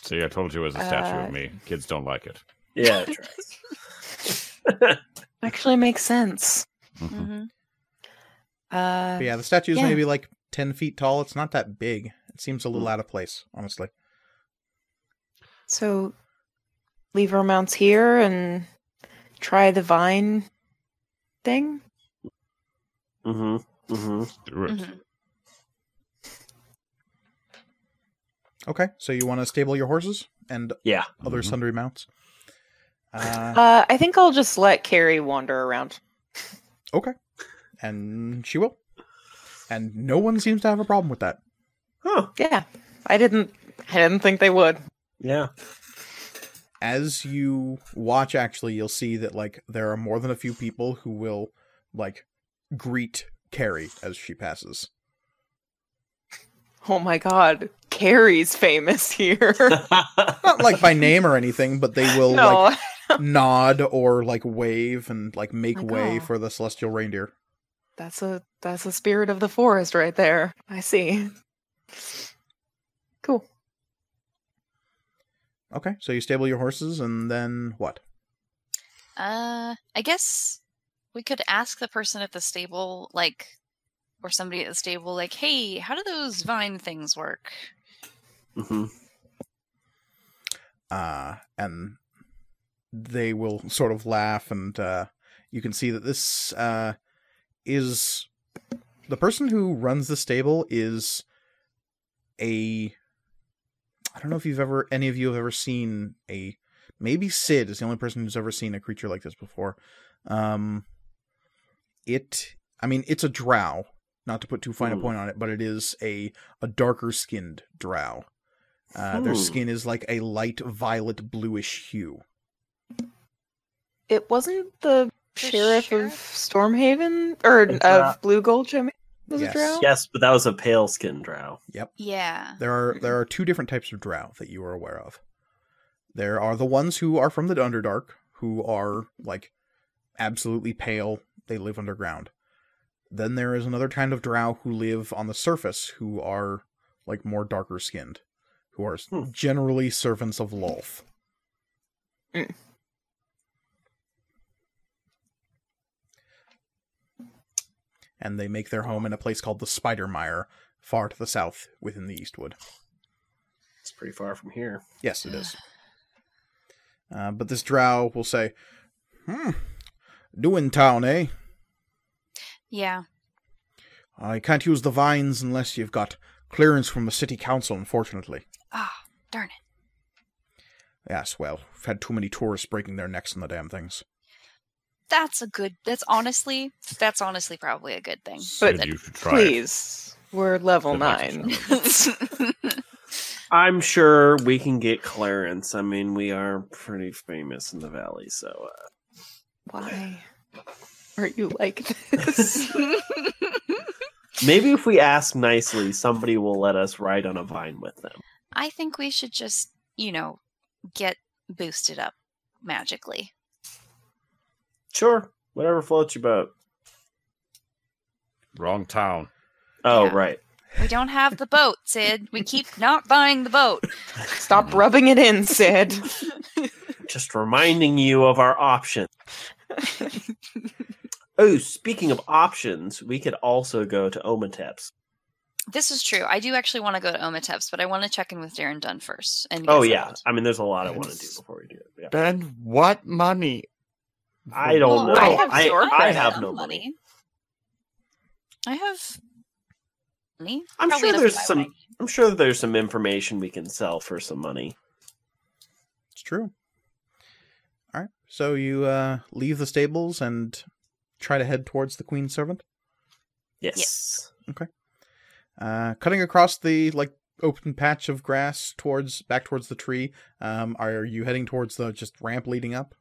See, I told you it was a statue Uh, of me. Kids don't like it. yeah, it. Actually makes sense. Mhm. hmm Uh, yeah, the statue is yeah. maybe like ten feet tall. It's not that big. It seems a little out of place, honestly. So leave our mounts here and try the vine thing. Mm-hmm. hmm Do it. Mhm. Okay, so you want to stable your horses and Yeah. other Mhm. sundry mounts. Uh, Uh, I think I'll just let Carrie wander around. okay, and she will, and no one seems to have a problem with that. Huh. Yeah, I didn't. I didn't think they would. Yeah. as you watch actually you'll see that like there are more than a few people who will like greet Carrie as she passes. Oh my god, Carrie's famous here. Not like by name or anything, but they will no, like nod or like wave and like make Like, way oh. for the celestial reindeer. that's a that's a spirit of the forest right there. I see. Cool. Okay, so you stable your horses and then what? Uh, I guess we could ask the person at the stable, like, or somebody at the stable, like, "Hey, how do those vine things work?" Hmm uh, and they will sort of laugh, and uh, you can see that this uh, is the person who runs the stable is a. I don't know if you've ever any of you have ever seen a maybe Sid is the only person who's ever seen a creature like this before. Um, it, I mean, it's a drow. Not to put too fine a Hmm. point on it, but it is a a darker skinned drow. Uh, their Hmm. skin is like a light violet bluish hue. It wasn't the, The sheriff, sheriff? of Stormhaven or A drow. of Blue Gulch. I mean, was Yes. it drow? Yes, but that was a pale skin drow. Yep. Yeah. There are there are two different types of drow that you are aware of. There are the ones who are from the Underdark, who are like absolutely pale. They live underground. Then there is another kind of drow who live on the surface, who are like more darker skinned, who are Hmm. generally servants of Lolth. Mm. And they make their home in a place called the Spidermire, far to the south within the Eastwood. It's pretty far from here. Yes, it is. Uh, but this drow will say, Hmm, doing town, eh? Yeah. I can't use the vines unless you've got clearance from the city council, unfortunately. Ah, darn it. Yes, well, we've had too many tourists breaking their necks on the damn things. That's a good. That's honestly. That's honestly probably a good thing. But you should try it. Please, we're level Sid nine. I'm sure we can get clearance. I mean, we are pretty famous in the valley, so uh, Why are you like this? maybe if we ask nicely, somebody will let us ride on a vine with them. I think we should just, you know, get boosted up magically. Sure, whatever floats your boat. Wrong town. Oh, Yeah. right. We don't have the boat, Sid. We keep not buying the boat. Stop rubbing it in, Sid. Just reminding you of our option. Oh, speaking of options, we could also go to Omateps. This is true. I do actually want to go to Omateps, but I want to check in with Darren Dunn first. And Oh yeah, settled. I mean, there's a lot I want to do before we do it. Yeah. Then what money? I don't Well, know. I have, I, your I have no money. I have money. I'm Probably sure there's some. what I need. I'm sure there's some information we can sell for some money. It's true. All right, so you uh, leave the stables and try to head towards the Queen's servant. Yes. Uh, cutting across the like open patch of grass towards back towards the tree. Um, are you heading towards the just ramp leading up?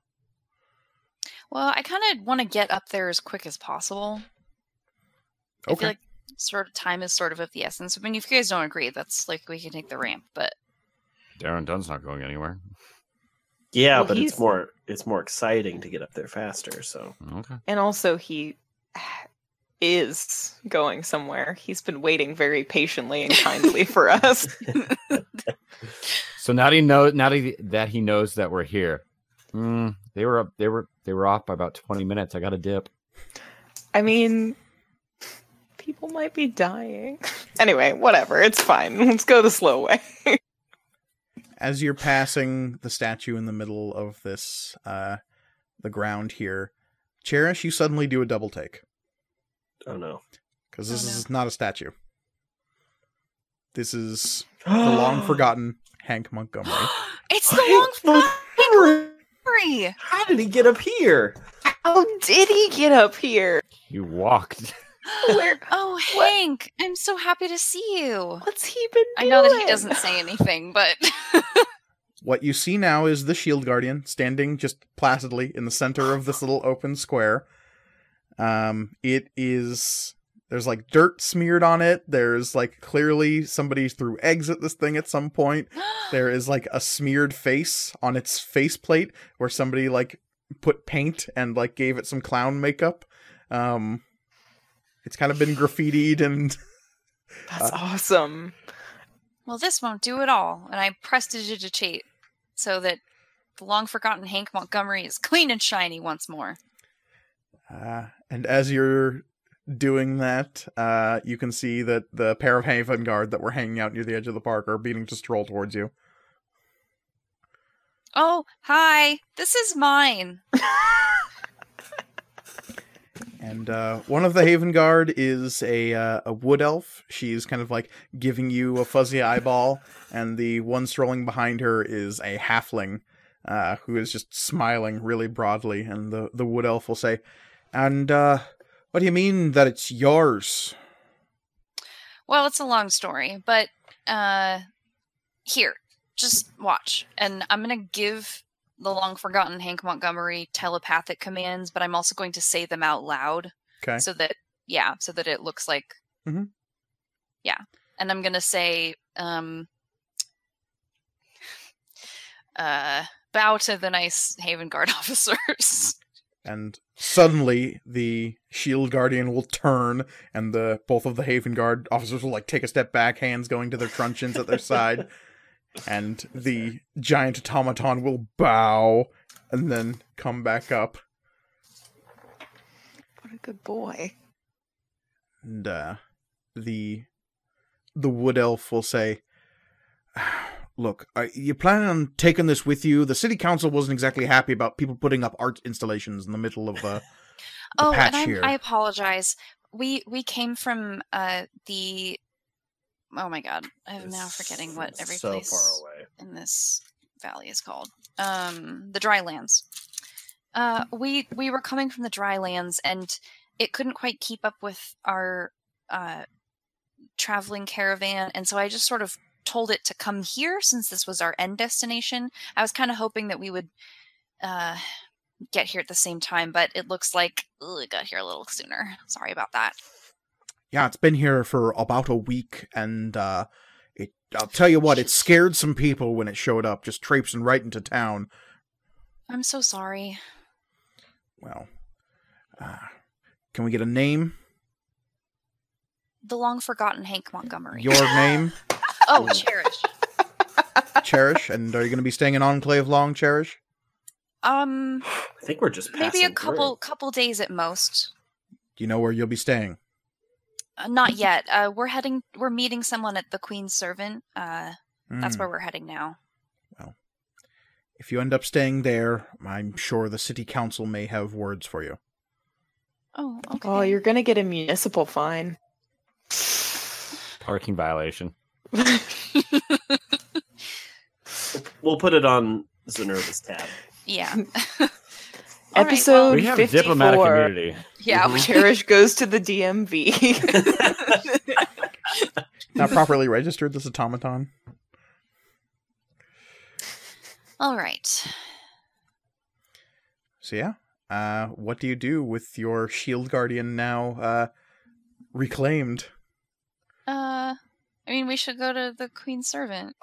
Well, I kind of want to get up there as quick as possible. I Okay. feel like sort of time is sort of of the essence. I mean, if you guys don't agree, that's like we can take the ramp, but Darren Dunn's not going anywhere. Yeah, Well, but he's- it's more it's more exciting to get up there faster. So Okay. And also, he is going somewhere. He's been waiting very patiently and kindly for us. So now that he knows, now that he, that he knows that we're here, mm, they were up, they were they were off by about twenty minutes. I got a dip. I mean, people might be dying. Anyway, whatever. It's fine. Let's go the slow way. As you're passing the statue in the middle of this, uh, the ground here, Cherish, you suddenly do a double take oh no, because this Oh, no. is not a statue. This is the long forgotten Hank Montgomery. it's the long forgotten Montgomery! How did he get up here? How did he get up here? You walked. Where? Oh, What? Hank, I'm so happy to see you. What's he been I know that he doesn't say anything, but What you see now is the Shield Guardian standing just placidly in the center of this little open square. Um, it is there's like dirt smeared on it. There's like clearly somebody threw eggs at this thing at some point. There is like a smeared face on its faceplate where somebody like put paint and like gave it some clown makeup. Um, it's kind of been graffitied and That's awesome. well, this won't do at all, and I prestidigitate so that the long forgotten Hank Montgomery is clean and shiny once more. Uh, and as you're doing that, uh, you can see that the pair of Haven Guard that were hanging out near the edge of the park are beginning to stroll towards you. Oh, hi. This is mine. And uh, one of the Haven Guard is a uh, a wood elf. She's kind of like giving you a fuzzy eyeball, and the one strolling behind her is a halfling, uh, who is just smiling really broadly. And the the wood elf will say, "And uh, what do you mean that it's yours?" Well, it's a long story, but uh here, just watch. And I'm going to give the long forgotten Hank Montgomery telepathic commands, but I'm also going to say them out loud Okay. so that yeah, so that it looks like Mhm. Yeah. And I'm going to say um uh bow to the nice Haven Guard officers. And suddenly the shield guardian will turn and the both of the haven guard officers will like take a step back hands going to their truncheons at their side and the giant automaton will bow and then come back up What a good boy. and uh the the wood elf will say look are you planning on taking this with you the city council wasn't exactly happy about people putting up art installations in the middle of uh, the oh, patch and I, here I apologize. We we came from uh the Oh my god. I'm now forgetting what every so place far away. in this valley is called. Um, the drylands. Uh, we we were coming from the drylands, and it couldn't quite keep up with our uh, traveling caravan, and so I just sort of told it to come here since this was our end destination. I was kind of hoping that we would uh, get here at the same time, but it looks like ugh, it got here a little sooner. Sorry about that. Yeah, it's been here for about a week, and uh, it. I'll tell you what, it scared some people when it showed up, just traipsing right into town. I'm so sorry. Well, uh, can we get a name? The long forgotten Hank Montgomery. Your name, oh, cherish. Cherish, and are you going to be staying in Enclave long, Cherish? Um, I think we're just maybe a couple through. couple days at most. Do you know where you'll be staying? Uh, not yet. Uh, we're heading. We're meeting someone at the Queen's Servant. Uh, that's Hmm. where we're heading now. Well, if you end up staying there, I'm sure the city council may have words for you. Oh, okay. Oh, you're gonna get a municipal fine. Parking violation. We'll put it on Zenerva's tab. yeah. All right, Episode well, We have 54. diplomatic immunity. yeah. Mhm. Cherish goes to the DMV. Not properly registered, this automaton. All right. So yeah, uh, what do you do with your shield guardian now uh, reclaimed. Uh, I mean, we should go to the Queen's servant.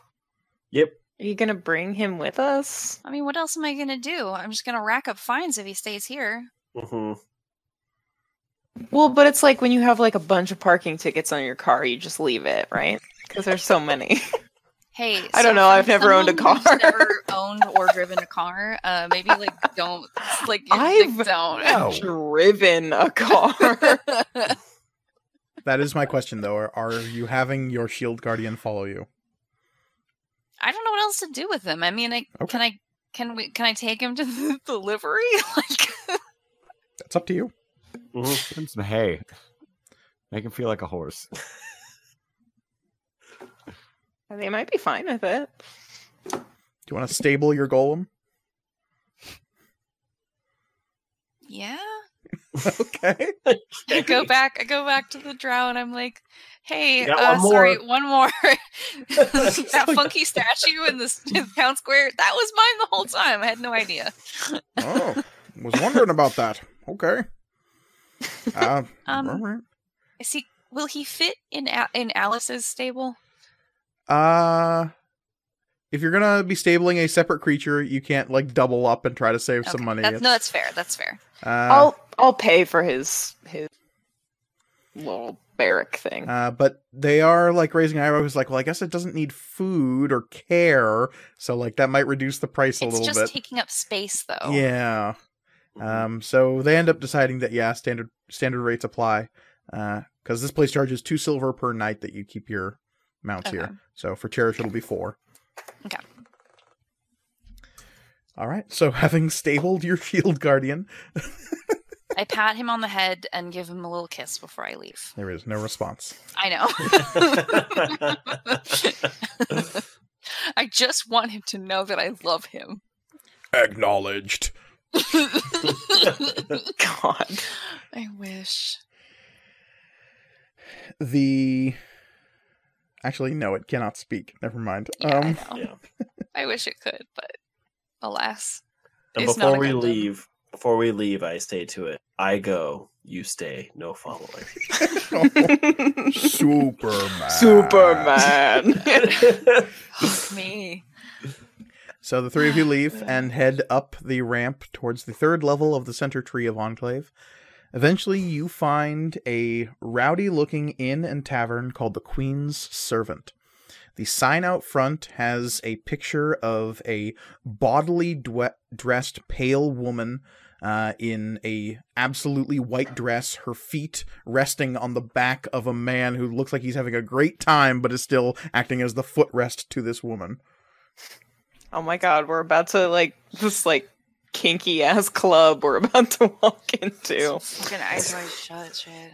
Yep. Are you gonna bring him with us? I mean, what else am I gonna do? I'm just gonna rack up fines if he stays here. hmm Well, but it's like when you have like a bunch of parking tickets on your car, you just leave it, right? Because there's so many. Hey, I don't know, I've never owned a someone who's car. never owned or driven a car. Uh, maybe like don't like I've- don't. Driven a car. That is my question, though. Are, are you having your shield guardian follow you? I don't know what else to do with him. I mean, I Okay. can I can we can I take him to the, the livery? Like, That's up to you. hmm Give him some hay. Make him feel like a horse. they might be fine with it. Do you want to stable your golem? yeah. okay. I go back. I go back to the drow, and I'm like, "Hey, uh, one sorry, one more. that funky statue in the, town square. That was mine the whole time. I had no idea. Oh, was wondering about that. Okay. Uh, Um, right. Is he? Will he fit in A- in Alice's stable? Uh, if you're gonna be stabling a separate creature, you can't like double up and try to save some money. That's, no, It's- that's fair. That's fair. uh, I'll I'll pay for his his little barrack thing. Uh, but they are like raising an eyebrow. Who's like, well, I guess it doesn't need food or care, so like that might reduce the price a It's little bit. It's just taking up space, though. Yeah. Um. So they end up deciding that yeah, standard standard rates apply. Uh, because this place charges two silver per night that you keep your mounts Okay. here. So for cherish, it'll be four. Okay. All right. So having stabled your shield guardian, I pat him on the head and give him a little kiss before I leave. there is no response. I know. I just want him to know that I love him. Acknowledged. God. I wish. The actually no, it cannot speak. Never mind. Yeah, um. I know. yeah. I wish it could, but alas. And It's not before a we Gundam. leave, before we leave, I stay to it. I go, you stay, no following. Superman. Superman. Me. So the three of you leave and head up the ramp towards the third level of the center tree of Enclave. Eventually, you find a rowdy looking inn and tavern called the Queen's Servant. The sign out front has a picture of a bodily dwe- dressed pale woman uh, in a absolutely white dress, her feet resting on the back of a man who looks like he's having a great time but is still acting as the footrest to this woman. oh my god, we're about to like just like kinky ass club we're about to walk into. Fucking eyes wide shut, shit.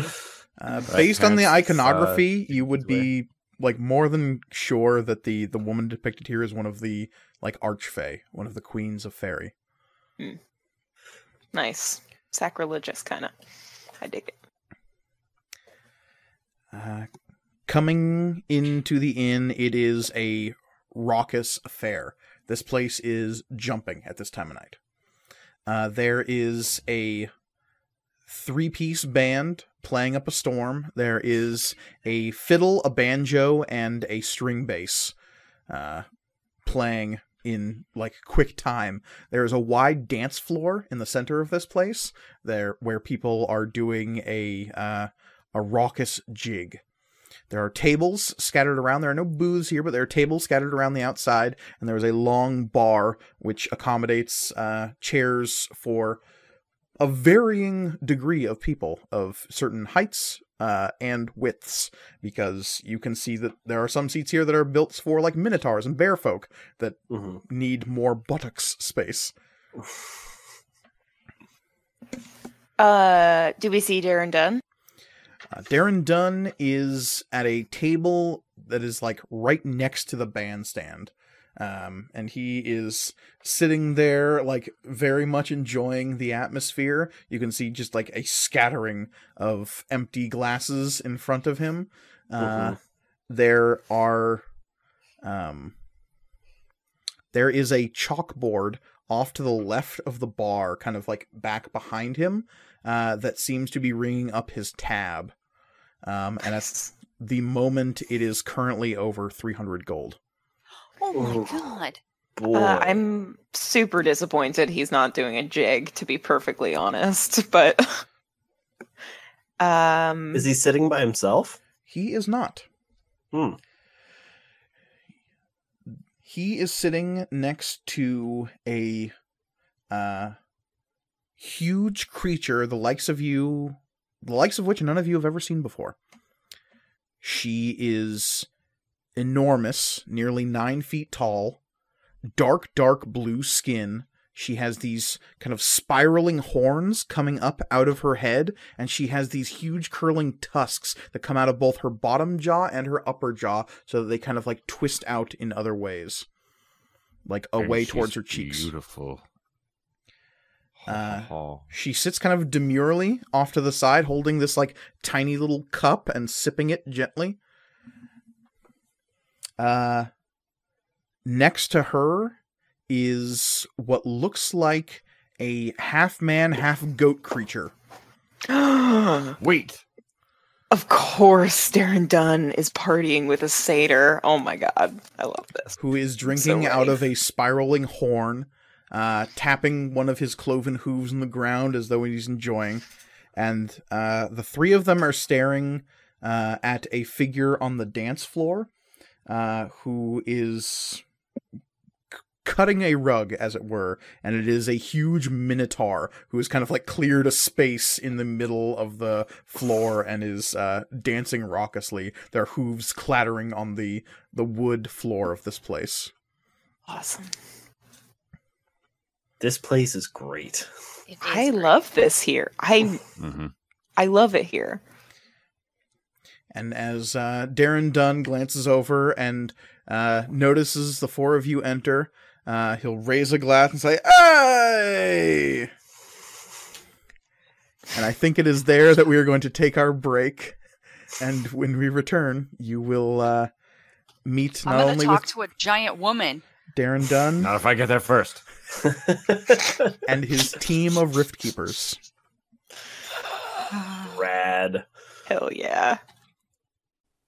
Uh, based on the parents, uh, iconography, you would this way. be like more than sure that the the woman depicted here is one of the like archfey, one of the queens of fairy. Nice. Sacrilegious kinda. I dig it. Uh, coming into the inn, it is a raucous affair. This place is jumping at this time of night. Uh, there is a three piece band playing up a storm. There is a fiddle, a banjo, and a string bass uh, playing in like quick time. There is a wide dance floor in the center of this place there where people are doing a uh, a raucous jig. There are tables scattered around. There are no booths here, but there are tables scattered around the outside, and there is a long bar which accommodates uh, chairs for a varying degree of people of certain heights uh, and widths, because you can see that there are some seats here that are built for like minotaurs and bear folk that Mhm. need more buttocks space. Uh do we see Darren Dunn? Uh, Darren Dunn is at a table that is like right next to the bandstand. Um, and he is sitting there, like very much enjoying the atmosphere. You can see just like a scattering of empty glasses in front of him. Uh, Mhm. There are, um, there is a chalkboard off to the left of the bar, kind of like back behind him, uh, that seems to be ringing up his tab. Um, and at the moment, it is currently over 300 gold. Oh my Ooh. god. Boy. Uh, I'm super disappointed he's not doing a jig, to be perfectly honest. But um, Is he sitting by himself? He is not. Hmm. He is sitting next to a uh, huge creature, the likes of you, the likes of which none of you have ever seen before. She is enormous, nearly nine feet tall, dark, dark blue skin. She has these kind of spiraling horns coming up out of her head, and she has these huge curling tusks that come out of both her bottom jaw and her upper jaw, so that they kind of like twist out in other ways, like away towards her cheeks. Beautiful. Uh, Oh, She sits kind of demurely off to the side, holding this like tiny little cup and sipping it gently. Uh, next to her is what looks like a half man, half goat creature. Wait. Of course, Darren Dunn is partying with a satyr. Oh my god, I love this. who is drinking out of a spiraling horn, uh, tapping one of his cloven hooves in the ground as though he's enjoying. And uh, the three of them are staring uh, at a figure on the dance floor uh, who is c- cutting a rug, as it were. And it is a huge minotaur who has kind of like cleared a space in the middle of the floor and is uh, dancing raucously, their hooves clattering on the, the wood floor of this place. Awesome. This place is great. It is I great. love this here. I hmm I love it here. And as uh, Darren Dunn glances over and uh, notices the four of you enter, uh, he'll raise a glass and say, Hey! And I think it is there that we are going to take our break. And when we return, you will uh, meet I'm not gonna only talk with to a giant woman. Darren Dunn Not if I get there first. and his team of Rift Keepers. Rad. Hell yeah.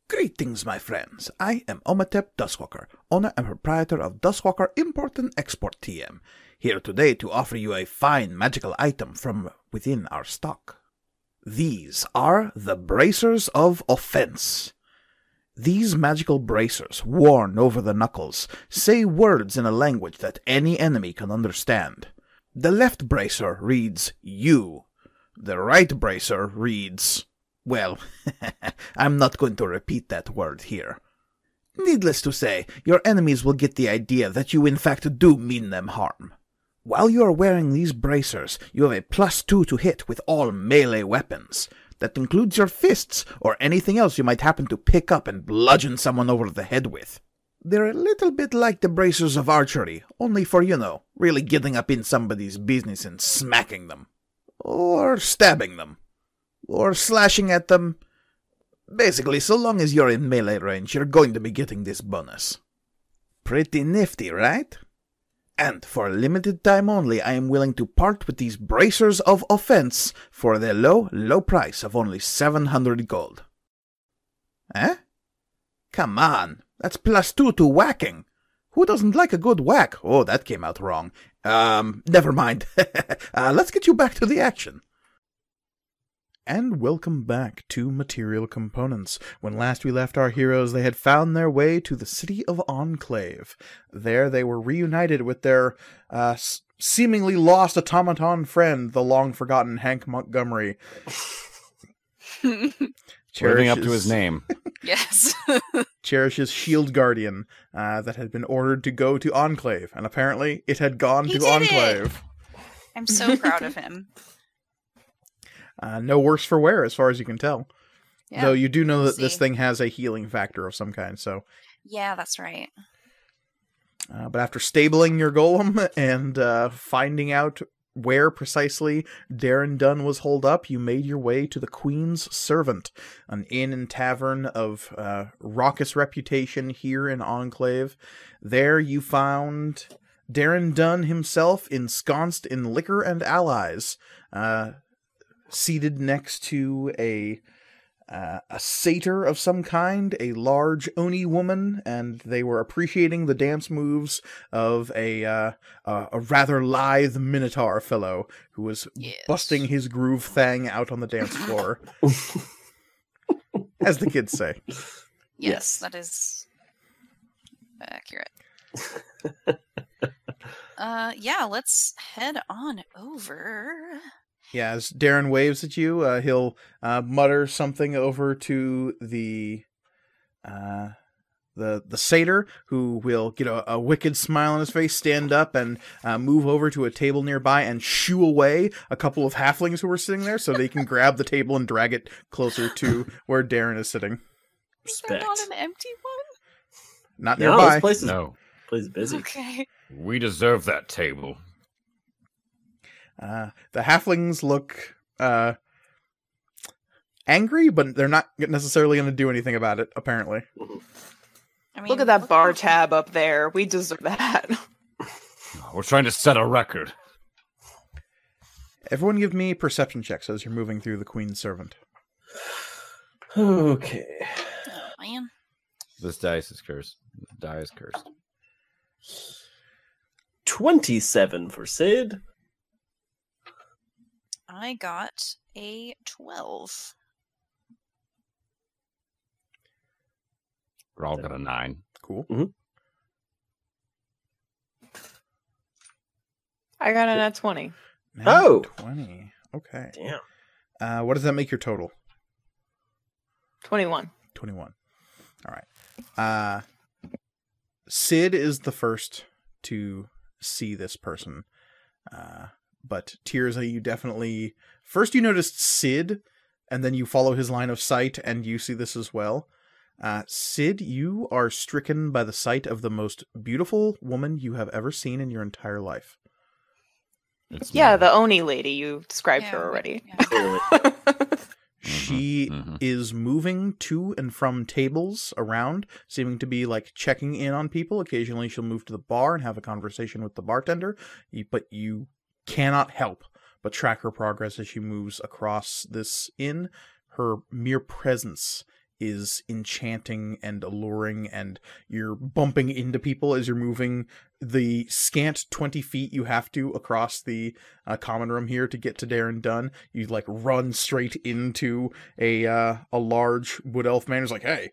Greetings, my friends. I am Omatep Duskwalker, owner and proprietor of Duskwalker Import and Export TM, here today to offer you a fine magical item from within our stock. These are the Bracers of Offense. These magical bracers, worn over the knuckles, say words in a language that any enemy can understand. The left bracer reads you. The right bracer reads well, I'm not going to repeat that word here. Needless to say, your enemies will get the idea that you in fact do mean them harm. While you are wearing these bracers, you have a plus two to hit with all melee weapons. That includes your fists or anything else you might happen to pick up and bludgeon someone over the head with. They're a little bit like the bracers of archery, only for, you know, really getting up in somebody's business and smacking them. Or stabbing them or slashing at them. Basically, so long as you're in melee range, you're going to be getting this bonus. Pretty nifty, right? And for a limited time only, I am willing to part with these bracers of offense for the low, low price of only 700 gold. Eh? Come on, that's plus two to whacking. Who doesn't like a good whack? Oh, that came out wrong. Um, never mind. uh, let's get you back to the action. And welcome back to Material Components. When last we left our heroes, they had found their way to the city of Enclave. There they were reunited with their uh, s- seemingly lost automaton friend, the long forgotten Hank Montgomery. Living up to his name. yes. Cherishes Shield Guardian uh, that had been ordered to go to Enclave, and apparently it had gone He to did it! Enclave. I'm so proud of him. Uh, no worse for wear, as far as you can tell. Yeah. Though you do know that this thing has a healing factor of some kind, so yeah, that's right. Uh, but after stabling your golem and uh, finding out where precisely Darren Dunn was holed up, you made your way to the Queen's Servant, an inn and tavern of uh, raucous reputation here in Enclave. There you found Darren Dunn himself, ensconced in liquor and allies, uh, seated next to a uh, a satyr of some kind, a large oni woman, and they were appreciating the dance moves of a uh, a, a rather lithe minotaur fellow who was Yes. busting his groove thang out on the dance floor, as the kids say. Yes, Yes. that is accurate. uh, yeah, let's head on over. Yeah, as Darren waves at you, uh, he'll uh, mutter something over to the uh, the the satyr, who will get a, a wicked smile on his face, stand up, and uh, move over to a table nearby and shoo away a couple of halflings who were sitting there, so they can grab the table and drag it closer to where Darren is sitting. Is there not an empty one? Not nearby. No, nearby. this place is, No, place is busy. Okay. we deserve that table. Uh, the halflings look uh, angry, but they're not necessarily going to do anything about it. Apparently. I mean, Look at that bar tab up there. We deserve that. We're trying to set a record. Everyone give me perception checks as you're moving through the Queen's Servant. Okay. Oh, man. This dice is cursed. The die is cursed. 27 for Sid. I got a 12. We're all got a nine. Cool. I got an at 20. Nat Oh! 20. Okay. Damn. Uh, what does that make your total? 21. 21. All right. Uh, Sid is the first to see this person. Uh, but Tirza, you definitely. First, you noticed Sid, and then you follow his line of sight, and you see this as well. Uh, Sid, you are stricken by the sight of the most beautiful woman you have ever seen in your entire life. It's Yeah, the Oni lady. You described Yeah, her already. yeah. Clearly. She mhm. is moving to and from tables around, seeming to be like checking in on people. Occasionally, she'll move to the bar and have a conversation with the bartender, but you cannot help but track her progress as she moves across this inn. Her mere presence is enchanting and alluring, and you're bumping into people as you're moving the scant 20 feet you have to across the uh, common room here to get to Darren Dunn. You like run straight into a uh, a large wood elf man who's like, "Hey,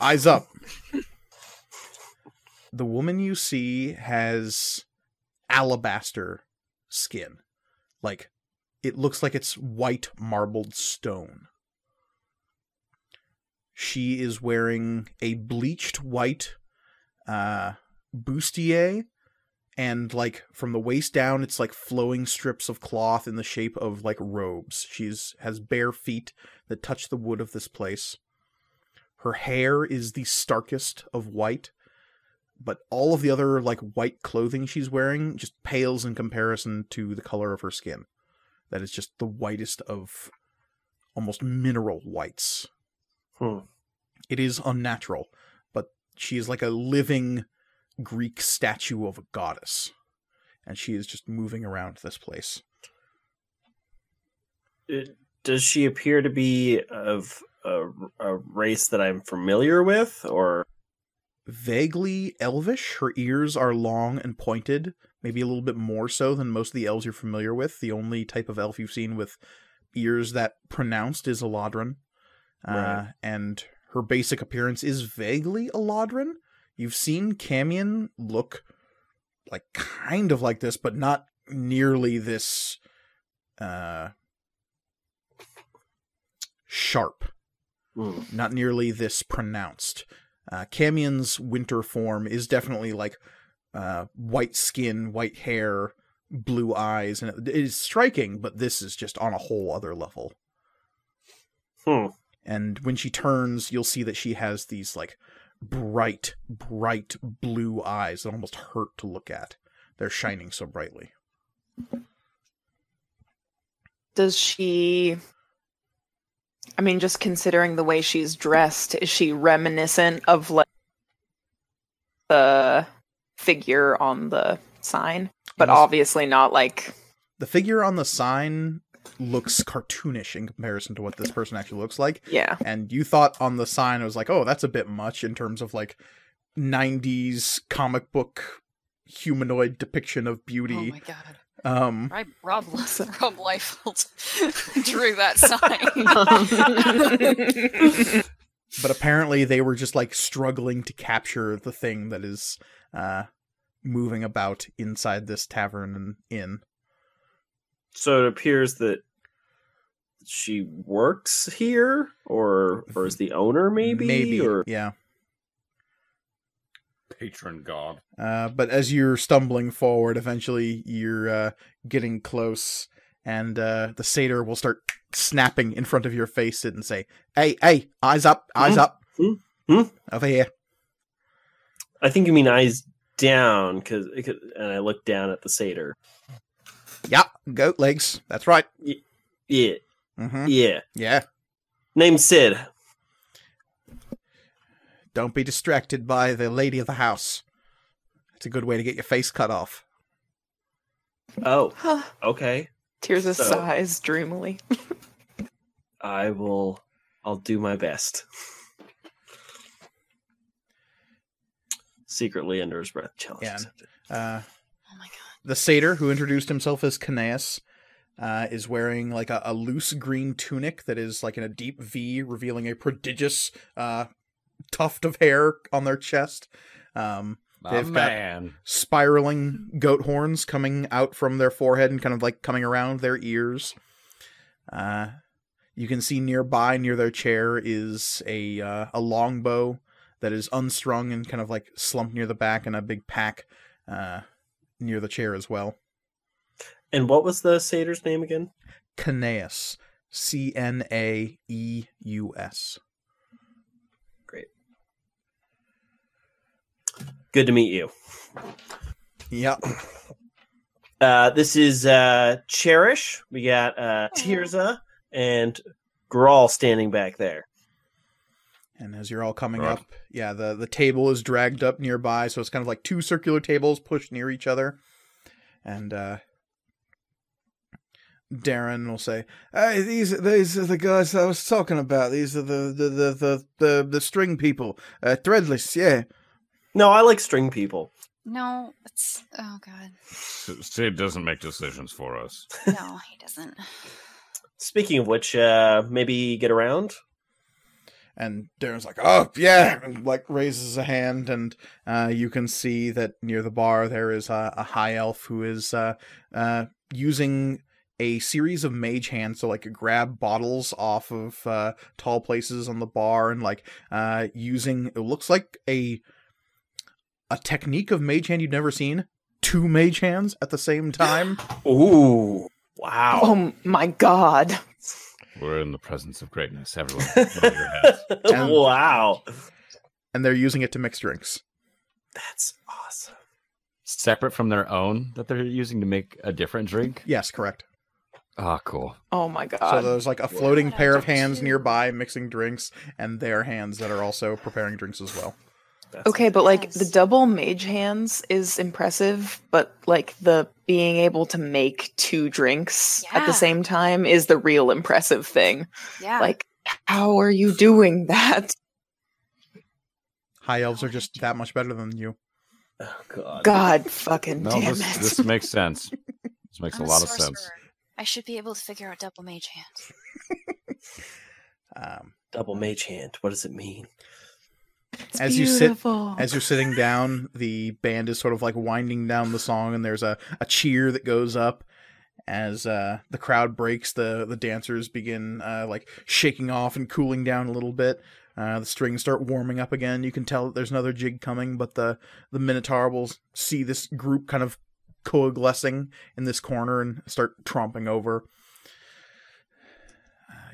eyes up." the woman you see has alabaster skin. Like it looks like it's white marbled stone. She is wearing a bleached white uh bustier and like from the waist down it's like flowing strips of cloth in the shape of like robes she's has bare feet that touch the wood of this place her hair is the starkest of white but all of the other like white clothing she's wearing just pales in comparison to the color of her skin that is just the whitest of almost mineral whites Hmm. it is unnatural but she is like a living Greek statue of a goddess, and she is just moving around this place. It- Does she appear to be of a, a race that I'm familiar with, or Vaguely elvish, her ears are long and pointed, maybe a little bit more so than most of the elves you're familiar with. The only type of elf you've seen with ears that pronounced is Eladrin. Uh, Right. and her basic appearance is vaguely a Eladrin. You've seen Camion look like kind of like this, but not nearly this uh, sharp. Hmm. not nearly this pronounced. Uh, Camion's winter form is definitely like uh, white skin, white hair, blue eyes, and it is striking. But this is just on a whole other level. Hmm. And when she turns, you'll see that she has these like bright, bright blue eyes that almost hurt to look at. They're shining so brightly. Does she. I mean, just considering the way she's dressed, is she reminiscent of like the figure on the sign, but Yes. obviously not like The figure on the sign looks cartoonish in comparison to what this person actually looks like. yeah. And you thought on the sign it was like, oh, that's a bit much in terms of like 90s comic book humanoid depiction of Oh beauty. my god. Um, Right, Rob, Rob Liefeld drew that sign. but apparently they were just like struggling to capture the thing that is uh, moving about inside this tavern and inn. So it appears that she works here, or or is the owner maybe, Maybe, or yeah. Patron god. Uh, but as you're stumbling forward, eventually you're uh, getting close, and uh, the satyr will start snapping in front of your face and say, "Hey, hey, eyes up, eyes Hmm? up, Hmm? Hmm? over here." I think you mean eyes down, because and I look down at the satyr. Yeah, goat legs. That's right. Yeah, hmm yeah. Yeah. Name Sid. Don't be distracted by the lady of the house. It's a good way to get your face cut off. Oh, okay. Tirza So- sighs dreamily. I will. I'll do my best. Secretly under his breath, challenge Yeah. accepted. Uh, oh my god. the satyr who introduced himself as Cnaeus uh, is wearing like a, a loose green tunic that is like in a deep V, revealing a prodigious uh, tuft of hair on their chest. Um, They've got- man. spiraling goat horns coming out from their forehead and kind of like coming around their ears. Uh, you can see nearby, near their chair, is a uh, a longbow that is unstrung and kind of like slumped near the back, and a big pack uh, near the chair as well. And what was the satyr's name again? Cnaeus, C N A E U S. Good to meet you. Yep. Uh, this is uh, Cherish. We got uh, Tirza and Grawl standing back there. And as you're all coming Right. up, yeah, the the table is dragged up nearby, so it's kind of like two circular tables pushed near each other. And uh Darren will say, "Hey, these these are the guys I was talking about. These are the the the the the, the string people, uh, threadless. Yeah, No, I like string people. No, it's oh god. S- Sid doesn't make decisions for us. No, he doesn't. Speaking of which, uh, maybe get around. And Darren's like, "Oh yeah," and like raises a hand, and uh, you can see that near the bar there is a, a high elf who is uh, uh, using a series of mage hands to like grab bottles off of uh, tall places on the bar, and like uh, using it looks like a a technique of mage hand you've never seen. Two mage hands at the same time. Ooh, wow. Oh my god. We're in the presence of greatness. Everyone, your. And- wow. and they're using it to mix drinks. That's awesome. Separate from their own that they're using to make a different drink. Yes, correct. Ah, cool. Oh my god. So there's like a floating Yeah, pair of hands too. nearby mixing drinks, and their hands that are also preparing drinks as well. That's Okay, but like the double mage hands is impressive, but like the being able to make two drinks at the same time is the real impressive thing. Yeah. Like, how are you doing that? High elves are just that much better than you. Oh god. God fucking No, damn this, it. this makes sense. This makes I'm a lot of sense. I should be able to figure out double mage hands. Um, Double mage hand. What does it mean? It's as you sit- as you're sitting down, the band is sort of like winding down the song, and there's a, a cheer that goes up as uh, the crowd breaks. The the dancers begin uh, like shaking off and cooling down a little bit. Uh, the strings start warming up again. You can tell that there's another jig coming, but the the Minotaur will see this group kind of coalescing in this corner and start tromping over.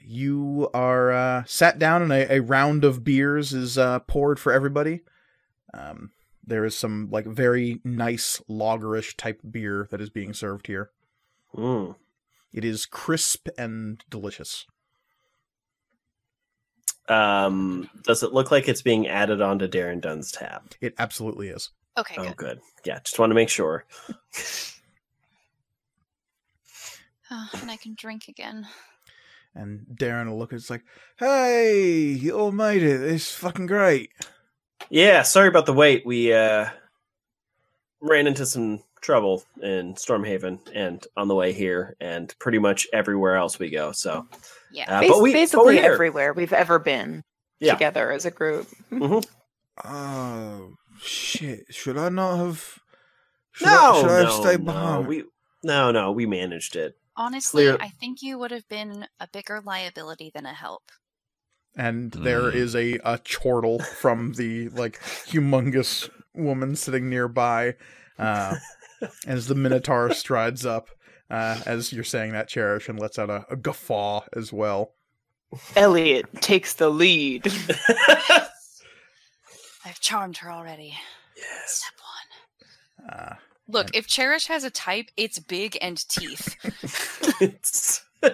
Uh, You are uh, sat down, and a, a round of beers is uh, poured for everybody. Um, there is some like very nice lagerish type beer that is being served here. Mm. It is crisp and delicious. Um, does it look like it's being added onto Darren Dunn's tab? It absolutely is. Okay, Oh, good. good. Yeah, just want to make sure. Oh, and I can drink again. And Darren will look at it's like, hey, you all made it. It's fucking great. Yeah, sorry about the wait. We uh ran into some trouble in Stormhaven and on the way here and pretty much everywhere else we go. So, Yeah. uh, Bas- but we basically here. everywhere we've ever been Yeah. together as a group. Oh, shit. Should I not have. Should no, I, should I have no, stayed no, behind? we no, no, we managed it. Honestly, Clear- I think you would have been a bigger liability than a help. and there Mm. is a, a chortle from the like humongous woman sitting nearby uh, as the minotaur strides up uh, as you're saying that cherish and lets out a, a guffaw as well Elliot takes the lead. I've charmed her already. yes. Step one. uh, Look, if Cherish has a type, it's big and teeth. It's-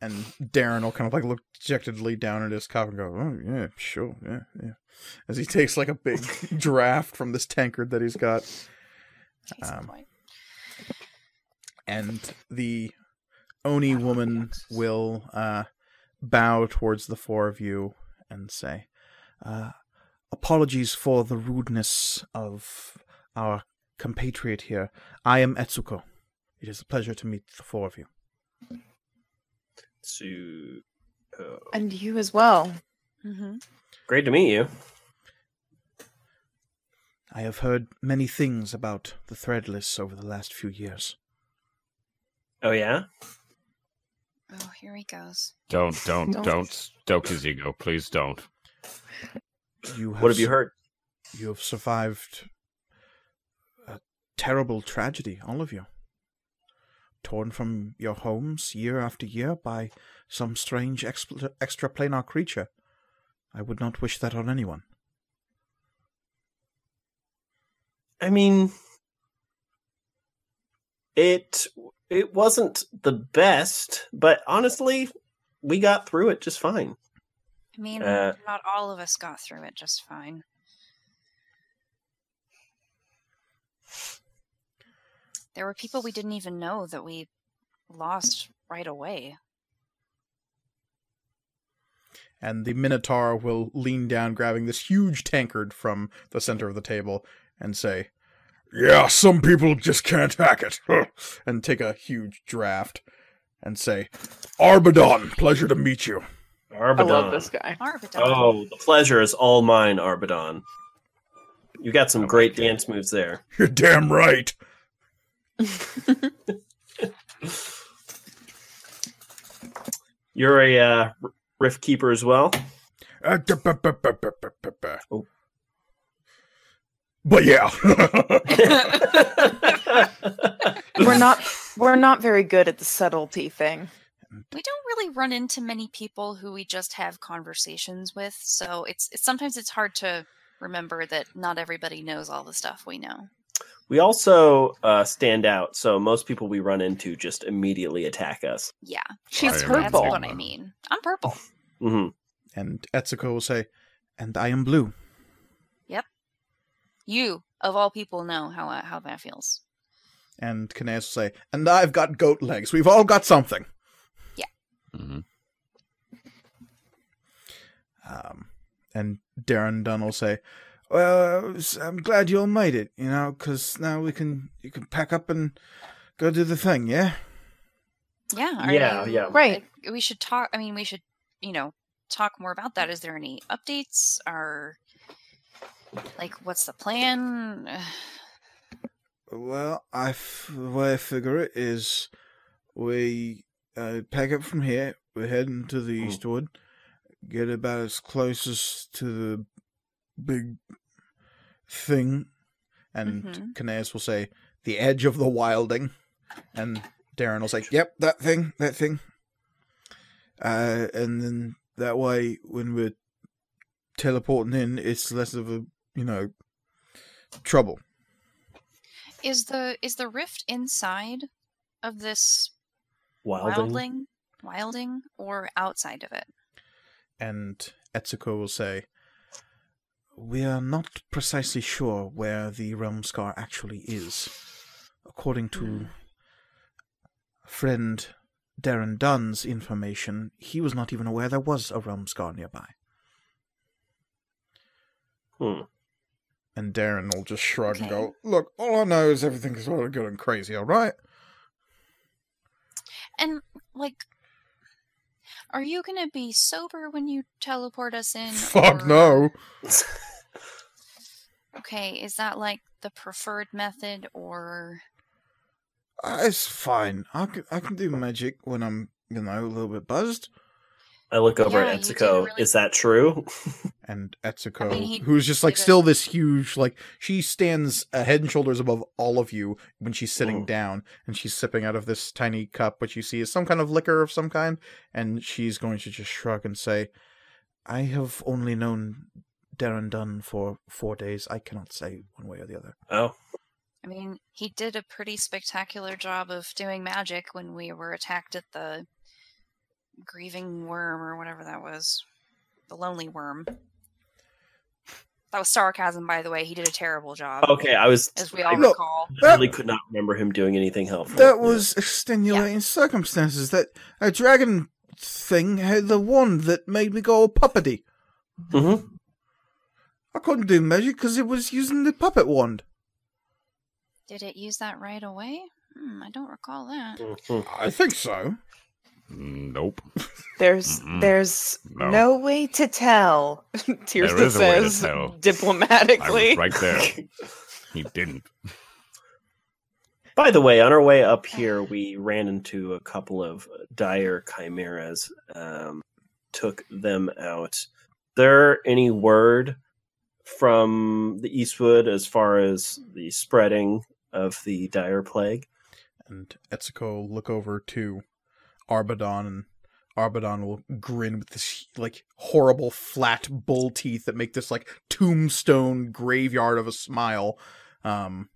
and darren will kind of like look dejectedly down at his cup and go oh yeah sure yeah yeah as he takes like a big draft from this tankard that he's got. Um, and the Oni woman will uh, bow towards the four of you and say, uh, "Apologies for the rudeness of our compatriot here. I am Etsuko. It is a pleasure to meet the four of you. to oh, and you as well. Mhm. great to meet you. I have heard many things about the Threadless over the last few years. Oh yeah, Oh, here he goes. Don't, don't, Don't. don't stoke his ego. Please don't. You have what have you heard? You have survived a terrible tragedy, all of you. Torn from your homes year after year by some strange expl- extraplanar creature. I would not wish that on anyone. I mean, it it wasn't the best, but honestly, we got through it just fine. I mean, Uh, not all of us got through it just fine. There were people we didn't even know that we lost right away. And the Minotaur will lean down, grabbing this huge tankard from the center of the table, and say, Yeah, some people just can't hack it. and take a huge draft and say, Arbadon, pleasure to meet you. Arbadon. I love this guy. Arbidon. Oh, the pleasure is all mine, Arbadon. You got some great like dance moves there. You're damn right. You're a uh, rift keeper as well. Uh, da- ba- ba- ba. Oh. But yeah. we're not we're not very good at the subtlety thing. We don't really run into many people who we just have conversations with, so it's, it's sometimes it's hard to remember that not everybody knows all the stuff we know. we also uh, stand out, so most people we run into just immediately attack us. Yeah, She's I am that's purple. what I mean. I'm purple. mm-hmm. and Etsuko will say, And I am blue. Yep. You, of all people, know how uh, how that feels. And Cnaeus will say, And I've got goat legs. We've all got something. Hmm Um, and Darren Dunn will say, "Well, I'm glad you all made it. You know, because now we can you can pack up and go do the thing. Yeah. Yeah. Yeah, you- yeah. Right. We should talk. I mean, we should, you know, talk more about that. Is there any updates? Or like, what's the plan? Well, I f- the way I figure it is, we uh, pack up from here. We're heading to the Hmm. Eastwood. Get about as close as to the big thing, and Mhm. Cnaeus will say the edge of the wilding, and Darren will say, "Yep, that thing, that thing." Uh, and then that way, when we're teleporting in, it's less of a you know trouble. Is the is the rift inside of this Wilding. wildling, wilding, or outside of it? And Etsuko will say, we are not precisely sure where the realm scar actually is. According to friend Darren Dunn's information, he was not even aware there was a realm scar nearby. Hmm. And Darren will just shrug and go, Look, all I know is everything's sort of going crazy, alright? And like, are you gonna be sober when you teleport us in? Fuck or- no. Okay, is that like the preferred method, or Uh, it's fine. I can, I can do magic when I'm, you know, a little bit buzzed. I look over Yeah, at you Etsuko. really- Is that true? and Etsuko, I mean, he who's just like still this huge, like she stands a head and shoulders above all of you when she's sitting Mm. down, and she's sipping out of this tiny cup, which you see is some kind of liquor of some kind, and she's going to just shrug and say, "I have only known Darren Dunn for four days. I cannot say one way or the other." oh, I mean, he did a pretty spectacular job of doing magic when we were attacked at the grieving worm or whatever that was, the lonely worm. That was sarcasm, by the way. He did a terrible job, okay. I was. as we all I Look, recall. really could not remember him doing anything helpful. That was extenuating circumstances. That a dragon thing had the wand that made me go puppety. hmm I couldn't do magic because it was using the puppet wand. Did it use that right away? Hmm, I don't recall that. hmm I think so. Nope. There's Mm-mm. there's No. no. way to tell. Tirza is a way to says tell. I was diplomatically. right there. He didn't. By the way, on our way up here, we ran into a couple of dire chimeras. Um, took them out. There any word from the Eastwood as far as the spreading of the dire plague? And Etsuko look over to Arbadon, and Arbadon will grin with this like horrible flat bull teeth that make this like tombstone graveyard of a smile. Um,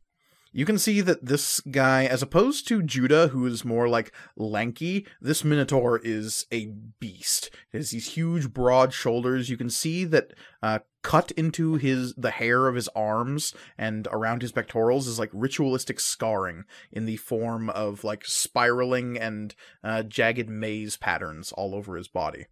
you can see that this guy, as opposed to Judah, who is more like lanky, this Minotaur is a beast. It has these huge, broad shoulders. You can see that uh, cut into his the hair of his arms and around his pectorals is like ritualistic scarring in the form of like spiraling and uh, jagged maze patterns all over his body.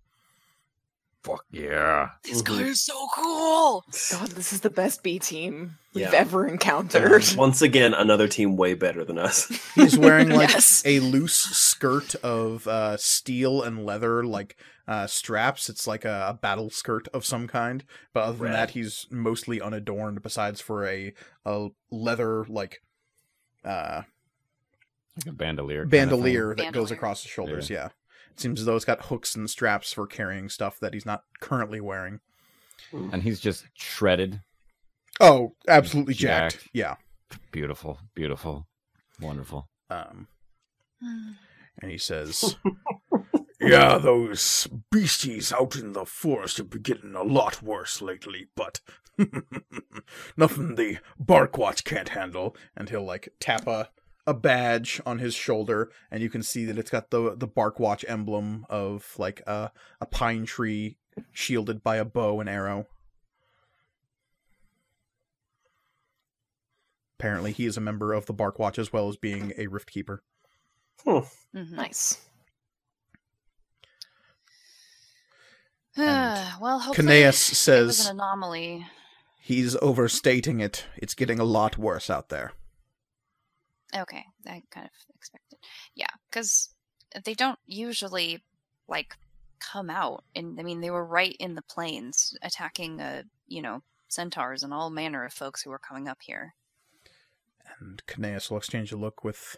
Fuck yeah. This guy is so cool. God, this is the best B team we've Yeah. ever encountered. Once again, another team way better than us. He's wearing like Yes. a loose skirt of uh, steel and leather, like uh, straps. It's like a, a battle skirt of some kind. But other than Rad. that, he's mostly unadorned. Besides for a a leather like uh, Like a bandolier. kind of bandolier that goes across the shoulders. Yeah. It seems as though it's got hooks and straps for carrying stuff that he's not currently wearing. And he's just shredded. Oh, absolutely jacked. Jacked. Yeah. Beautiful. Beautiful. Wonderful. Um, and he says, "Yeah, those beasties out in the forest have been getting a lot worse lately, but nothing the Barkwatch can't handle." And he'll like tap a a badge on his shoulder, and you can see that it's got the the Barkwatch emblem of like a a pine tree shielded by a bow and arrow. Apparently, he is a member of the Barkwatch as well as being a Rift Keeper. Mhm. nice. Well, hopefully Cnaeus it was says an anomaly. he's overstating it. It's getting a lot worse out there. Okay, I kind of expected. Yeah, because they don't usually like come out, and I mean they were right in the plains attacking, uh, you know, centaurs and all manner of folks who were coming up here. And Cnaeus will exchange a look with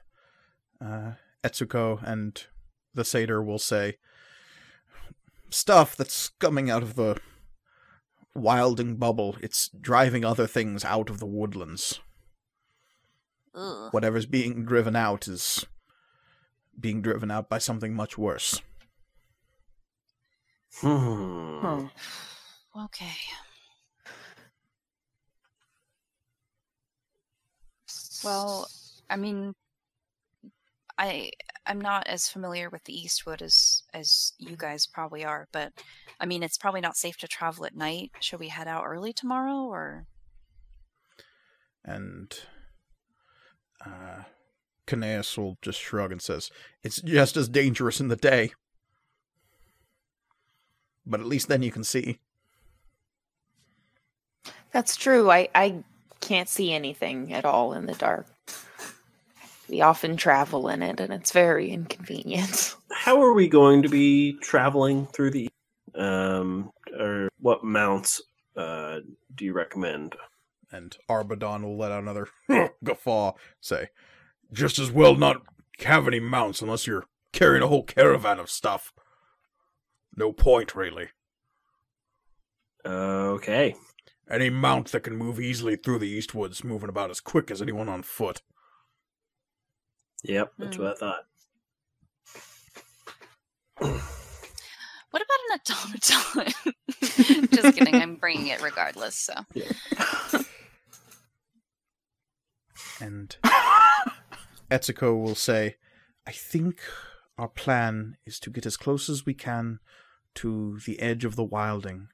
uh, Etsuko, and the satyr will say, Stuff that's coming out of the wilding bubble, it's driving other things out of the woodlands. Ugh. Whatever's being driven out is being driven out by something much worse. Hmm. Huh. Okay. Well, I mean, I I'm not as familiar with the Eastwood as as you guys probably are, but I mean, it's probably not safe to travel at night. Should we head out early tomorrow, or And uh Cnaeus will just shrug and says, It's just as dangerous in the day. But at least then you can see. That's true. I, I can't see anything at all in the dark. We often travel in it, and it's very inconvenient. How are we going to be traveling through the um or what mounts uh do you recommend? And Arbadon will let out another guffaw, say, Just as well not have any mounts unless you're carrying a whole caravan of stuff. No point, really. Okay. Any mount that can move easily through the Eastwoods, moving about as quick as anyone on foot. Yep, that's Hmm. what I thought. what about an automaton? Just kidding. I'm bringing it regardless. So And Etsuko will say, I think our plan is to get as close as we can to the edge of the wilding.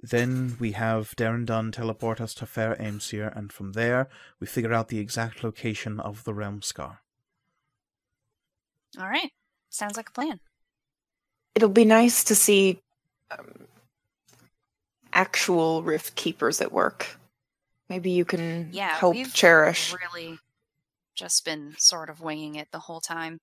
Then we have Darren Dunn teleport us to Fair Aimseer, and from there we figure out the exact location of the Realm Scar. all right, sounds like a plan. It'll be nice to see um, actual Rift Keepers at work. Maybe you can Yeah, help we've Cherish. Really, just been sort of winging it the whole time.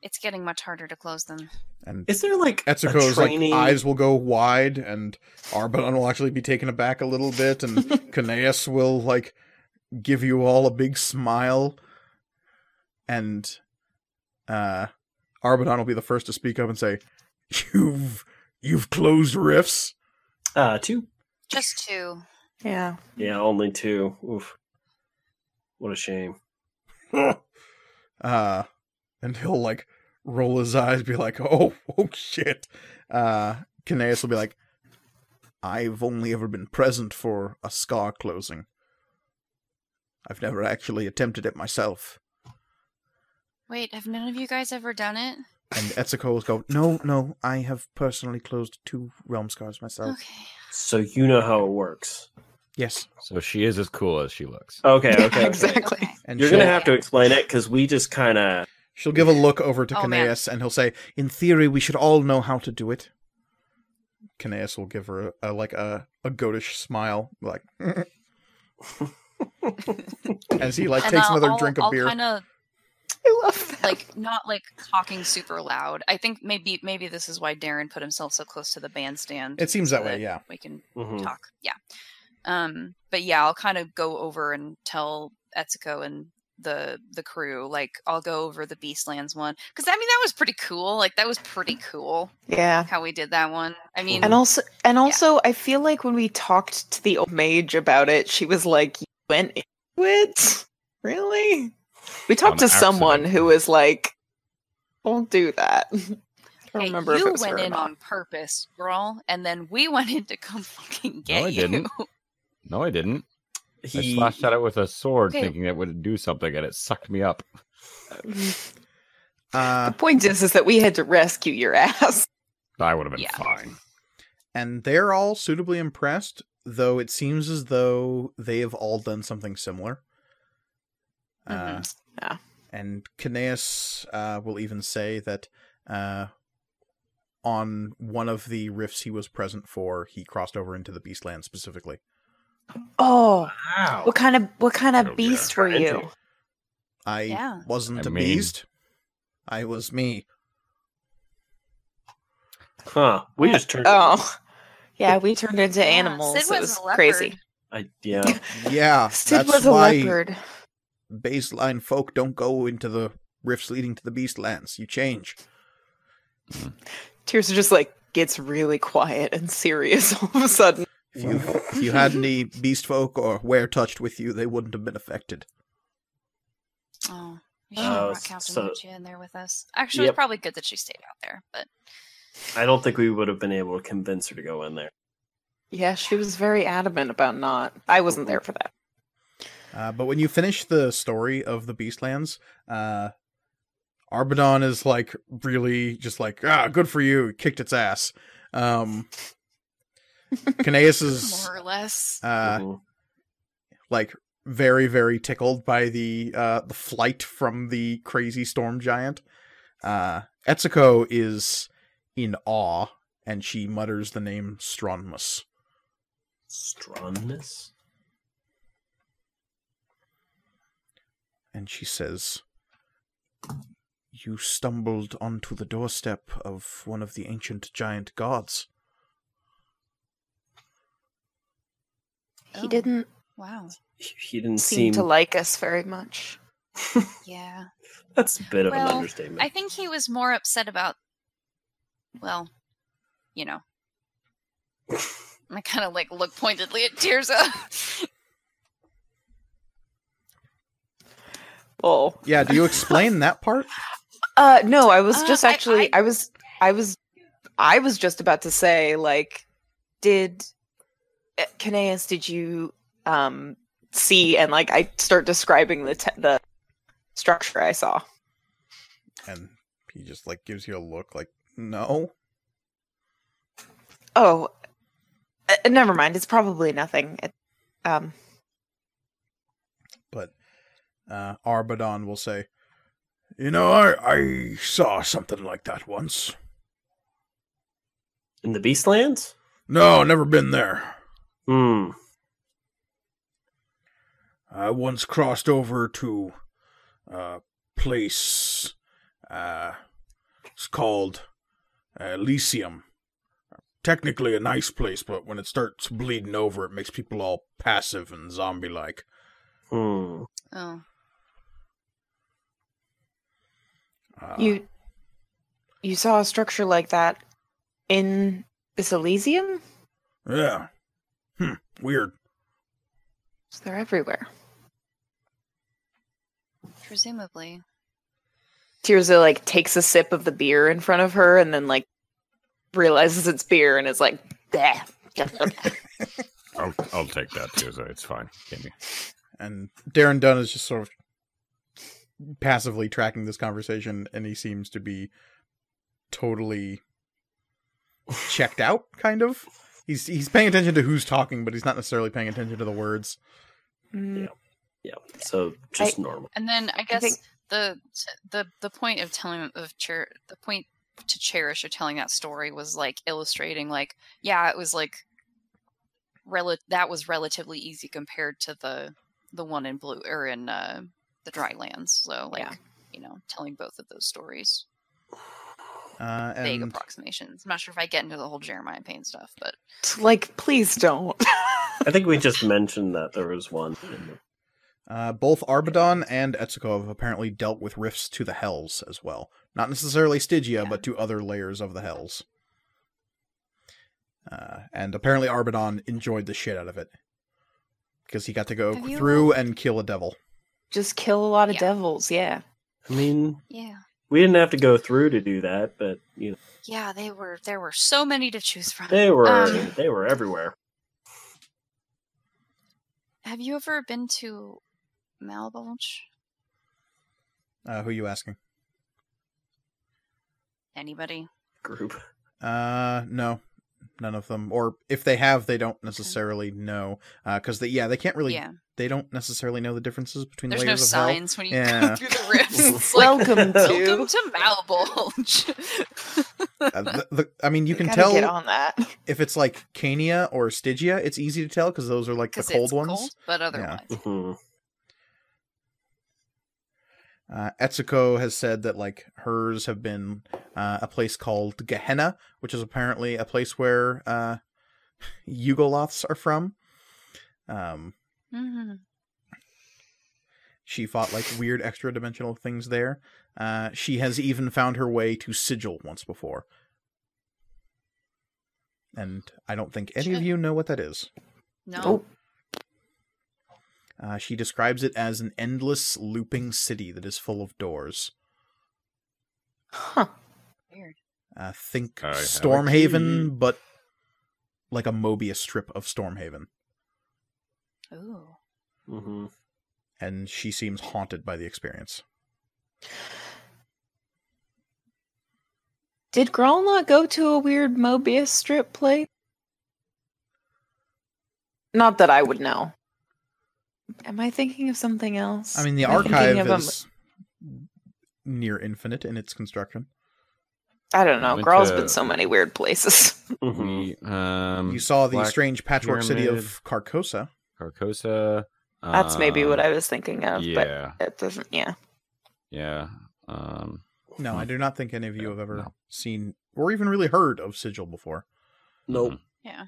It's getting much harder to close them. And Is there like a Etsuko's like eyes will go wide, and Arbadon will actually be taken aback a little bit, and Cnaeus will like give you all a big smile, and uh, Arbadon will be the first to speak up and say, "You've you've closed rifts." uh two? Just two. Yeah. Yeah, only two. Oof. What a shame. uh, and he'll like roll his eyes, be like, "Oh, oh shit." Uh, Cnaeus will be like, "I've only ever been present for a scar closing. I've never actually attempted it myself." Wait, have none of you guys ever done it? And Etsuko will go, "No, no, I have personally closed two realm scars myself. Okay. So you know how it works. Yes, So she is as cool as she looks. Okay, okay. okay. exactly. And You're she'll, gonna have to explain it because we just kind of. she'll give a look over to Oh, man. And he'll say, "In theory, we should all know how to do it." Cnaeus will give her a, a like a, a goatish smile, like as he like And takes I'll- another I'll- drink of I'll beer. Kind of I love that. like not like talking super loud. I think maybe maybe this is why Darren put himself so close to the bandstand. It seems so that way, yeah. We can Mhm. talk. Yeah. Um, but yeah, I'll kind of go over and tell Etsuko and the the crew. Like, I'll go over the Beastlands one because I mean that was pretty cool. Like, that was pretty cool yeah. how we did that one. I mean, And also, and also, I feel like when we talked to the old mage about it, she was like, "You went into it, really?" We talked On to someone who was like, "Don't do that." I don't hey, remember if you it was went or in on purpose, girl, and then we went in to come fucking get No, I you. didn't. No, I didn't. I slashed at it with a sword, Okay. thinking it would do something, and it sucked me up. Uh, the point is, is that we had to rescue your ass. I would have been Yeah. fine. and they're all suitably impressed, though it seems as though they have all done something similar. Uh, Mhm. Yeah. And Cnaeus uh, will even say that uh, on one of the rifts he was present for, he crossed over into the Beastland specifically. Oh, wow. what kind of what kind Oh, of beast were you? I Yeah. wasn't I a mean- beast. I was me. Huh. We just turned. Oh, yeah, we turned into Yeah, animals. Sid it was was a crazy. I, yeah. Yeah, Sid that's was a why leopard. baseline folk don't go into the rifts leading to the beast lands. You change. Hmm. Tears are just like gets really quiet and serious all of a sudden. If you if you had any beast folk or were touched with you, they wouldn't have been affected. Oh, we should Oh, have brought Captain so- Lucia in there with us. Actually, Yep. it's probably good that she stayed out there, but I don't think we would have been able to convince her to go in there. Yeah, she was very adamant about not. I wasn't there for that. Uh, but when you finish the story of the Beastlands, uh, Arbadon is like really just like ah, good for you, kicked its ass. Um, Cnaeus is More or less. uh, Mhm. like very very tickled by the uh the flight from the crazy storm giant. Uh, Etsuko is in awe, and she mutters the name Stronmaus. Strongness. and she says, You stumbled onto the doorstep of one of the ancient giant gods. He Oh, didn't Wow. he didn't seem seem. to like us very much. Yeah. That's a bit of Well, an understatement. I think he was more upset about, well, you know. I kind of like look pointedly at Tirza. Oh. Yeah, do you explain that part? Uh no, I was Uh, just I- actually I- I, was I was I was just about to say like did uh, Cnaeus did you um see and like I start describing the te- the structure I saw. And he just like gives you a look like, no. Oh, uh, never mind. It's probably nothing. It, um, But uh, Arbadon will say, You know, I, I saw something like that once. In the Beastlands? No, never been there. Hmm. I once crossed over to a place. Uh, it's called uh, Elysium. Technically a nice place, but when it starts bleeding over, it makes people all passive and zombie-like. Hmm. Oh. Uh, you you saw a structure like that in this Elysium? Yeah. Hmm. Weird. So they're everywhere. Presumably. Tirza like takes a sip of the beer in front of her and then like realizes it's beer and is like, "Bleh." I'll I'll take that too. It's fine. Give me. And Darren Dunn is just sort of passively tracking this conversation, and he seems to be totally checked out, kind of. He's he's paying attention to who's talking, but he's not necessarily paying attention to the words. Yeah, Yeah. So just normal. And then I guess think- the the the point of telling of cher the point to cherish or telling that story was like illustrating like yeah it was like rel- that was relatively easy compared to the the one in blue or in uh, the dry lands so like Yeah. you know telling both of those stories Uh, vague approximations i'm not sure if i get into the whole jeremiah payne stuff but Like, please don't. I think we just mentioned that there was one. uh, both Arbadon and Etsuko have apparently dealt with rifts to the Hells as well. Not necessarily Stygia, Yeah. but to other layers of the Hells. Uh, and apparently Arbadon enjoyed the shit out of it. Because he got to go Have through all- and kill a devil. Just kill a lot of Yeah. devils, yeah. I mean, yeah we didn't have to go through to do that, but you know, yeah they were there were so many to choose from they were Um, they were everywhere. have you ever been to malbolge Uh, who are you asking? anybody Group. Uh, no, none of them. Or if they have, they don't necessarily know. Uh, because they, yeah, they can't really. yeah They don't necessarily know the differences between There's no layers of hell. signs when you Yeah. go through the rifts. Like, Welcome to. welcome to Malbolge. Uh, the, the, I mean, you can tell get on that. if it's like Cania or Stygia. It's easy to tell because those are like the cold ones. cold, but otherwise, hmm Uh, Etsuko has said that like hers have been uh, a place called Gehenna, which is apparently a place where uh, Yugoloths are from. Um, Mhm. she fought like weird extra dimensional things there. Uh, she has even found her way to Sigil once before. And I don't think any of you know what that is. no, Oh. Uh, she describes it as an endless looping city that is full of doors. Huh. weird. Uh, think I Stormhaven, but like a Mobius strip of Stormhaven. Ooh, hmm And she seems haunted by the experience. Did Grawl not go to a weird Mobius strip place? Not that I would know. Am I thinking of something else? I mean, the Am I thinking archive of a- is near infinite in its construction. I don't know. went Grawl's to- been so many weird places. Mhm. We, um, you saw the Black strange patchwork city of Carcosa. Carcosa. That's maybe what um, I was thinking of, but Yeah, it doesn't. Yeah. yeah. Um, No, I do not think any of you have ever no. seen or even really heard of Sigil before. Nope. Yeah.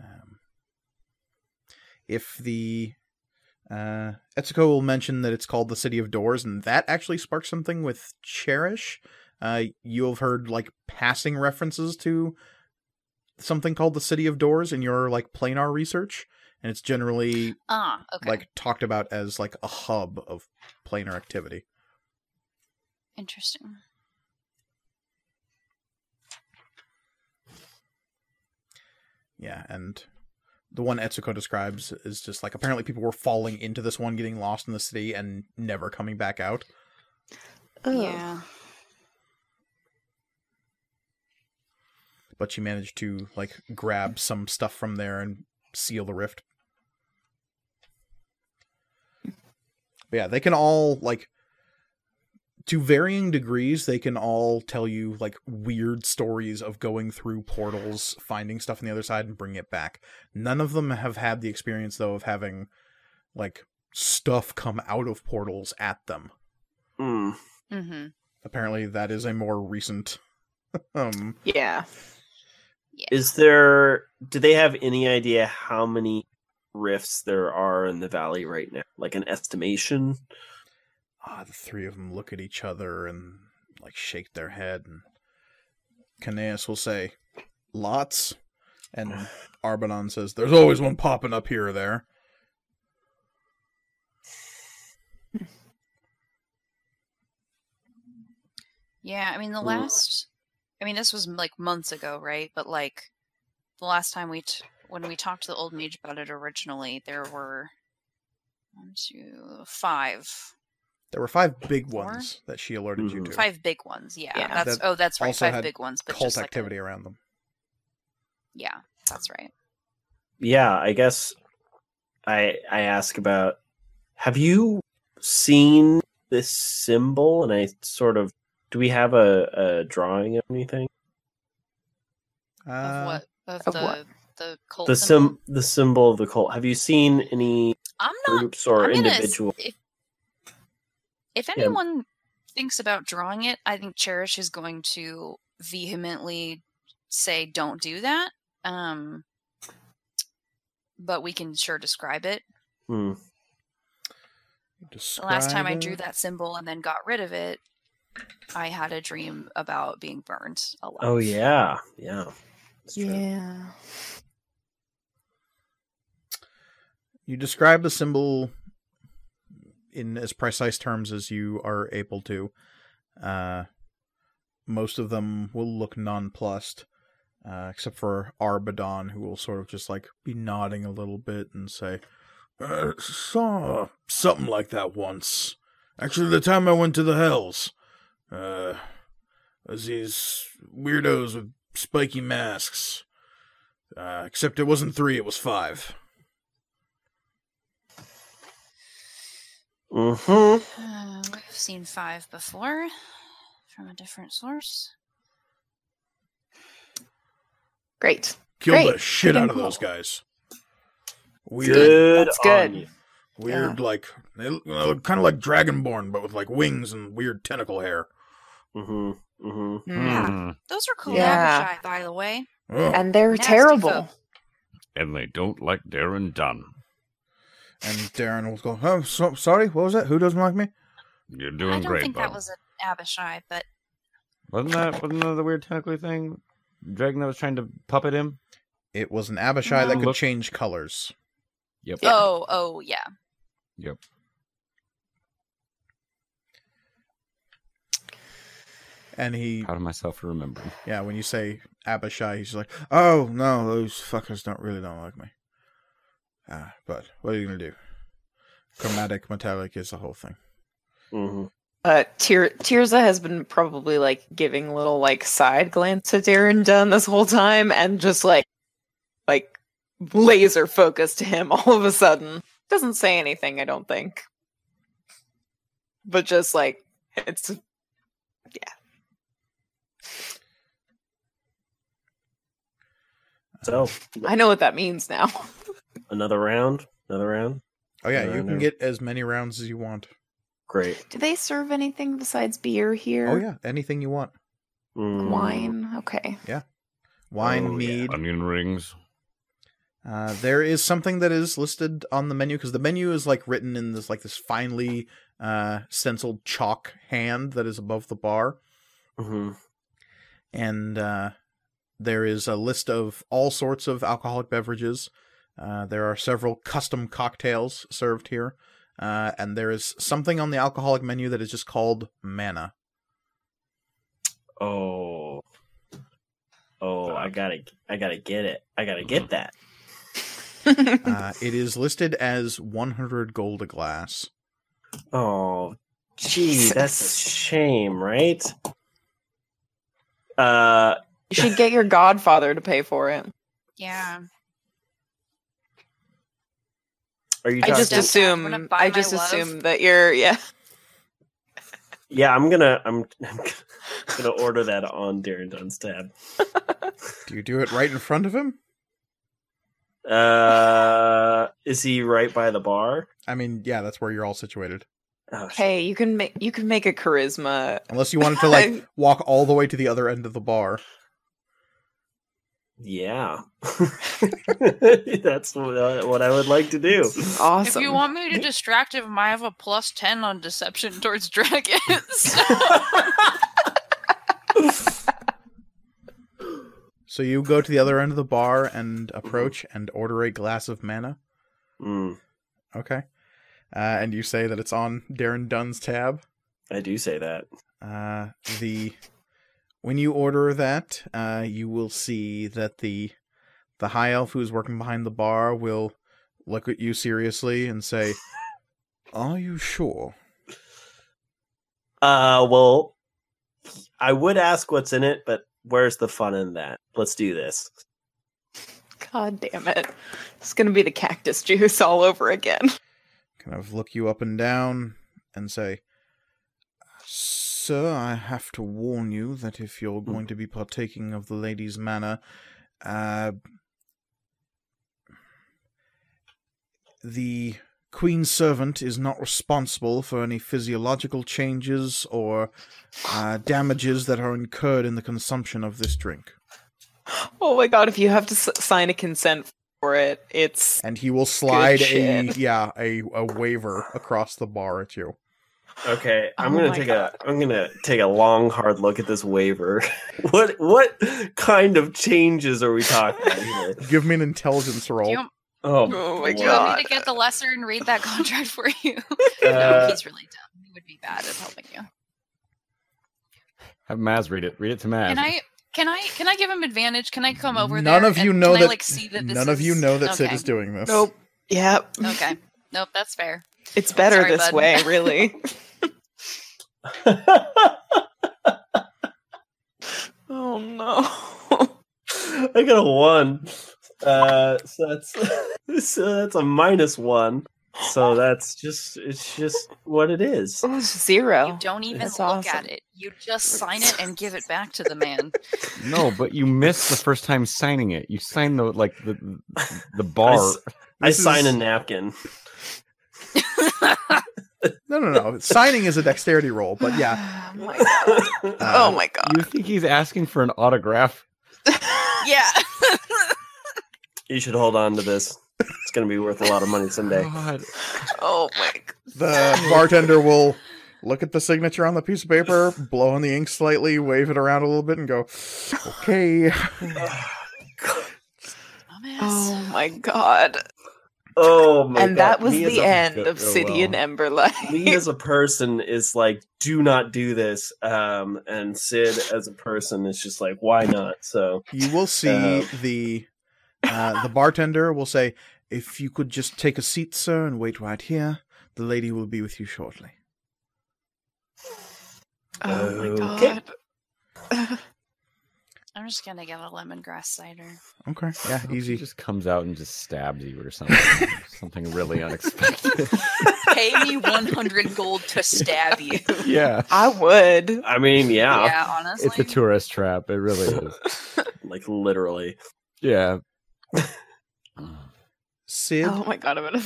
Um, if the uh, Etsuko will mention that it's called the City of Doors, and that actually sparks something with Cherish. Uh, you have heard like passing references to something called the City of Doors in your like planar research, and it's generally Ah, okay. like talked about as like a hub of planar activity. Interesting. Yeah, and the one Etsuko describes is just like apparently people were falling into this one, getting lost in the city, and never coming back out. Oh. Yeah. But she managed to like grab some stuff from there and seal the rift. But yeah, they can all like to varying degrees they can all tell you like weird stories of going through portals finding stuff on the other side and bringing it back none of them have had the experience though of having like stuff come out of portals at them Mm. Mm-hmm. apparently that is a more recent um Yeah. Yeah. Is there? Do they have any idea how many rifts there are in the valley right now? Like an estimation? Ah, the three of them look at each other and like shake their head and Cnaeus will say lots and Arbadon says there's always one popping up here or there Yeah, I mean the last I mean this was like months ago, right? But like the last time we t- when we talked to the old mage about it originally, there were one, two, five. There were five big Four? ones that she alerted you Mhm. to Five big ones, yeah. Yeah. That's That oh that's right, also five had big ones, but cult just like a- activity around them yeah, that's right. Yeah, I guess I I ask about have you seen this symbol? And I sort of do we have a, a drawing of anything? Of Uh, what of, of the what? the cult The symbol? sim the symbol of the cult. Have you seen any I'm not groups or I'm gonna s- individual? If, if Yeah. anyone thinks about drawing it, I think Cherish is going to vehemently say, "Don't do that." Um, but we can sure describe it. Hmm. The last time I drew that symbol and then got rid of it, I had a dream about being burned alive. Oh yeah, yeah. That's true. Yeah. You describe the symbol in as precise terms as you are able to. Uh, most of them will look nonplussed, uh, except for Arbadon, who will sort of just like be nodding a little bit and say, uh, "Saw something like that once. Actually, the time I went to the Hells, uh, was these weirdos with spiky masks. Uh, except it wasn't three; it was five. Mm-hmm. Uh, we've seen five before from a different source. Great. Killed Great. the shit out of those guys. Weird, Good. That's good. you. weird, like they look, look kind of like Dragonborn, but with like wings and weird tentacle hair. Mm-hmm. Mm-hmm. Mm. hmm. Those are cool Yeah. by the way. Oh. And they're Nasty terrible. folk. And they don't like Darren Dunn. And Darren will go, "Oh, so, sorry, what was that? Who doesn't like me?" You're doing great. I don't great, think bud. that was an Abishai, but Wasn't that wasn't that the weird tentacly thing? Dragon that was trying to puppet him. It was an Abishai that could Look- change colors. Yep. Yeah. oh, oh yeah. Yep. And he, Proud of myself for remembering. yeah, when you say Abishai, he's like, "Oh no, those fuckers don't really don't like me." Ah, but what are you gonna do? Chromatic metallic is the whole thing. Mm-hmm. Uh, Tyr- Tirza has been probably like giving little like side glance at Darren Dunn this whole time, and just like, like laser focused to him all of a sudden. Doesn't say anything, I don't think, but just like it's yeah. So I know what that means now. another round, another round. Oh yeah, Yeah, you can get as many rounds as you want. Great. Do they serve anything besides beer here? Oh yeah, anything you want. Mm. Wine. Okay. Yeah. Wine, Oh, yeah. mead. Onion rings. Uh, there is something that is listed on the menu because the menu is like written in this like this finely uh, stenciled chalk hand that is above the bar, Mhm. and uh, there is a list of all sorts of alcoholic beverages. Uh, there are several custom cocktails served here, uh, and there is something on the alcoholic menu that is just called mana. Oh. Oh, I gotta, I gotta get it. I gotta get that. Uh, it is listed as 100 gold a glass. Oh, gee, that's a shame, right? Uh, you should get your godfather to pay for it. Yeah. Are you I just Stepdad, I'm assume. I just love. assume that you're. Yeah. yeah, I'm gonna, I'm, I'm gonna order that on Darren Dunn's tab. Do you do it right in front of him? Uh, is he right by the bar? I mean, yeah, that's where you're all situated. Oh. Hey, you can make you can make a charisma. Unless you wanted to like walk all the way to the other end of the bar. Yeah, that's what, uh, what I would like to do. Awesome. If you want me to distract him, I have a plus 10 on deception towards dragons. So you go to the other end of the bar and approach and order a glass of mana. Mm, Okay. Uh, and you say that it's on Darren Dunn's tab. I do say that. Uh, the when you order that, uh, you will see that the the high elf who's working behind the bar will look at you seriously and say, "Are you sure?" Uh, well, I would ask what's in it, but where's the fun in that? Let's do this. God damn it! It's gonna be the cactus juice all over again. kind of look you up and down and say, Sir, I have to warn you that if you're going to be partaking of the lady's manner, uh, the Queen's servant is not responsible for any physiological changes or uh, damages that are incurred in the consumption of this drink. Oh my god! If you have to s- sign a consent for it, it's And he will slide a yeah a, a waiver across the bar at you. Okay, I'm Oh gonna take God. a I'm gonna take a long hard look at this waiver. what what kind of changes are we talking about here? Give me an intelligence do, roll. you, Oh, Oh my do you want me to get the lesser and read that contract for you? no, Uh, he's really dumb. He would be bad at helping you. Have Maz read it. Read it to Maz. Can I? Can I? Can I give him advantage? Can I come over there? None of you and know can that. I, like, see that this none of you know that Sid is doing this. nope. Yep. Okay. Nope, that's fair. It's better Sorry, this bud. way, really. oh no. I got a one. Uh, so that's so that's a minus one. So that's just it's just what it is. Zero. You don't even That's look awesome. at it. You just sign it and give it back to the man. No, but you missed the first time signing it. You signed the like the the bar. I, This sign is- a napkin. No, no, no. Signing is a dexterity roll, but yeah. Oh my god. Uh, oh my god. You think he's asking for an autograph? yeah. You should hold on to this. It's gonna be worth a lot of money someday. God. Oh my god. The bartender will look at the signature on the piece of paper, blow on the ink slightly, wave it around a little bit, and go, "Okay." Oh my god. Oh my god. and god! that was Me the end go- of go City well. and Emberlight. Me as a person is like, do not do this. Um, and Sid as a person is just like, why not? So You will see Uh, the uh, the bartender will say, "If you could just take a seat, sir, and wait right here, the lady will be with you shortly." Oh my god. I'm just gonna get a lemongrass cider. Okay, yeah, He easy. just comes out and just stabs you or something. something really unexpected. Pay me 100 gold to stab you. yeah. I would. I mean, yeah, Yeah, honestly. It's a tourist trap. It really is. like literally. Yeah. Sid, Oh my god, I'm gonna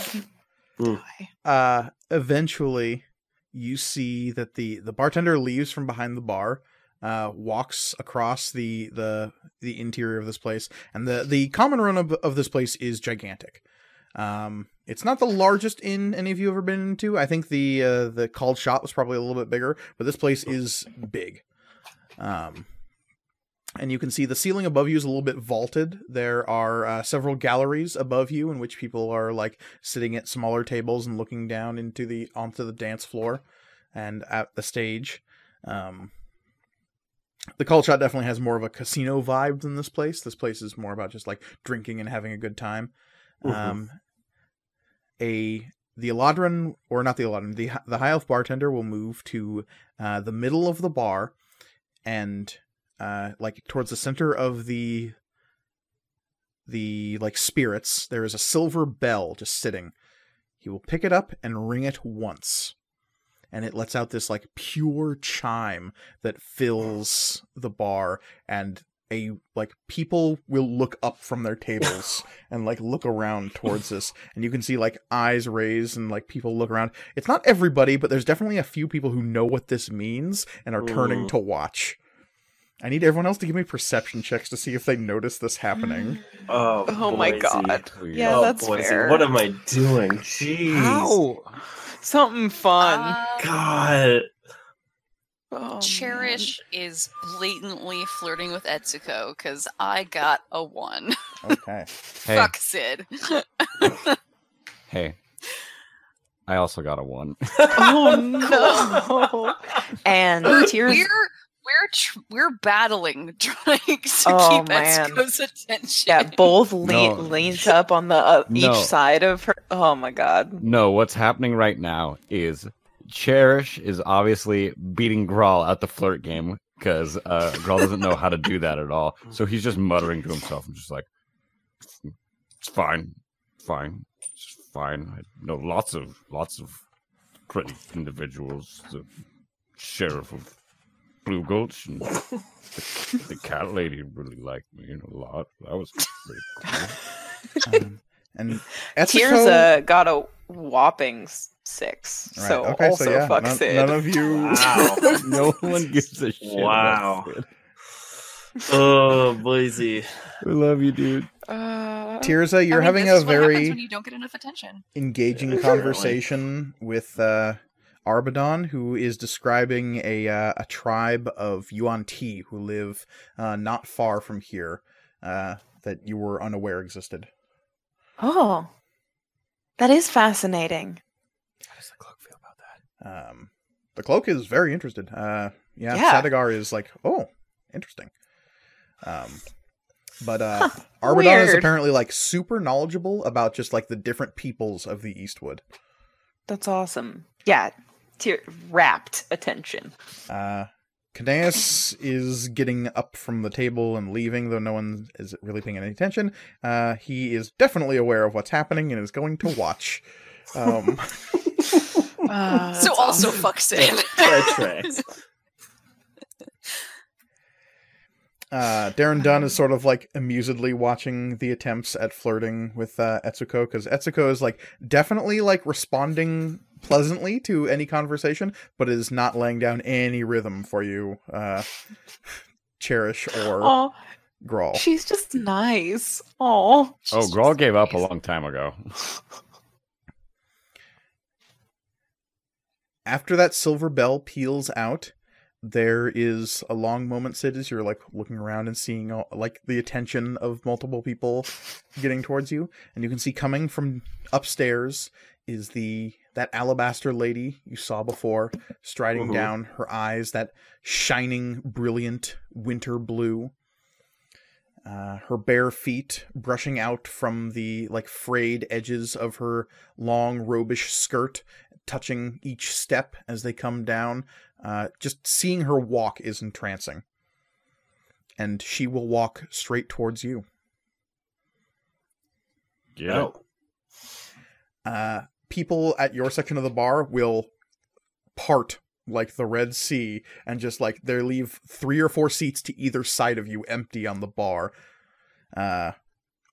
Mm. uh, eventually, you see that the the bartender leaves from behind the bar, uh, walks across the the the interior of this place, and the the common room of, of this place is gigantic. Um, it's not the largest inn any of you ever been into. I think the uh, the called shot was probably a little bit bigger, but this place is big. Um, and you can see the ceiling above you is a little bit vaulted. There are uh, several galleries above you in which people are like sitting at smaller tables and looking down into the onto the dance floor and at the stage. Um, the cult shot definitely has more of a casino vibe than this place. This place is more about just like drinking and having a good time. Mhm. Um, a the Eladrin or not the Eladrin, the the high elf bartender will move to uh, the middle of the bar and uh, like towards the center of the the like spirits. There is a silver bell just sitting. He will pick it up and ring it once. And it lets out this like pure chime that fills the bar and a like people will look up from their tables and like look around towards this and you can see like eyes raised and like people look around it's not everybody but there's definitely a few people who know what this means and are turning Mm. to watch i need everyone else to give me perception checks to see if they notice this happening Oh, Oh my god. Yeah, oh, that's Boise, fair. What am I doing? Jeez. Something fun. Uh, God. Oh, man. Cherish is blatantly flirting with Etsuko because I got a one. okay Hey. Fuck Sid. Hey. I also got a one. Oh no. and tears. We're we're tr- we're battling trying to Oh, keep man. Etsuko's attention. Yeah, both lean, No. leans up on the uh, No. each side of her. Oh my god. No, what's happening right now is Cherish is obviously beating Grawl at the flirt game because uh, Grawl doesn't know how to do that at all. So he's just muttering to himself and just like, "It's fine, fine, it's fine. I know lots of lots of pretty individuals. The sheriff of Blue Gulch and the, the cat lady really liked me a lot. That was pretty cool. um, and Etsuko, Tirza got a whopping six. Right, So okay, also so yeah, fuck none, Sid. none of you. Wow. no one gives a shit. Wow. About Sid. Oh, Boise. We love you, dude. Uh, Tirza, you're I mean, having this a what very when you don't get enough attention. engaging conversation with uh, Arbadon, who is describing a uh, a tribe of Yuan Ti who live uh, not far from here uh, that you were unaware existed. oh, that is fascinating. How does the cloak feel about that? Um, the cloak is very interested. Uh, yeah, Yeah. Sadagar is like, oh, interesting. Um, but uh, Huh, Arbadon is apparently like super knowledgeable about just like the different peoples of the Eastwood. That's awesome. Yeah, Tyr rapt attention. Uh, Cnaeus is getting up from the table and leaving, though no one is really paying any attention. Uh, he is definitely aware of what's happening and is going to watch. Um, Uh, so also awesome. fuck Sid. That tracks. uh, Darren Dunn is sort of like amusedly watching the attempts at flirting with uh, Etsuko because Etsuko is like definitely like responding pleasantly to any conversation, but is not laying down any rhythm for you, uh, Cherish or Oh, Grawl. she's just nice. Oh, Oh, Grawl gave up a long time ago. after that silver bell peals out, there is a long moment, Sid, as you're like looking around and seeing all, like the attention of multiple people getting towards you, and you can see coming from upstairs is the that alabaster lady you saw before, striding Mhm. down, her eyes that shining, brilliant winter blue. uh, her bare feet brushing out from the like frayed edges of her long robish skirt, touching each step as they come down. Uh, just seeing her walk is entrancing. And she will walk straight towards you. Get it? Oh. uh, people at your section of the bar will part like the Red Sea and just like they leave three or four seats to either side of you empty on the bar. Uh,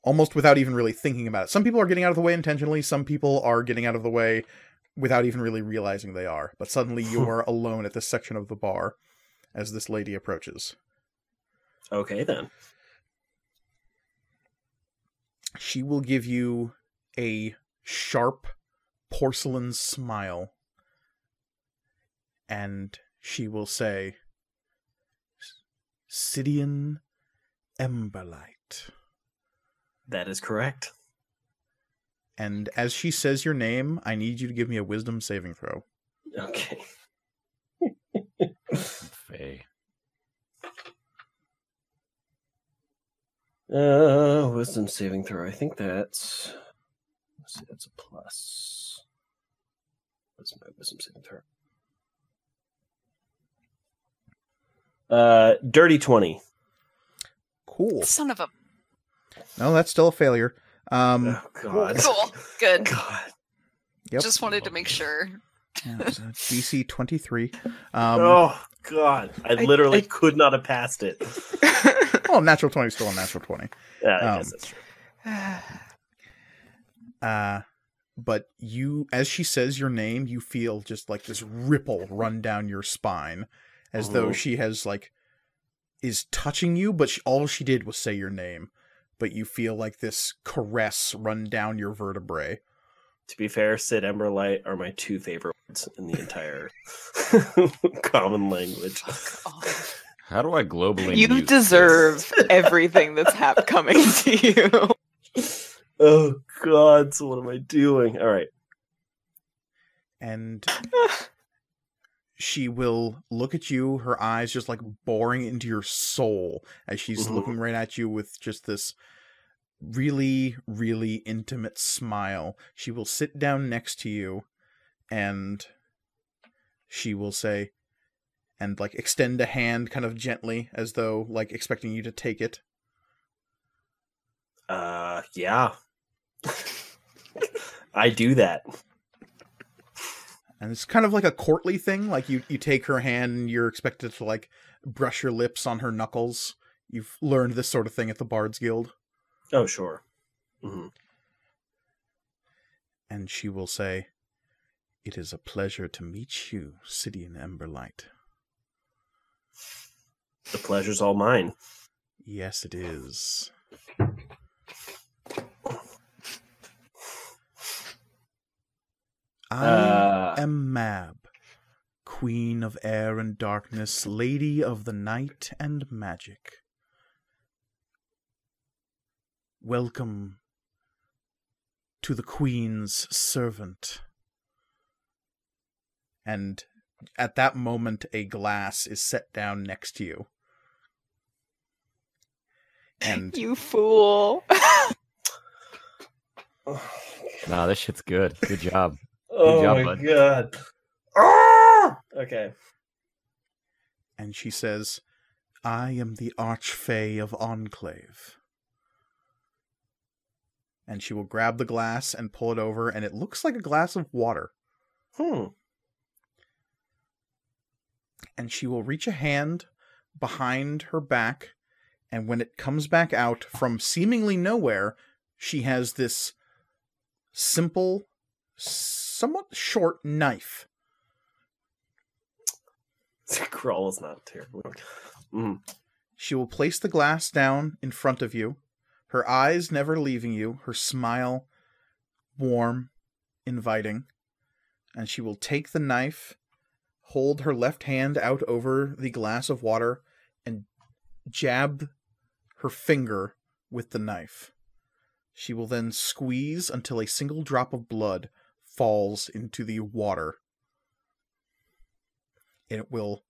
almost without even really thinking about it. Some people are getting out of the way intentionally, some people are getting out of the way without even really realizing they are. But suddenly you are alone at this section of the bar as this lady approaches. Okay then. She will give you a sharp porcelain smile. And she will say, Sidian Emberlight. That is correct. And as she says your name, I need you to give me a wisdom saving throw. Okay. Faye. Uh, wisdom saving throw. I think that's. Let's see, that's a plus. What's my wisdom saving throw? Uh, dirty twenty. Cool. Son of a No, that's still a failure. Um, oh God. cool. Good. God. Yep. Just wanted to make sure. yeah, it was a DC 23. Um, oh God. I I- literally I- could not have passed it. oh, natural 20 is still a natural 20. Yeah, I Um, guess that's true. Uh, but you, as she says your name, you feel just like this ripple run down your spine, as though Mhm. she has like is touching you, but she, all she did was say your name. But you feel like this caress run down your vertebrae. To be fair, Sid Emberlight are my two favorite words in the entire common language. Oh, How do I globally? you mute deserve everything that's hap- coming to you. Oh God! So what am I doing? All right. and she will look at you, her eyes just like boring into your soul as she's Mhm. looking right at you with just this really, really intimate smile. She will sit down next to you and she will say, and like extend a hand kind of gently as though like expecting you to take it. Uh, yeah. I do that. And it's kind of like a courtly thing. Like you, you take her hand and you're expected to like brush your lips on her knuckles. You've learned this sort of thing at the Bards Guild. Oh, sure. hmm And she will say, It is a pleasure to meet you, City Sidian Emberlight. The pleasure's all mine. Yes, it is. I Uh, am Mab, Queen of Air and Darkness, Lady of the Night and Magic. Welcome to the Queen's servant. And at that moment, a glass is set down next to you. And you fool. Nah, this shit's good. Good job. Oh job, my bud. god. Ah! Okay. and she says, I am the Archfey of Enclave. And she will grab the glass and pull it over, and it looks like a glass of water. Hmm. And she will reach a hand behind her back, and when it comes back out from seemingly nowhere, she has this simple, somewhat short knife. Crawl is not terrible. Mm. She will place the glass down in front of you, her eyes never leaving you, her smile warm, inviting, and she will take the knife, hold her left hand out over the glass of water, and jab her finger with the knife. She will then squeeze until a single drop of blood falls into the water. And It will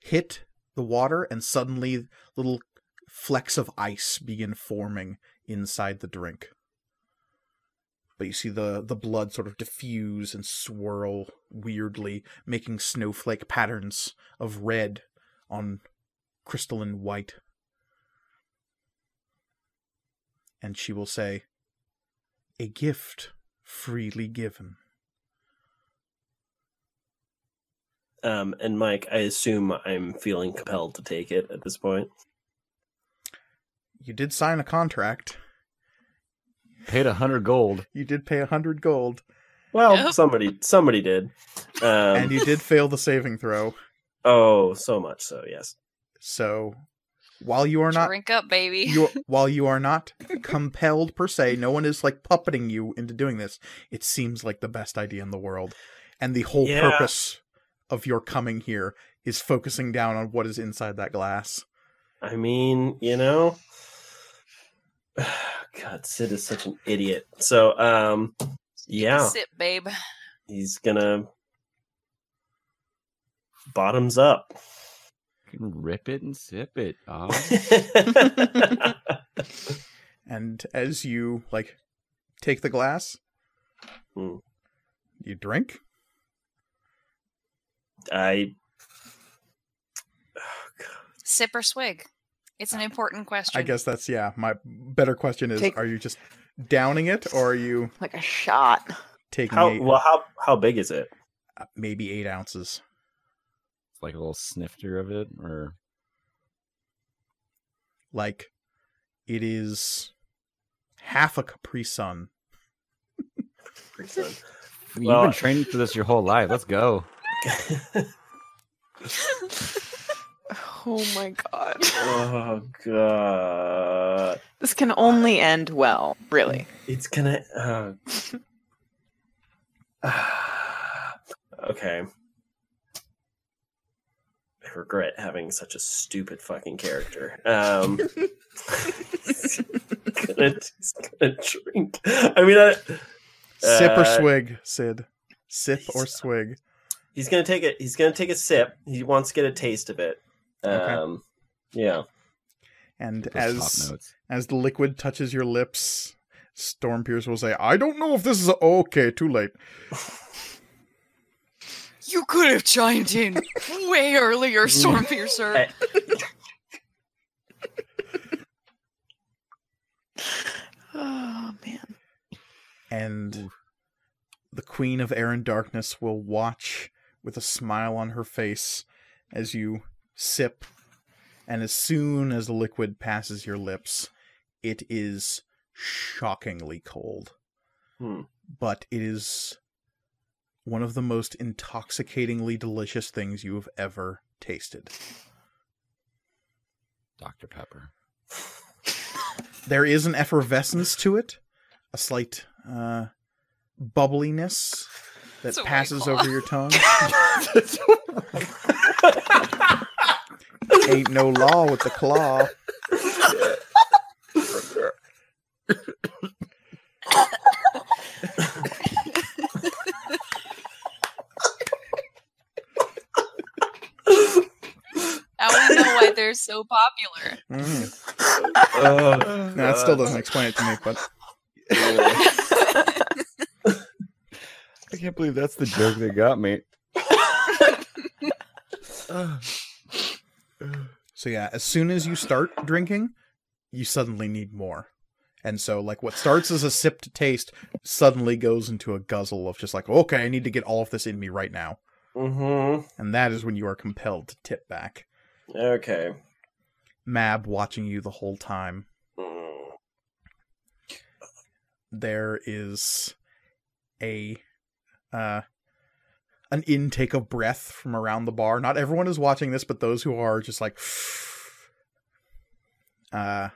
hit the water, and suddenly little flecks of ice begin forming inside the drink. But you see the, the blood sort of diffuse and swirl weirdly, making snowflake patterns of red on crystalline white. And she will say, A gift freely given. Um, and Mike, I assume I'm feeling compelled to take it at this point. You did sign a contract. Paid a hundred gold. You did pay a hundred gold, Well, Yep. somebody somebody did. Um, and you did fail the saving throw. oh, so much so. Yes. So, while you are not Drink up, baby. you while you are not compelled per se, no one is like puppeting you into doing this. It seems like the best idea in the world, and the whole Yeah. purpose of your coming here is focusing down on what is inside that glass. I mean, you know, God, Sid is such an idiot. So, um, yeah, Sit, babe. he's gonna bottoms up. You can rip it and sip it. Ah. And as you like take the glass, Hmm. you drink. I Sip or swig? It's an important question. I guess that's yeah. My better question is: Take- Are you just downing it, or are you Like a shot. taking how eight, well how how big is it? uh, maybe eight ounces? It's like a little snifter of it, or Like it is half a Capri Sun. Pretty soon. you've Well- been training for this your whole life. Let's go. Oh my god. oh god, This can only end well, really. it's gonna. Uh... okay. I regret having such a stupid fucking character. Um, gonna, he's gonna drink. I mean, I, Sip or uh, swig, Sid. Sip or he's- swig. He's gonna take it. He's gonna take a sip. He wants to get a taste of it. Okay. Um, yeah. And Those as as the liquid touches your lips, Stormpierce will say, "I don't know if this is okay. Too late." You could have chimed in way earlier, Stormpiercer. Oh man. and the Queen of Air and Darkness will watch with a smile on her face as you sip, and as soon as the liquid passes your lips, it is shockingly cold. Hmm. But it is one of the most intoxicatingly delicious things you have ever tasted. Dr. Pepper. There is an effervescence to it, a slight uh, bubbliness that It's passes over your tongue. Ain't no law with the claw. Now we know why they're so popular. Mm. oh, No, that still doesn't explain it to me, but I can't believe that's the joke that got me. so yeah, as soon as you start drinking, you suddenly need more. And so like what starts as a sip to taste suddenly goes into a guzzle of just like, okay, I need to get all of this in me right now. hmm And that is when you are compelled to tip back. Okay. Mab watching you the whole time. Mm. There is a uh an intake of breath from around the bar. Not everyone is watching this, but those who are just like uh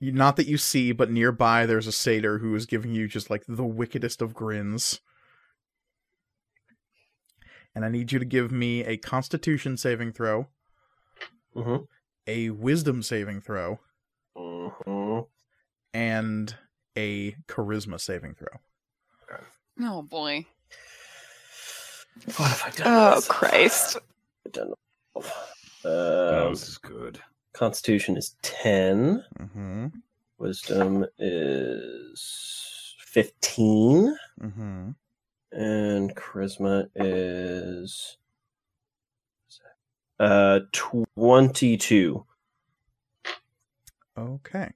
not that you see, but nearby there's a satyr who is giving you just like the wickedest of grins. And I need you to give me a constitution saving throw, Mhm. a wisdom saving throw, Mhm. and a charisma saving throw. Oh boy. What have I done? Oh with- Christ. I've done- Uh, this is good. Constitution is 10. Mm-hmm. Wisdom is 15. Mm-hmm. And Charisma is uh 22. Okay.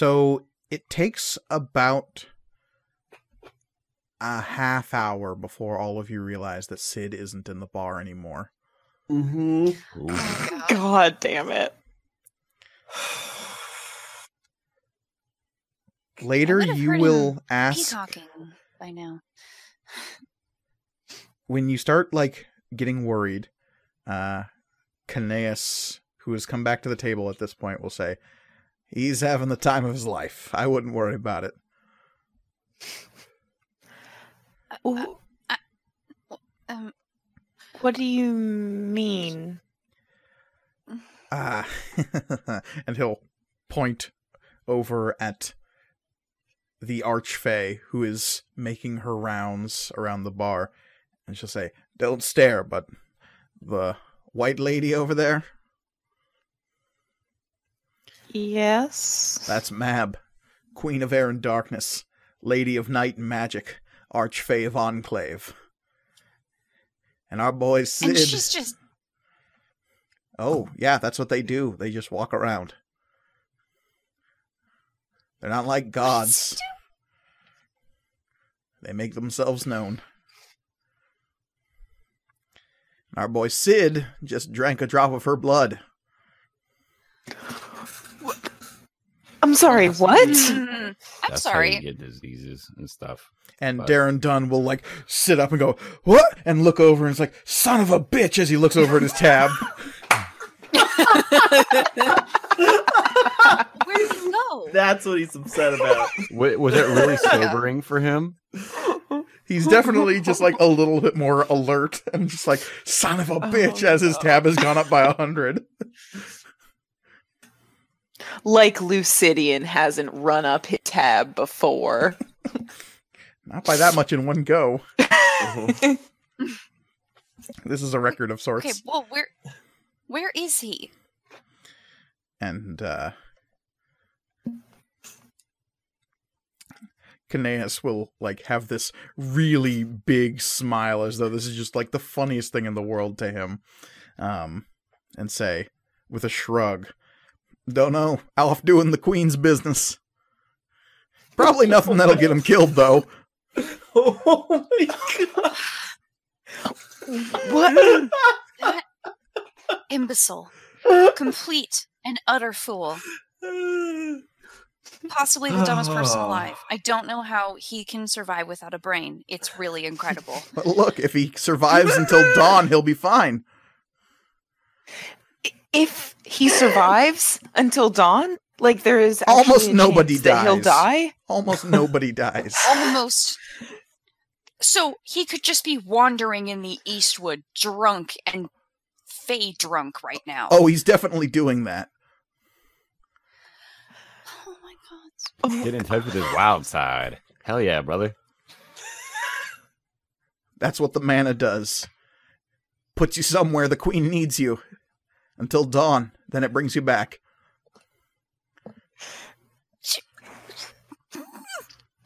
So it takes about a half hour before all of you realize that Sid isn't in the bar anymore. Mm-hmm. Ooh. God damn it. Later, you will ask Peacocking by now. when you start like getting worried. Uh, Cnaeus, who has come back to the table at this point, will say, "He's having the time of his life. I wouldn't worry about it." Wh- Um, What do you mean? Ah, and he'll point over at the archfey who is making her rounds around the bar, and she'll say, "Don't stare, but the white lady over there, Yes. that's Mab, Queen of Air and Darkness, Lady of Night and Magic, Archfey of Enclave." And our boy Sid. and she's just Oh, yeah, that's what they do. They just walk around. They're not like gods. They make themselves known. Our boy Sid just drank a drop of her blood. I'm sorry, what? Mm, I'm That's how you get diseases and stuff. And But- Darren Dunn will like sit up and go, What? And look over and it's like, Son of a bitch, as he looks over at his tab. Where did you go? That's what he's upset about. Wa- Was it really sobering for him? He's definitely just like a little bit more alert and just like, Son of a bitch, as his tab has gone up by a hundred. Like Lucidian hasn't run up his tab before. Not by that much in one go. This is a record of sorts. Okay, well, where where is he? and uh Cnaeus will like have this really big smile as though this is just like the funniest thing in the world to him um and say with a shrug don't know off doing the queen's business probably oh nothing that'll get him killed though oh my god. what? Imbecile. Complete and utter fool. Possibly the dumbest person alive. I don't know how he can survive without a brain. It's really incredible. but look if he survives until dawn he'll be fine If he survives until dawn, like there is Almost nobody dies. He'll die. almost nobody dies Almost. So he could just be wandering in the Eastwood, drunk and fey drunk right now. oh he's definitely doing that Oh my god. Oh Get in touch with his wild side. Hell yeah, brother. That's what the mana does. Puts you somewhere the queen needs you until dawn. Then it brings you back.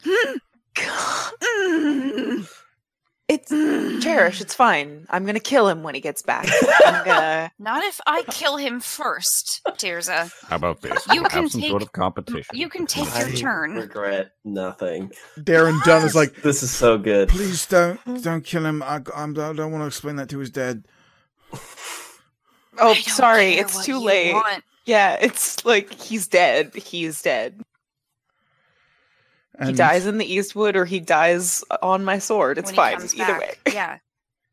It's cherish. It's fine. I'm gonna kill him when he gets back. I'm gonna. Not if I kill him first, Tirza. How about this? You We'll can have some take- sort of competition. you can take I your turn. regret nothing. Darren Dunn is like, This is so good. please don't don't kill him. I, I'm, I don't want to explain that to his dad. Oh, sorry. It's too late. want. Yeah, it's like he's dead. He's dead. And he dies in the Eastwood, or he dies on my sword. It's fine. Either back. way. Yeah.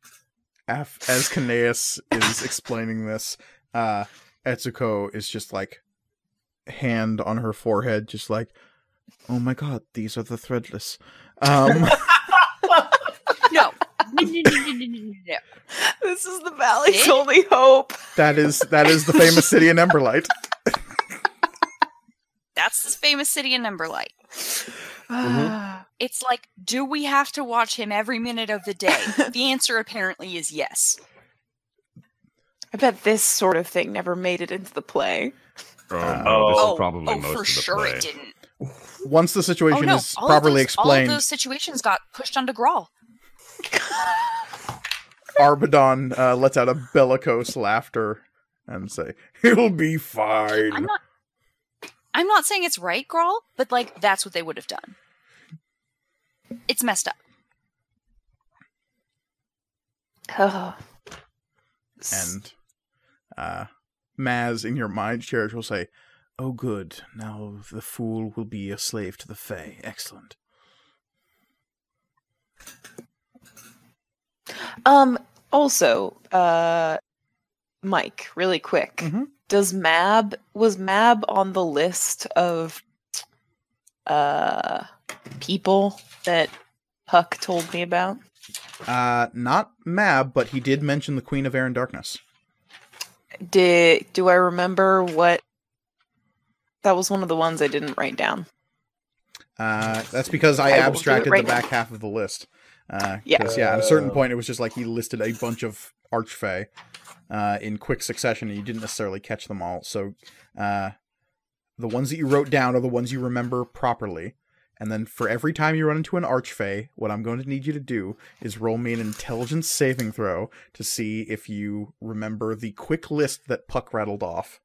af- as Cnaeus is explaining this, uh, Etsuko is just like hand on her forehead, just like, oh my god, these are the threadless. Um, No. No. This is the valley's Sid? only hope. that is that is the famous city in Emberlight. That's the famous city in Numberlight. Ah, It's like, do we have to watch him every minute of the day? the answer apparently is yes. I bet this sort of thing never made it into the play. Oh, Uh, no, this oh, is probably oh, most for of the sure play. it didn't. Once the Oh situation no, is all properly of those, all of those situations got pushed onto Grawl. Arbadon uh, lets out a bellicose laughter and say, "He'll be fine." I'm not. I'm not saying it's right, Grawl, but like that's what they would have done. It's messed up. Oh. And uh, Maz, in your mind, Cherish will say, "Oh, good. Now the fool will be a slave to the Fae. Excellent." Um. Also, uh, Mike, really quick. Mhm. Does Mab was Mab on the list of uh people that Puck told me about? Uh, not Mab, but he did mention the Queen of Air and Darkness. Did do I remember what? That was one of the ones I didn't write down. Uh, that's because I, I will do it abstracted right the now. back half of the list. Uh, Yeah. 'cause, yeah. At a certain point, it was just like he listed a bunch of archfey uh, in quick succession, and you didn't necessarily catch them all. So, uh, the ones that you wrote down are the ones you remember properly. And then for every time you run into an archfey, what I'm going to need you to do is roll me an intelligence saving throw to see if you remember the quick list that Puck rattled off.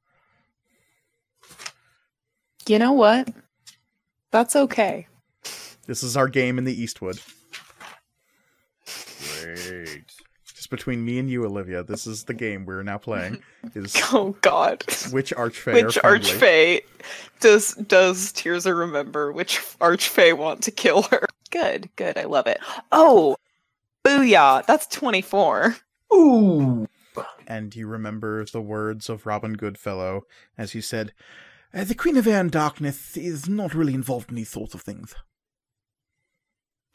You know what? That's okay. This is our game in the Eastwood. Great. Just between me and you, Olivia, this is the game we're now playing. Is Oh God. which archfey Which are archfey does does Tirza remember? Which archfey want to kill her? Good, good. I love it. Oh, booyah! That's twenty four. Ooh. and you remember the words of Robin Goodfellow as he said, "Uh, "The Queen of Air and Darkness is not really involved in these sorts of things."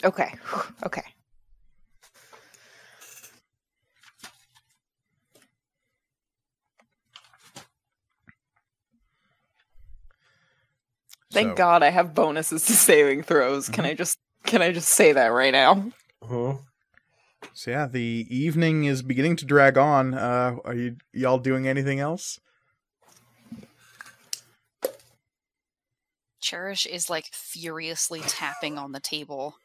Okay, okay. Thank So- God I have bonuses to saving throws. Can I just can I just say that right now? Mhm. So yeah, the evening is beginning to drag on. Uh, are you y'all doing anything else? Cherish is like furiously tapping on the table.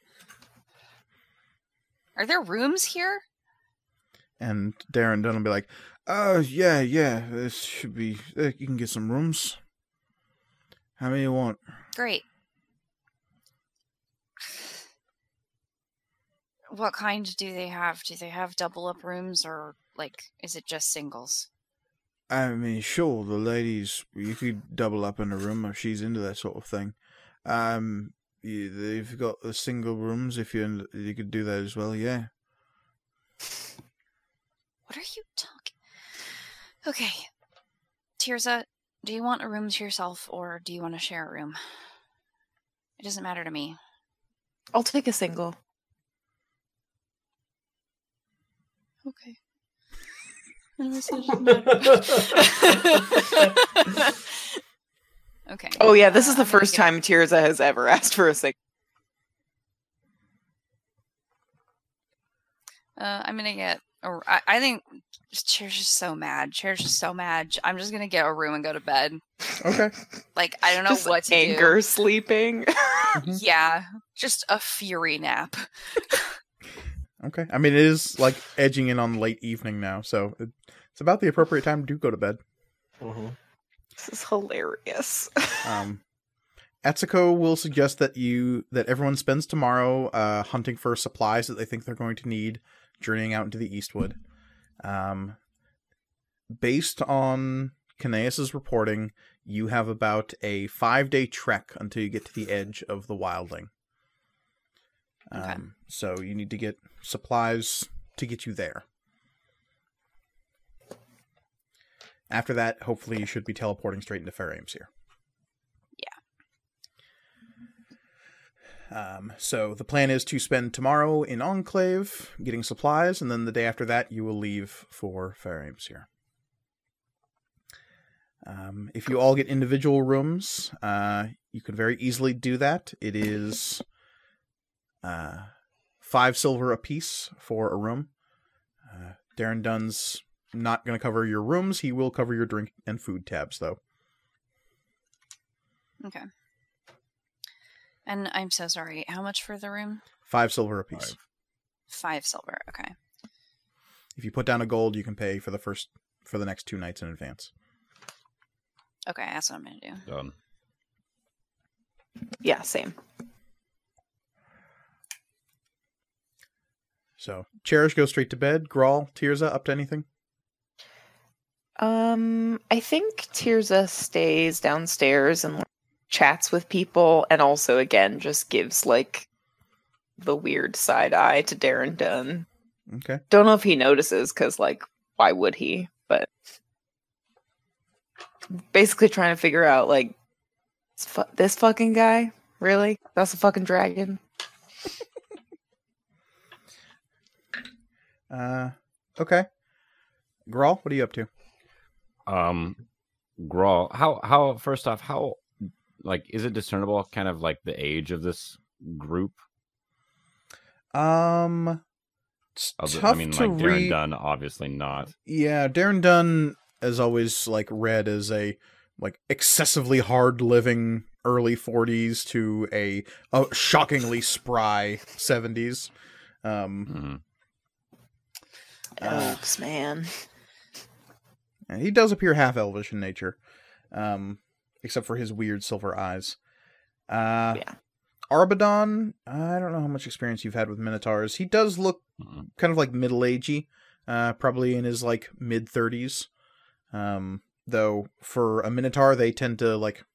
Are there rooms here? And Darren Dunn will be like, "Oh yeah, yeah, this should be. Uh, you can get some rooms. How many you want?" Great. What kind do they have? Do they have double up rooms or like is it just singles? I mean, sure, the ladies, you could double up in a room if she's into that sort of thing. Um, you, they've got the single rooms if you you could do that as well. Yeah. What are you talking? Okay. Tirza, do you want a room to yourself or do you want to share a room? It doesn't matter to me. I'll take a single. Okay. okay. Oh yeah, this is uh, the I'm first get- time Tirza has ever asked for a single. Uh, I'm gonna get. A, I, I think Chair's just so mad. Chair's just so mad. I'm just gonna get a room and go to bed. Okay. Like I don't know Just what to anger sleeping. do. Yeah, just a fury nap. Okay. I mean, it is like edging in on late evening now, so it, it's about the appropriate time to go to bed. Mhm. this is hilarious. Um, Etsuko will suggest that you that everyone spends tomorrow uh, hunting for supplies that they think they're going to need, journeying out into the Eastwood. Um, based on Cnaeus's reporting, you have about a five day trek until you get to the edge of the Wildling. Um, So you need to get supplies to get you there. After that, hopefully, you should be teleporting straight into Fair Ames here. Um, so the plan is to spend tomorrow in Enclave getting supplies, and then the day after that, you will leave for Fair Ames here. Um, if you all get individual rooms, uh, you can very easily do that. It is Uh, five silver apiece for a room. Uh, Darren Dunn's not going to cover your rooms. He will cover your drink and food tabs, though. Okay. And I'm so sorry. How much for the room? Five silver apiece. Five. Five silver. Okay. If you put down a gold, you can pay for the first for the next two nights in advance. Okay, that's what I'm gonna do. Done. Yeah, same. So Cherish goes straight to bed. Grawl, Tirza, up to anything? Um, I think Tirza stays downstairs and like, chats with people, and also again just gives like the weird side eye to Darren Dunn. Okay. Don't know if he notices because like why would he? But basically trying to figure out like this fu- this fucking guy really that's a fucking dragon. Uh, okay. Grawl, what are you up to? Um, Grawl, how how first off, how like is it discernible? Kind of like the age of this group. Um, it's Other, tough I mean, to like Darren read. Dunn, obviously not. Yeah, Darren Dunn is always like read as a like excessively hard living early 40s to a, a shockingly spry 70s. Um, Mhm. Uh, Oaks, man. and he does appear half elvish in nature, um, except for his weird silver eyes. Uh, Yeah. Arbadon, I don't know how much experience you've had with Minotaurs. He does look Mhm. kind of like middle agey, uh, probably in his like mid thirties. Um, though for a Minotaur, they tend to like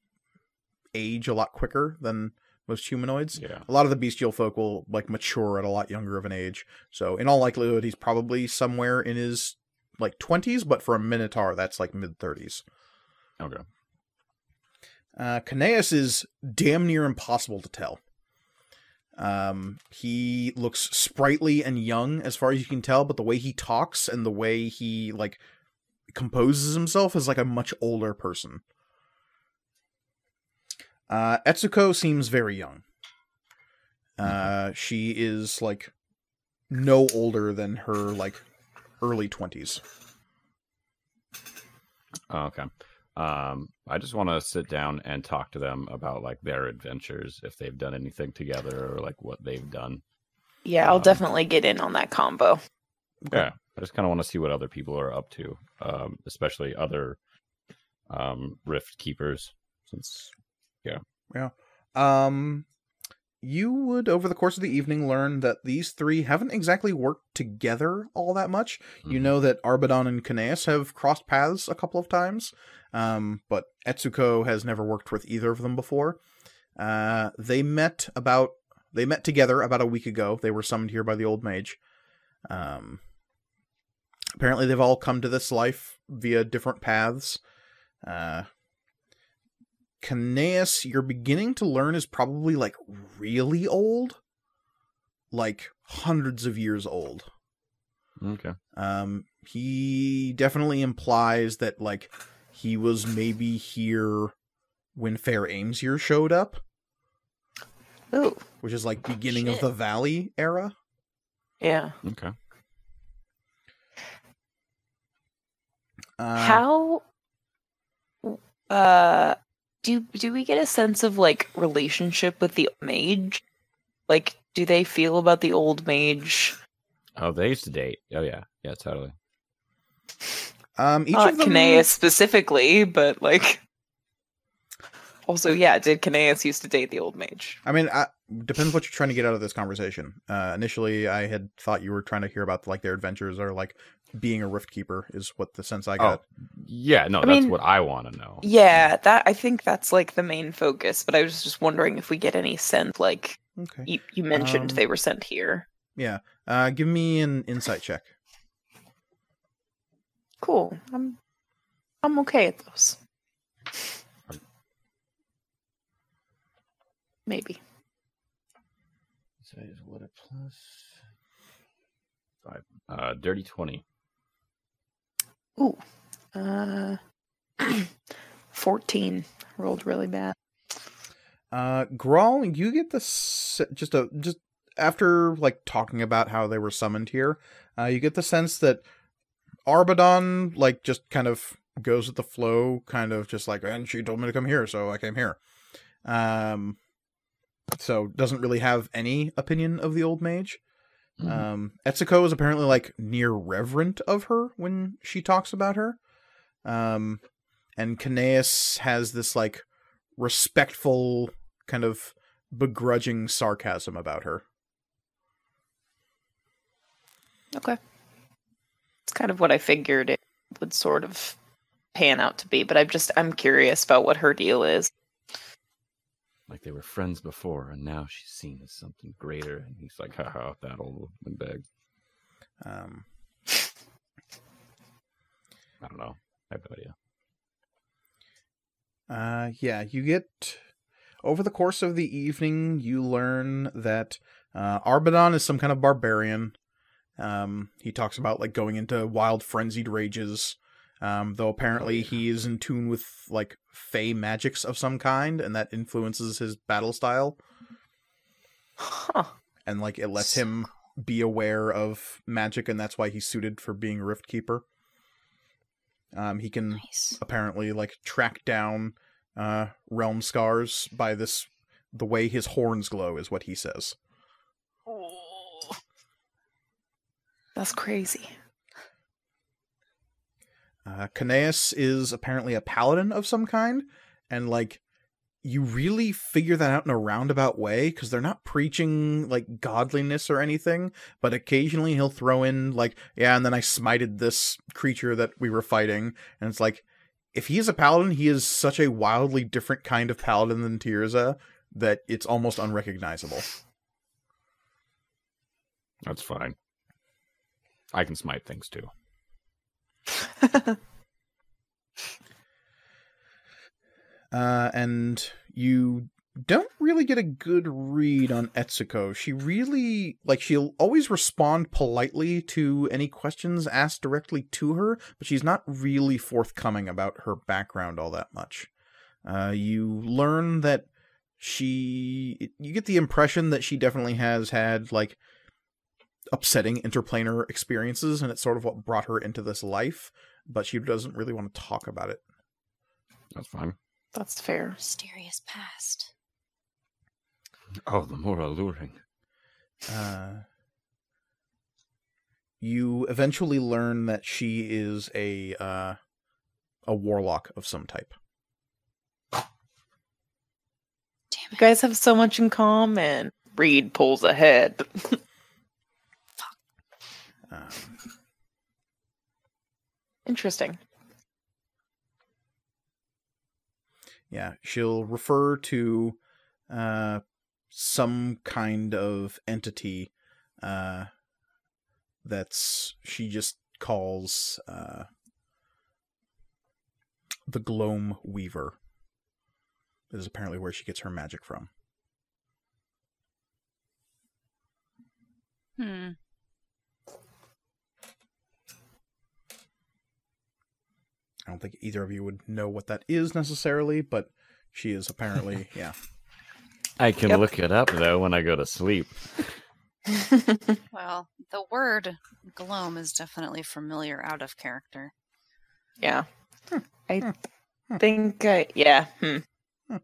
age a lot quicker than most humanoids. Yeah. A lot of the bestial folk will like mature at a lot younger of an age. So in all likelihood, he's probably somewhere in his like twenties. But for a Minotaur, that's like mid thirties. Okay. Uh, Cnaeus is damn near impossible to tell. Um, he looks sprightly and young as far as you can tell, but the way he talks and the way he like composes himself is like a much older person. Uh, Etsuko seems very young. Uh, she is like no older than her like early twenties. Oh, okay. Um, I just want to sit down and talk to them about like their adventures, if they've done anything together or like what they've done. Yeah, I'll Um, definitely get in on that combo. Yeah, I just kind of want to see what other people are up to, um, especially other um, rift keepers. Since yeah, yeah, Um, you would, over the course of the evening, learn that these three haven't exactly worked together all that much. You Mhm. know that Arbadon and Cnaeus have crossed paths a couple of times, um, but Etsuko has never worked with either of them before. Uh, they met about they met together about a week ago. They were summoned here by the old mage. Um, apparently, they've all come to this life via different paths. Uh, Cnaeus, you're beginning to learn is probably like really old, like hundreds of years old. okay, Um, he definitely implies that like he was maybe here when Fair Ames here showed up, Ooh, which is like beginning of the Valley era. yeah. okay. Uh, How uh do do we get a sense of like relationship with the mage? Like do they feel about the old mage? Oh, they used to date. Oh yeah, yeah, totally. Um, each Not of them. Cnaeus specifically, but like also yeah, did Cnaeus used to date the old mage? I mean, I, depends what you're trying to get out of this conversation. Uh, initially, I had thought you were trying to hear about like their adventures or like being a rift keeper is what the sense I got. Oh, yeah, no, I that's mean- what I want to know. Yeah, that I think that's like the main focus, but I was just wondering if we get any sense like Okay. you, you mentioned Um, they were sent here. Yeah. Uh, give me an insight check. Cool. I'm I'm okay at those. Maybe. So what a plus five. Uh, dirty twenty. Ooh. Uh 14. Rolled really bad. Uh, Grawl, you get the just a just after like talking about how they were summoned here, uh, you get the sense that Arbadon like just kind of goes with the flow, kind of just like, and she told me to come here, so I came here. Um, so doesn't really have any opinion of the old mage. Mhm. Um, Etsuko is apparently like near reverent of her when she talks about her. Um, and Cnaeus has this like respectful kind of begrudging sarcasm about her. Okay. It's kind of what I figured it would sort of pan out to be, but I'm just I'm curious about what her deal is. Like they were friends before, and now she's seen as something greater. And he's like, haha, that old windbag. Um, I don't know. I have no idea. Uh, yeah, you get over the course of the evening, you learn that uh, Arbadon is some kind of barbarian. Um, he talks about like going into wild, frenzied rages. Um, though apparently he is in tune with like fey magics of some kind, and that influences his battle style, Huh. and like it lets him be aware of magic, and that's why he's suited for being a Rift Keeper. Um, he can Nice. apparently like track down uh realm scars by this the way his horns glow is what he says That's crazy. uh Cnaeus is apparently a paladin of some kind and like you really figure that out in a roundabout way because they're not preaching like godliness or anything but occasionally he'll throw in like yeah and then i smited this creature that we were fighting and it's like if he is a paladin he is such a wildly different kind of paladin than tirza that it's almost unrecognizable That's fine. I can smite things too. uh, and you don't really get a good read on Etsuko. She really like she'll always respond politely to any questions asked directly to her, but she's not really forthcoming about her background all that much. Uh, you learn that she you get the impression that she definitely has had like upsetting interplanar experiences and it's sort of what brought her into this life, but she doesn't really want to talk about it. That's fine. That's fair. Mysterious past. Oh, the more alluring. Uh, you eventually learn that she is a uh, a warlock of some type. Damn You it. guys have so much in common. Reed pulls ahead. Um, Interesting. yeah, she'll refer to uh, some kind of entity uh, that's she just calls uh, the Gloam Weaver. This is apparently where she gets her magic from. Hmm. I don't think either of you would know what that is necessarily, but she is apparently, yeah. I can Yep. look it up though when I go to sleep. Well, the word gloam is definitely familiar out of character. yeah. I think, uh, yeah. Hmm. Hmm.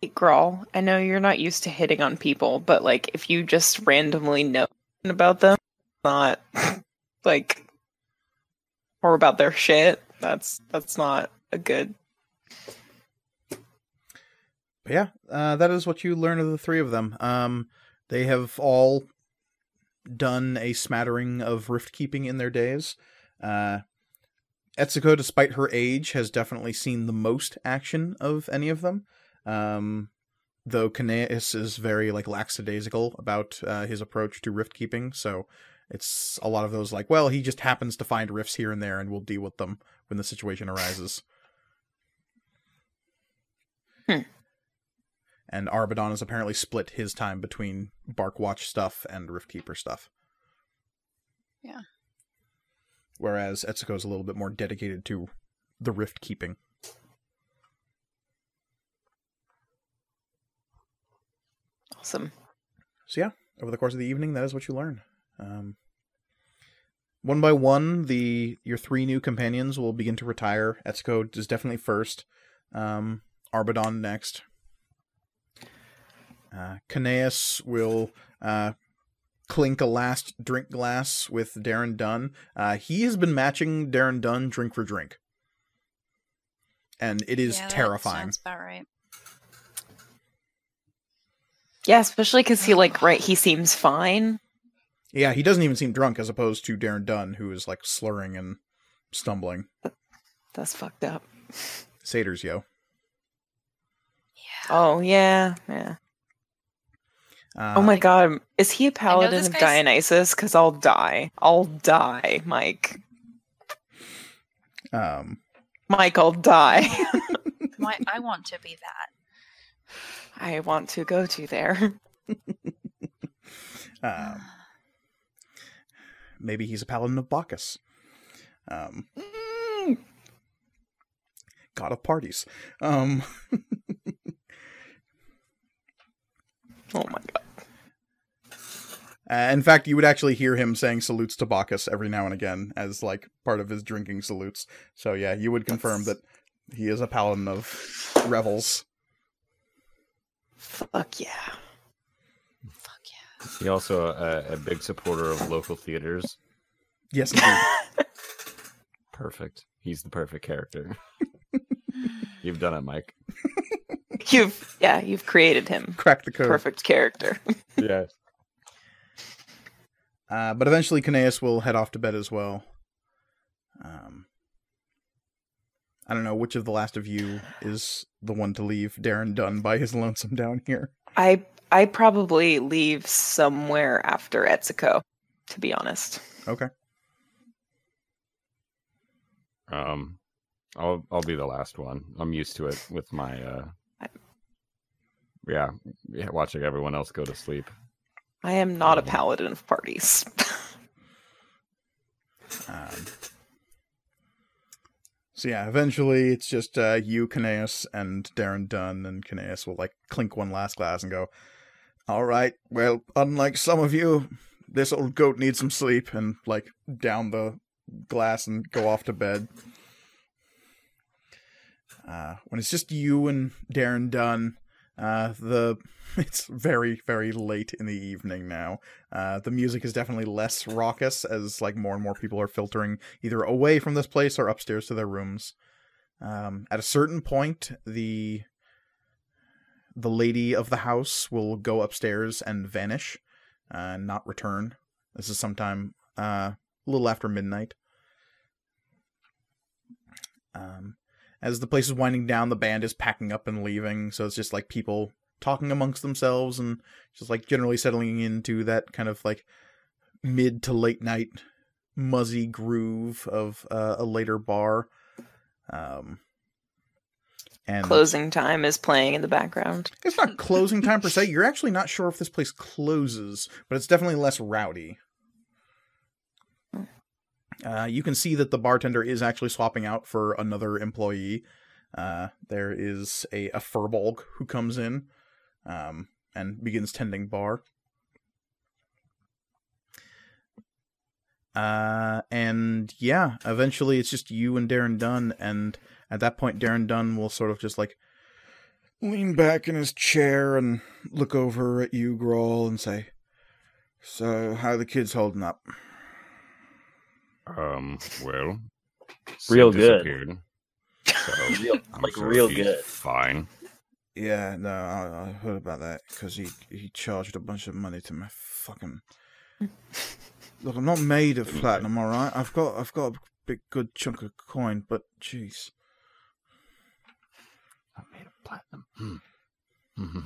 Hey, Grawl, I know you're not used to hitting on people, but like if you just randomly know about them, not like or about their shit, that's that's not a good. But yeah, uh, that is what you learn of the three of them. Um, they have all done a smattering of rift keeping in their days. Uh, Etsuko, despite her age, has definitely seen the most action of any of them. Um, though Cnaeus is very like lackadaisical about uh, his approach to rift keeping, so it's a lot of those like, well, he just happens to find rifts here and there, and we'll deal with them when the situation arises. Hmm. And Arbadon has apparently split his time between Barkwatch stuff and Riftkeeper stuff. Yeah. Whereas Etsuko is a little bit more dedicated to the rift keeping. Awesome. So yeah, over the course of the evening, that is what you learn. Um, one by one, the your three new companions will begin to retire. Etsuko is definitely first. Um, Arbadon next. Uh, Cnaeus will uh, clink a last drink glass with Darren Dunn. Uh, he has been matching Darren Dunn drink for drink, and it is Yeah, that terrifying. Sounds about right. Yeah, especially because he like right, he seems fine. Yeah, he doesn't even seem drunk, as opposed to Darren Dunn, who is like slurring and stumbling. That's fucked up. Satyrs, yo. Yeah. Oh yeah, yeah. Uh, oh my god, is he a paladin of Dionysus? Because I'll die. I'll die, Mike. Um, Mike, I'll die. Why I want to be that. I want to go to there. um, maybe he's a paladin of Bacchus. Um, god of parties. Um, Oh my god. uh, in fact, you would actually hear him saying salutes to Bacchus every now and again as like part of his drinking salutes. So yeah, you would confirm that he is a paladin of revels. Fuck yeah. Fuck. He also a, a big supporter of local theaters. Yes. Perfect. He's the perfect character. You've done it, Mike. You've yeah, you've created him. Crack the code. Perfect character. Yeah. Uh, but eventually, Cnaeus will head off to bed as well. Um, I don't know which of the last of you is the one to leave Darren Dunn by his lonesome down here. I I probably leave somewhere after Etsuko, to be honest. Okay. Um, I'll I'll be the last one. I'm used to it with my uh, yeah, yeah, watching everyone else go to sleep. I am not a paladin of parties. Um, so yeah, eventually it's just uh, you, Cnaeus, and Darren Dunn, and Cnaeus will like clink one last glass and go, "All right, well, unlike some of you, this old goat needs some sleep," and like down the glass and go off to bed. Uh, when it's just you and Darren Dunn, uh, the it's very very late in the evening now. Uh, the music is definitely less raucous as like more and more people are filtering either away from this place or upstairs to their rooms. Um, at a certain point, the the lady of the house will go upstairs and vanish, uh, and not return. This is sometime uh, a little after midnight. Um, as the place is winding down, the band is packing up and leaving, so it's just like people talking amongst themselves and just like generally settling into that kind of like mid to late night muzzy groove of uh, a later bar. Um, and Closing time is playing in the background. it's not closing time per se. You're actually not sure if this place closes, but it's definitely less rowdy. Uh, you can see that the bartender is actually swapping out for another employee. Uh, there is a, a furbolg who comes in um, and begins tending bar. Uh, and yeah, eventually it's just you and Darren Dunn, and at that point, Darren Dunn will sort of just like lean back in his chair and look over at you, Grawl, and say, "So, how are the kids holding up?" Um, well, Real good. disappeared, So Real, like sure real good. Fine. Yeah, no, I, I heard about that because he he charged a bunch of money to my fucking. Look, I'm not made of platinum, all right. I've got I've got a big good chunk of coin, but jeez. I made platinum. Hmm.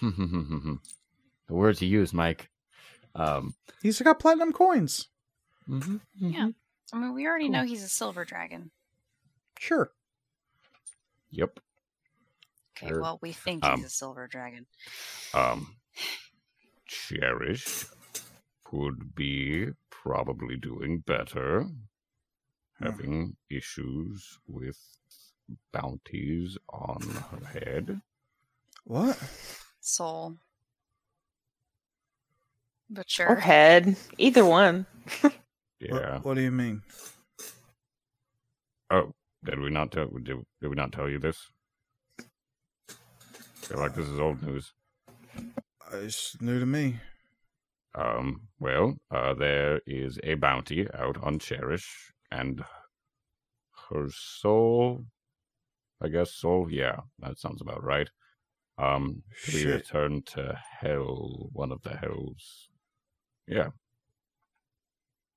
the words you use, Mike. Um, He's got platinum coins. mhm, Yeah. mhm. I mean, we already Cool. know he's a silver dragon. Sure. Yep. Okay, Sure. well, we think Um, he's a silver dragon. Um, cherished would be probably doing better. Having issues with bounties on her head. What? Soul. But Or head. Either one. Yeah. What, do you mean? Oh, did we not tell? Did, did we not tell you this? feel like this is old news. Uh, It's new to me. Um, well, uh, there is a bounty out on Cherish, and her soul, I guess so. yeah, that sounds about right. Um, to be Shit. returned to hell, one of the hells. Yeah,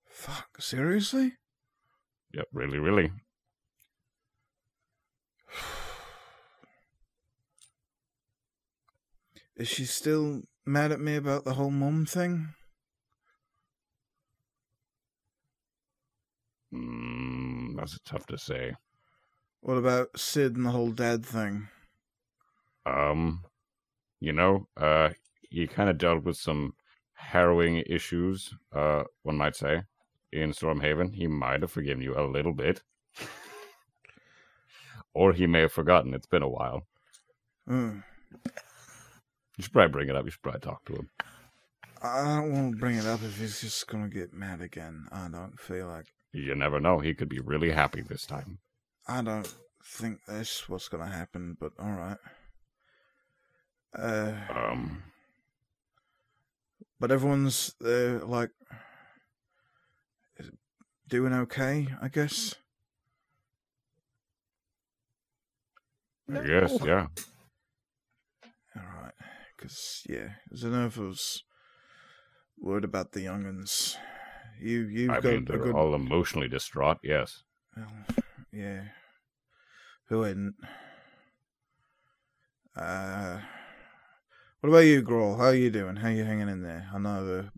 Fuck, seriously? yep, really, really. Is she still mad at me about the whole mum thing? Mm, that's tough to say. What about Sid and the whole dad thing? Um, you know, uh, he kind of dealt with some harrowing issues, uh, one might say, in Stormhaven. He might have forgiven you a little bit. or he may have forgotten. It's been a while. Uh, You should probably bring it up. You should probably talk to him. I don't want to bring it up if he's just gonna get mad again. I don't feel like. You never know. He could be really happy this time. I don't think that's what's gonna happen, but alright. Uh, Um, but everyone's, uh, like, doing okay, I guess. I guess, yeah. Alright. Because, yeah, I know if I was worried about the young'uns. You, you've I got mean, they're good. all emotionally distraught, yes. Well, yeah. Who hadn't? Uh, what about you, Grawl? How are you doing? How are you hanging in there? I know the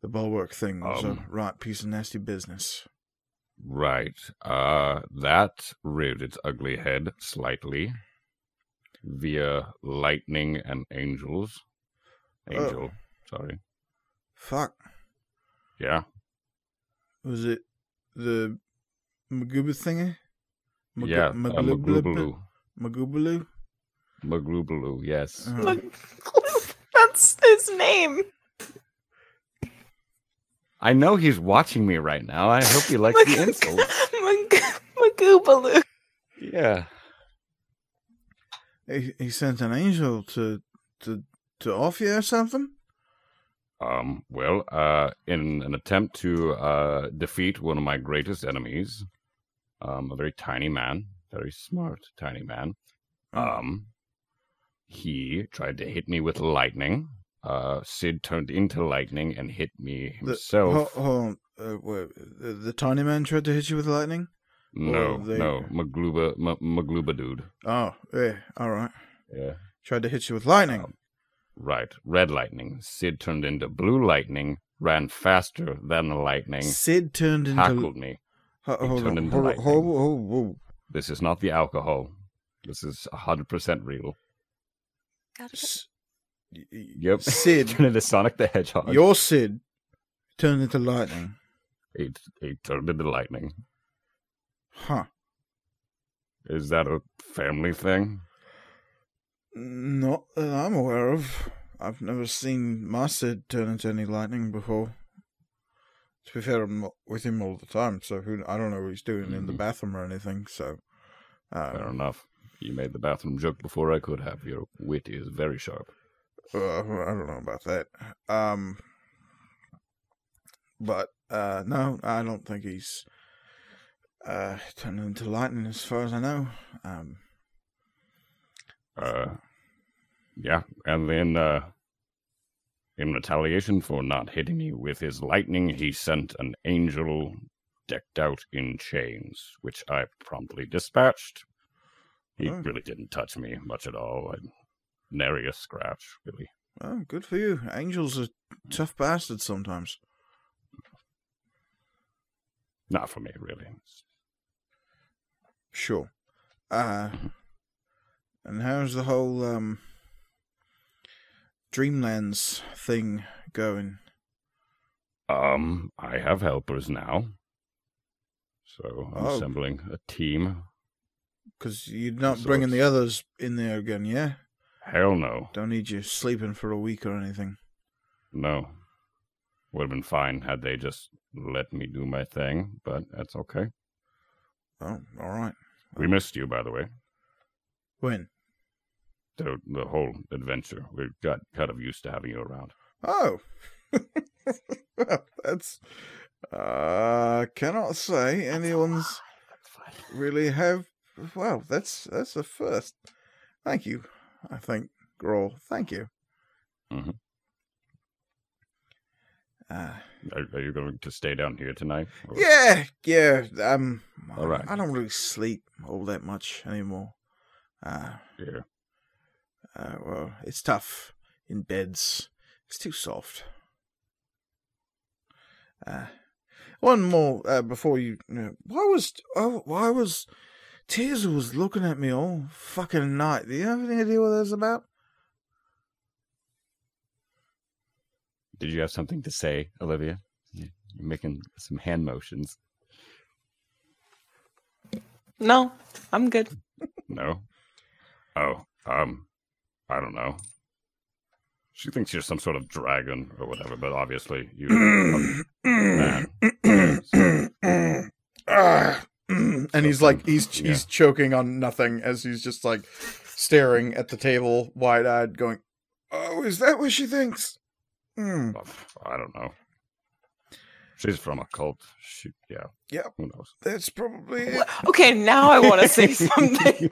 the bulwark thing was Um, a right piece of nasty business. Right. Uh, that reared its ugly head slightly via lightning and angels. Angel, sorry. Fuck. Yeah. Was it the Magooba thingy? Mag- yeah. Uh, Maglublu- Magrubaloo. Magoobaloo? Magrubaloo, yes. Uh, That's his name. I know he's watching me right now. I hope he likes the insult. Mag- Magoobaloo. Yeah. he, he sent an angel to to to off you or something. Um, well, uh, in an attempt to uh, defeat one of my greatest enemies, um, a very tiny man, very smart tiny man, um, he tried to hit me with lightning. Uh, Sid turned into lightning and hit me himself. Ho- hold on. Uh, wait, the, the tiny man tried to hit you with lightning. no, they- no, Magluba, M- Magluba dude. Oh, yeah. All right. Yeah, Tried to hit you with lightning. Um, right. Red lightning. Sid turned into blue lightning, ran faster than the lightning, Sid turned into. tackled me. Ho- hold turned on. into Hold, lightning. hold, hold, hold. This is not the alcohol. This is hundred percent real. Got it. S- y- y- Yep. Sid, turned into Sonic the Hedgehog. your Sid turned into lightning. He, he turned into lightning. Huh. Is that a family thing? Not that I'm aware of. I've never seen my Sid turn into any lightning before. To be fair, I'm not with him all the time, so who I don't know what he's doing in the Mhm. bathroom or anything. So, Fair um, enough. You made the bathroom joke before I could have. Your wit is very sharp. uh, I don't know about that. Um, but uh, no, I don't think he's uh turned into lightning, as far as I know. Um, Uh, yeah, and then uh, in retaliation for not hitting me with his lightning, he sent an angel decked out in chains, which I promptly dispatched. He Oh. really didn't touch me much at all. I, nary a scratch, really. oh, good for you. Angels are tough bastards sometimes. Not for me, really. Sure. Uh, and how's the whole um Dreamlands thing going? Um, I have helpers now. So I'm Oh. assembling a team. Because you're not bringing the others in there again, yeah? Hell no. Don't need you sleeping for a week or anything. No. Would have been fine had they just let me do my thing, but that's okay. Oh, all right. We missed you, by the way. When? The the whole adventure. We got kind of used to having you around. Oh. well, that's. Uh, cannot say anyone's really have. Well, that's that's a first. Thank you. I think Grawl. Thank you. Mhm. Uh, Are, are you going to stay down here tonight? or- yeah, yeah. Um, All right. I don't really sleep all that much anymore. Uh, Yeah. Uh, well, it's tough in beds. It's too soft. Uh, one more uh, before you. Uh, why was oh, why was Tears was looking at me all fucking night? Do you have any idea what that's about? Did you have something to say, Olivia? You're making some hand motions. No, I'm good. No. Oh, um, I don't know. She thinks you're some sort of dragon or whatever, but obviously you. And he's like he's Yeah. he's choking on nothing as he's just like staring at the table, wide eyed, going, "Oh, is that what she thinks?" Hmm. I don't know. She's from a cult. She, yeah. Yep. Who knows? That's probably it. Okay, now I want to say something.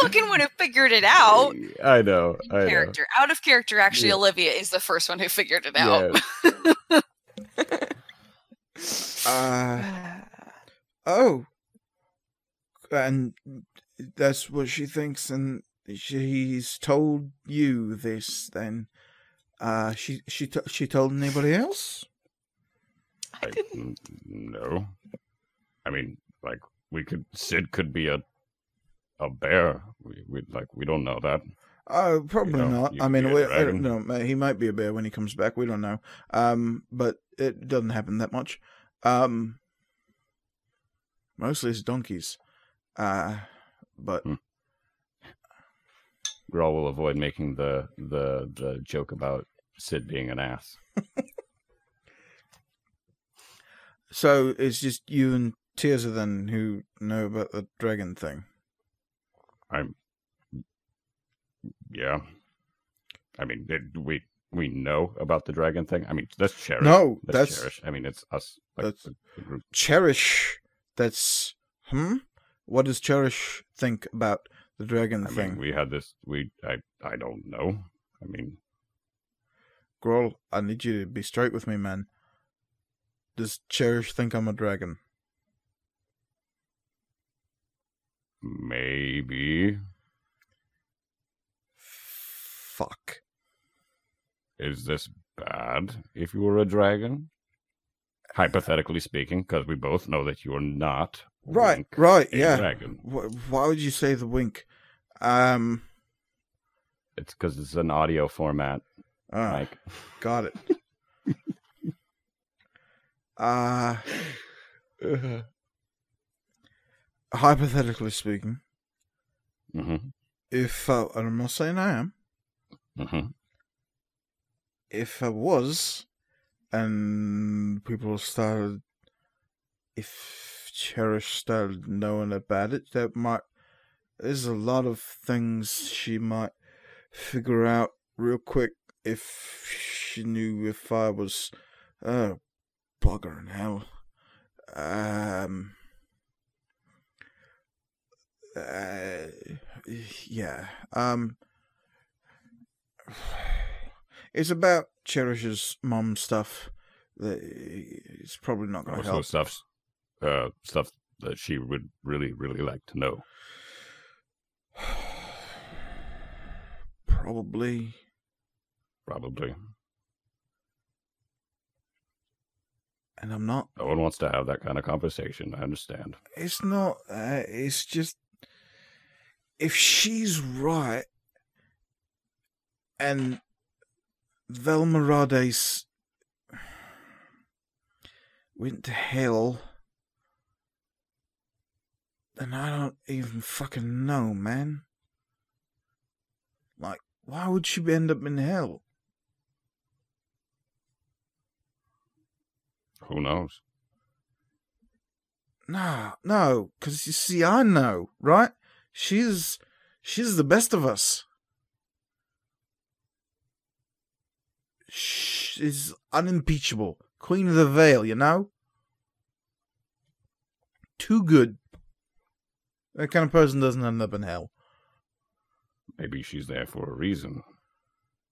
I'm the fucking one who figured it out. I know. I know. Character out of character. Actually, Yeah. Olivia is the first one who figured it out. Yeah. Uh, oh, and that's what she thinks, and she's told you this. Then, uh, she she t- she told anybody else? I I, didn't. n- no. I mean, like we could. Sid could be a a bear. We we like we don't know that. Oh, probably know, not. you I mean, we, I don't know. He might be a bear when he comes back. We don't know. Um, but it doesn't happen that much. Um, mostly it's donkeys. Uh, but Hmm. Grawl will avoid making the the the joke about Sid being an ass. so it's just you and Tirza then who know about the dragon thing. I'm. Yeah. I mean, it, we we know about the dragon thing. I mean, that's cherish. No, that's, that's- cherish. I mean, it's us. Like, that's- the, the group. Cherish. That's hmm. What does Cherish think about the dragon I thing? mean, we had this. We I I don't know. I mean, Grawl, I need you to be straight with me, man. Does Cherish think I'm a dragon? Maybe Fuck. is this bad if you were a dragon? Hypothetically speaking, because we both know that you are not. Right, right, a yeah. Dragon. Why would you say the wink? Um. It's because it's an audio format. ah, Mike. got it. Uh hypothetically speaking, hmm if uh, and I'm not saying I am, hmm if I was, and people started, if Cherish started knowing about it, that might. There's a lot of things she might figure out real quick if she knew if I was. Uh, bugger in hell. Um. Uh, yeah. Um. It's about Cherish's mom stuff. That it's probably not going to help. stuff, uh, stuff that she would really, really like to know. Probably. Probably. And I'm not. No one wants to have that kind of conversation. I understand. It's not. Uh, it's just. If she's right. And. Velmarades. Went to hell. Then I don't even fucking know, man. Like, why would she end up in hell? Who knows? No, no, because you see, I know, right? She's she's the best of us. She's unimpeachable, Queen of the Vale, you know. Too good. That kind of person doesn't end up in hell. Maybe she's there for a reason.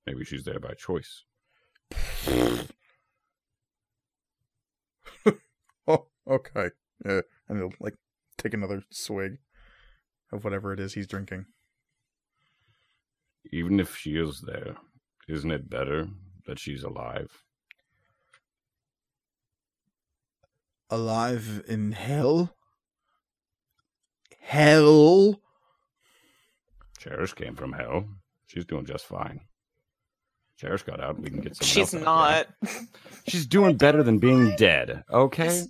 Maybe she's there by choice. Oh, okay. Yeah, and he'll like take another swig of whatever it is he's drinking. Even if she is there, isn't it better that she's alive? Alive in hell? Hell? Cherish came from hell. She's doing just fine. Cherish got out. We can get some. She's not. She's doing better than being dead. Okay.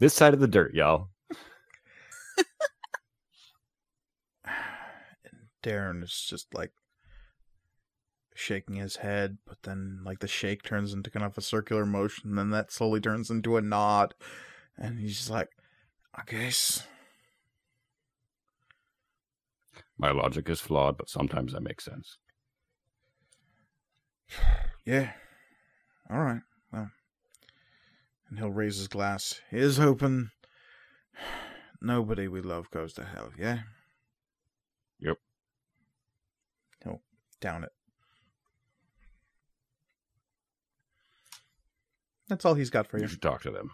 This side of the dirt, y'all. Darren is just like shaking his head, but then like the shake turns into kind of a circular motion, and then that slowly turns into a nod, and he's just like, I guess. My logic is flawed, but sometimes that makes sense. Yeah. All right. Well. And he'll raise his glass. Here's hoping nobody we love goes to hell, yeah? Yep. He'll down it. That's all he's got for You you. should talk to them.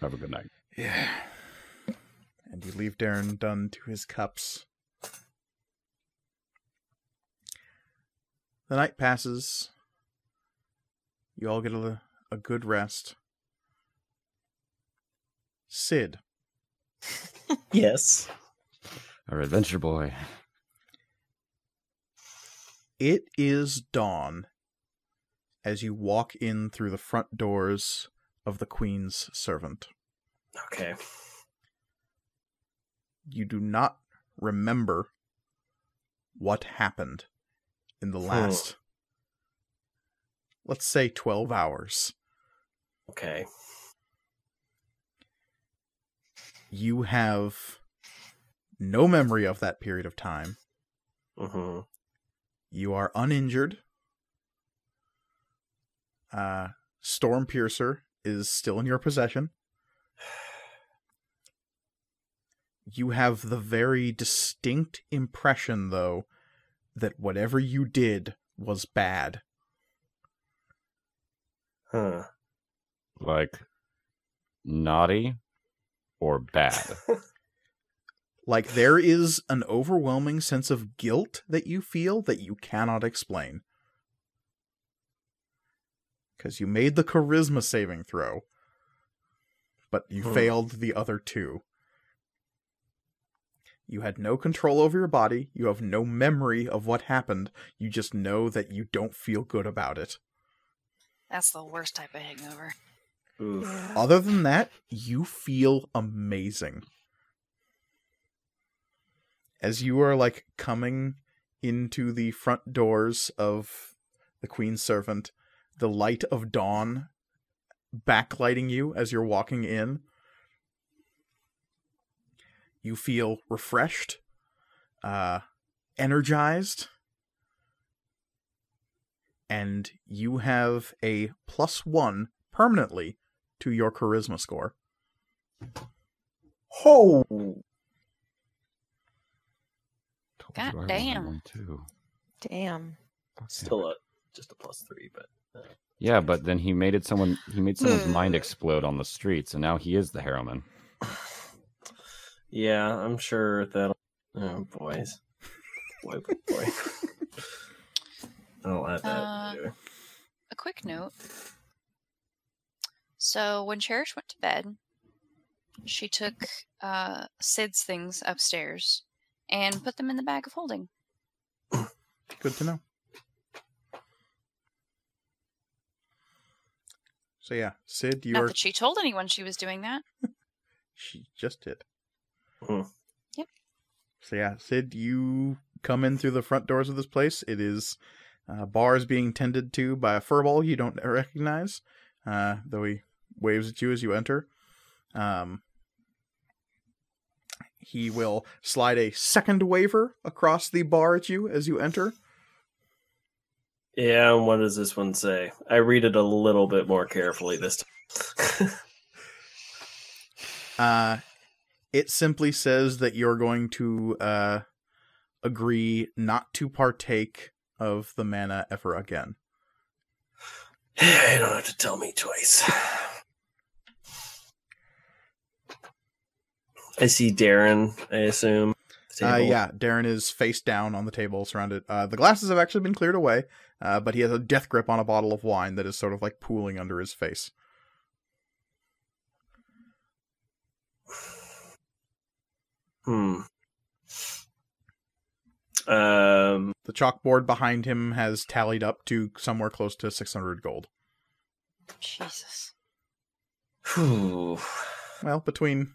Have a good night. Yeah. And you leave Darren Dunn to his cups. The night passes. You all get a, a good rest. Sid, Yes. Our adventure boy. It is dawn as you walk in through the front doors of the Queen's servant. Okay. You do not remember what happened in the Hmm. last, let's say, 12 hours. Okay. You have no memory of that period of time. hmm You are uninjured. Uh, Storm Piercer is still in your possession. You have the very distinct impression, though, that whatever you did was bad. Huh. Like naughty or bad. Like, there is an overwhelming sense of guilt that you feel that you cannot explain. Because you made the charisma saving throw, but you Hmm. failed the other two. You had no control over your body. You have no memory of what happened. You just know that you don't feel good about it. That's the worst type of hangover. Oof. Other than that, you feel amazing. As you are like coming into the front doors of the Queen's Servant, the light of dawn backlighting you as you're walking in, you feel refreshed, uh, energized, and you have a plus one permanently to your charisma score. Oh. Told God you damn. one. Damn. Still a just a plus three, but Yeah, but then he made it someone he made someone's mind explode on the streets, and now he is the heroine. yeah, I'm sure that. Oh boys, boy, boy, boy. I'll add that. Uh, later. A quick note. So when Cherish went to bed, she took uh, Sid's things upstairs and put them in the bag of holding. Good to know. So yeah, Sid, you Not are that she told anyone she was doing that. she just did. Hmm. Yep. So yeah, Sid, you come in through the front doors of this place. It is uh, bars being tended to by a firbolg you don't recognize, uh, though he waves at you as you enter. Um, he will slide a second waiver across the bar at you as you enter. Yeah, and what does this one say? I read it a little bit more carefully this time. Uh, it simply says that you're going to uh, agree not to partake of the mana ever again. you don't have to tell me twice. I see Darren, I assume. Uh, yeah, Darren is face down on the table, surrounded. Uh, the glasses have actually been cleared away, uh, but he has a death grip on a bottle of wine that is sort of like pooling under his face. Hmm. Um. The chalkboard behind him has tallied up to somewhere close to 600 gold. Jesus. Whew. Well, between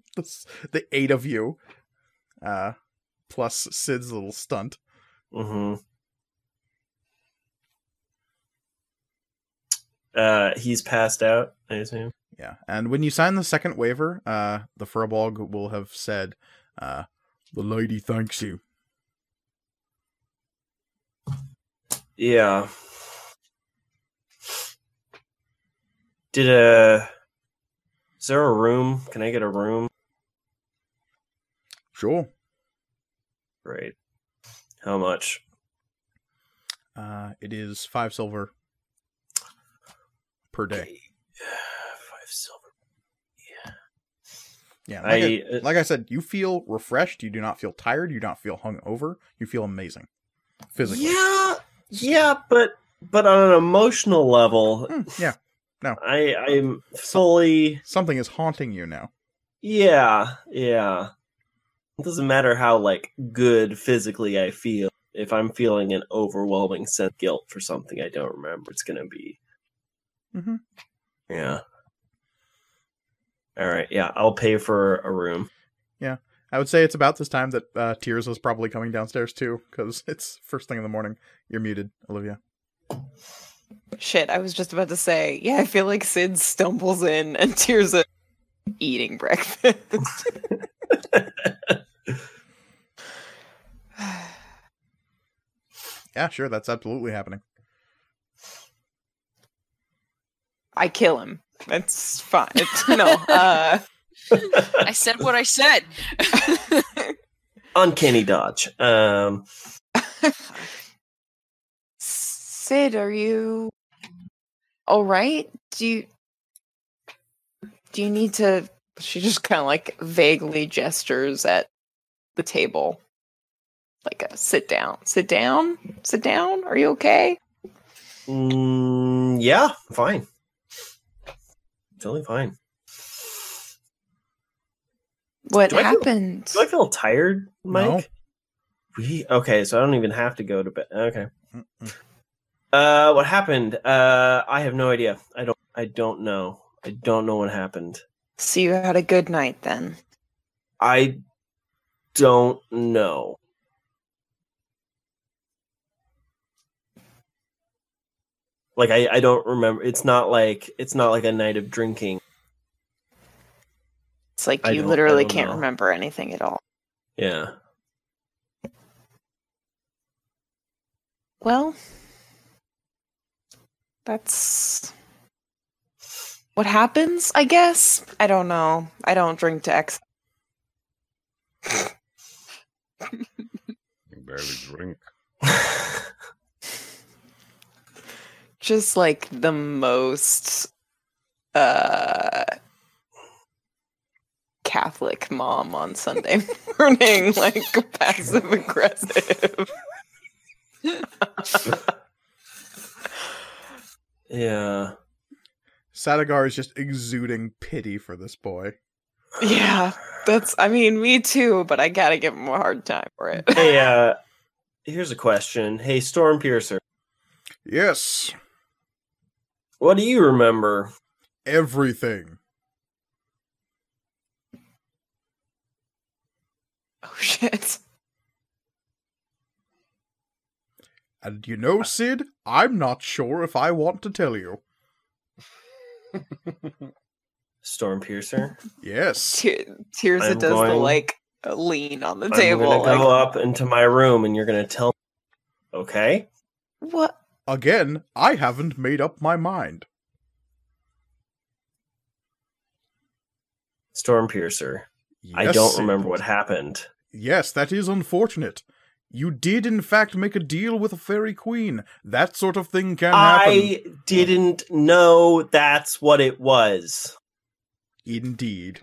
the, the eight of you, uh, plus Sid's little stunt. hmm Uh, he's passed out. I assume. Yeah, and when you sign the second waiver, uh, the Firbolg will have said, uh, "The lady thanks you." Yeah. Did uh Is there a room? Can I get a room? Sure. Great. How much? Uh, it is five silver per day. Okay. Five silver. Yeah, like I, I, uh, like I said, you feel refreshed. You do not feel tired. You do not feel hungover. You feel amazing, physically. Yeah, yeah, but but on an emotional level, Hmm, yeah, I I'm fully something is haunting you now. yeah, yeah. It doesn't matter how like good physically I feel. If I'm feeling an overwhelming sense of guilt for something I don't remember, it's gonna be Mm-hmm. yeah. All right, yeah, I'll pay for a room. Yeah, I would say it's about this time that uh, Tirza was probably coming downstairs too, because it's first thing in the morning. You're muted, Olivia. Shit, I was just about to say, yeah, I feel like Sid stumbles in and tears are eating breakfast. Yeah, sure, that's absolutely happening. I kill him. That's fine. It's, no, uh, I said what I said. Uncanny dodge. Um, Sid, are you all right? Do you do you need to? She just kind of like vaguely gestures at the table, like a sit down, sit down, sit down. Are you okay? mm, yeah, fine. Totally fine. What Do I feel- happened? Do I feel tired, Mike? No. We okay, so I don't even have to go to bed. Okay. Uh, what happened? Uh, I have no idea. I don't. I don't know. I don't know what happened. So you had a good night then. I don't know. Like I, I don't remember. It's not like it's not like a night of drinking. It's like you literally can't know. remember anything at all. Yeah. Well, that's what happens, I guess. I don't know. I don't drink to X. You barely drink. Just like the most uh Catholic mom on Sunday morning, like passive aggressive. yeah. Sadagar is just exuding pity for this boy. Yeah, that's I mean, me too, but I gotta give him a hard time for it. Hey, uh, here's a question. Hey, Storm Piercer, Yes, what do you remember? everything. Oh shit. And you know, Sid, I'm not sure if I want to tell you. Stormpiercer. Yes. Te- Tirza I'm does the like lean on the I'm table. gonna like, go up into my room and you're gonna tell me. Okay? what? Again, I haven't made up my mind. Stormpiercer. I Yes, don't Sid. remember what happened. Yes, that is unfortunate. You did, in fact, make a deal with a fairy queen. That sort of thing can happen. I didn't know that's what it was. Indeed.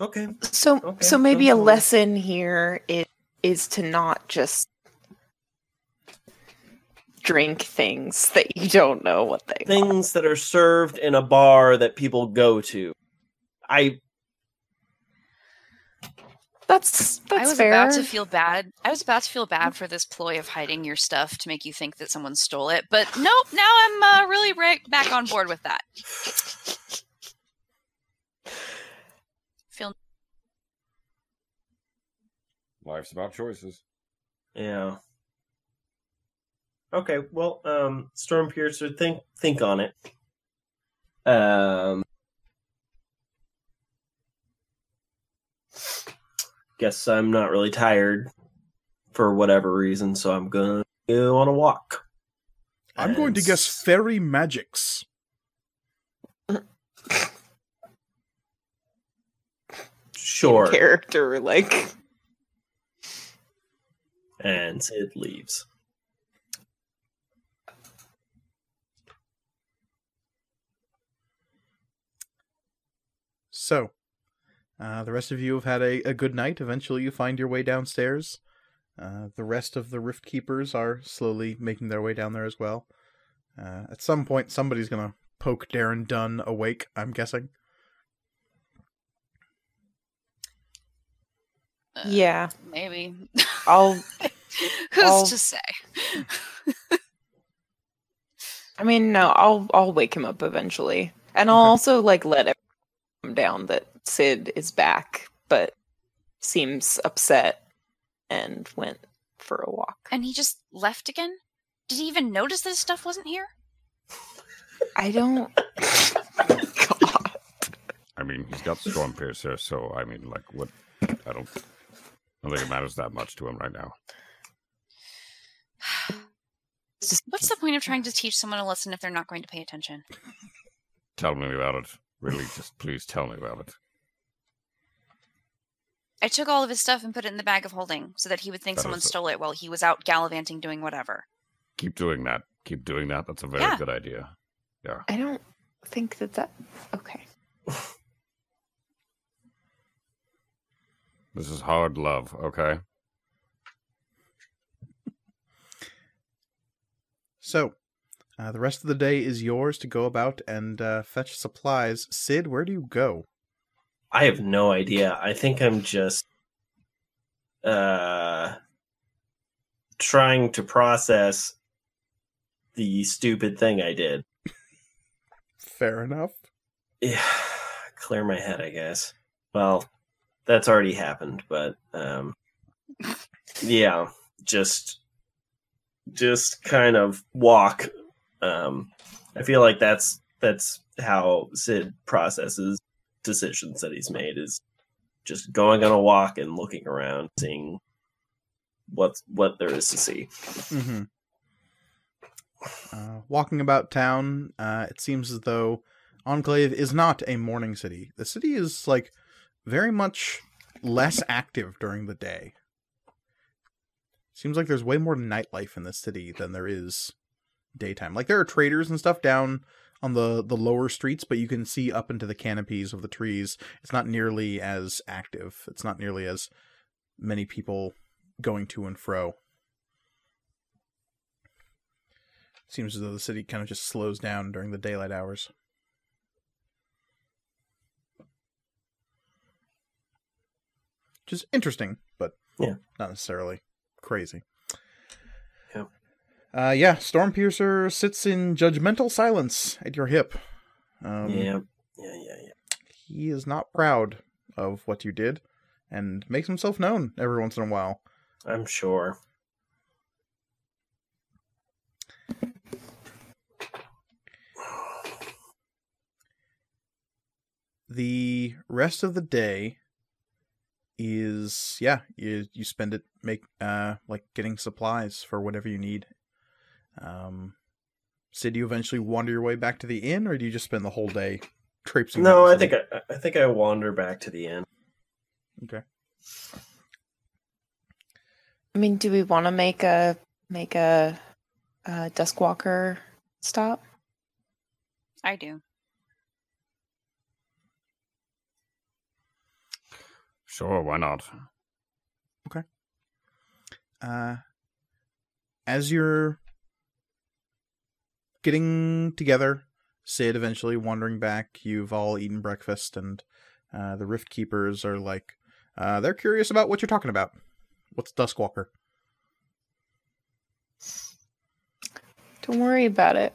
Okay. So Okay, so maybe a lesson here is is to not just drink things that you don't know what they are. Things that are served in a bar that people go to. I That's that's I was fair. about to feel bad. I was about to feel bad for this ploy of hiding your stuff to make you think that someone stole it, but nope. Now I'm uh, really right back on board with that. Feel Life's about choices. yeah. Okay, well, um Stormpiercer, think think on it. Um Guess I'm not really tired for whatever reason, so I'm gonna go on a walk. I'm going to guess fairy magics. Sure. character like And Sid leaves. So, uh, the rest of you have had a, a good night. Eventually, you find your way downstairs. Uh, the rest of the Rift Keepers are slowly making their way down there as well. Uh, at some point, somebody's going to poke Darren Dunn awake, I'm guessing. uh, yeah. maybe. I'll Who's I'll- to say? I mean no, I'll I'll wake him up eventually. And I'll Okay. also like let it come down that Sid is back, but seems upset and went for a walk. And he just left again? Did he even notice that his stuff wasn't here? I don't God. I mean, he's got Stormpiercer, so I mean, like, what? I don't. I don't think it matters that much to him right now. What's the point of trying to teach someone a lesson if they're not going to pay attention? Tell me about it. Really, just please tell me about it. I took all of his stuff and put it in the bag of holding so that he would think That someone is a- stole it while he was out gallivanting doing whatever. Keep doing that. Keep doing that. That's a very Yeah. good idea. I don't think that that okay. This is hard love, okay? So, uh, the rest of the day is yours to go about and uh, fetch supplies. Sid, where do you go? I have no idea. I think I'm just uh trying to process the stupid thing I did. Fair enough. Yeah, clear my head, I guess. Well, that's already happened, but um yeah, just just kind of walk. Um I feel like that's that's how Sid processes decisions that he's made is just going on a walk and looking around, seeing what what there is to see. Mm-hmm. Uh, walking about town, uh, it seems as though Enclave is not a morning city. The city is like very much less active during the day. Seems like there's way more nightlife in this city than there is daytime. Like there are traders and stuff down on the the lower streets, but you can see up into the canopies of the trees. It's not nearly as active. It's not nearly as many people going to and fro. Seems as though the city kind of just slows down during the daylight hours. Which is interesting, but Yeah. not necessarily crazy. Uh, yeah, Stormpiercer sits in judgmental silence at your hip. Um, yeah, yeah, yeah, yeah. He is not proud of what you did, and makes himself known every once in a while. I'm sure. the rest of the day is yeah you you spend it make uh like getting supplies for whatever you need um so do you eventually wander your way back to the inn or do you just spend the whole day traipsing No, I think? I, I think I wander back to the inn. okay I mean, do we want to make a make a, a Duskwalker stop? I do. Sure, why not? Okay. Uh, as you're getting together, Sid eventually wandering back, you've all eaten breakfast, and uh, the Rift Keepers are like, uh, they're curious about what you're talking about. What's Duskwalker? Don't worry about it.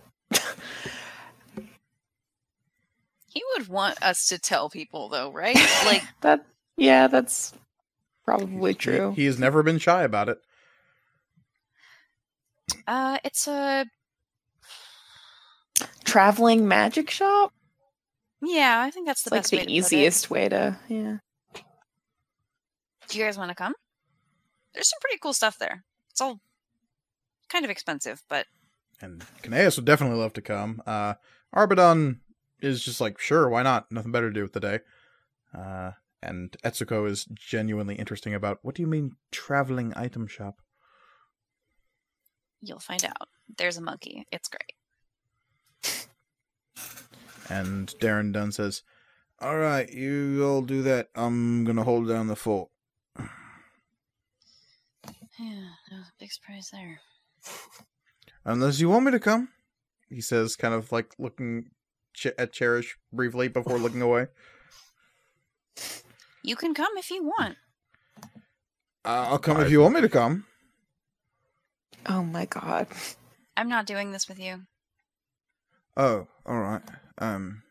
He would want us to tell people, though, right? Like, that yeah, that's probably true. He, he has never been shy about it. uh, it's a Traveling magic shop. yeah. I think that's the It's like best way the to easiest way to yeah. Do you guys want to come? There's some pretty cool stuff there. It's all kind of expensive, but And Cnaeus would definitely love to come. Uh, Arbadon is just like, sure, why not? Nothing better to do with the day. Uh, and Etsuko is genuinely interesting about, what do you mean, traveling item shop? you'll find out. There's a monkey. It's great. And Darren Dunn says, All right, you all do that. I'm going to hold down the fort. Yeah, no big surprise there. Unless you want me to come, he says, kind of like looking ch- at Cherish briefly before looking away. You can come if you want. Uh, I'll come if you want me to come. Oh my god. I'm not doing this with you. Oh, all right. Um,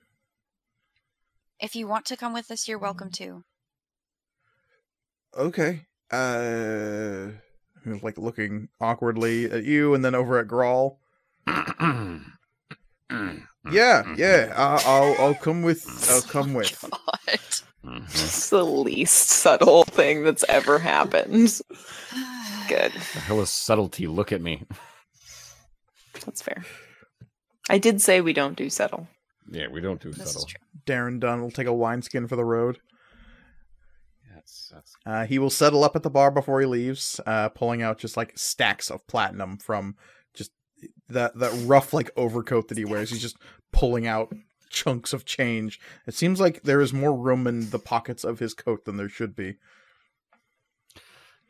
If you want to come with us, you're welcome to. okay. Uh, he was like looking awkwardly at you and then over at Grawl. Yeah, yeah. I- I'll I'll come with. I'll come with. God. Mhm. It's the least subtle thing that's ever happened. Good. The hell is subtlety? Look at me. That's fair. I did say we don't do settle. Yeah, we don't do This is true. Darren Dunn will take a wineskin for the road. That's that's Uh, he will settle up at the bar before he leaves, uh, pulling out just like stacks of platinum from just that that rough like overcoat that he wears. He's just pulling out chunks of change. It seems like there is more room in the pockets of his coat than there should be.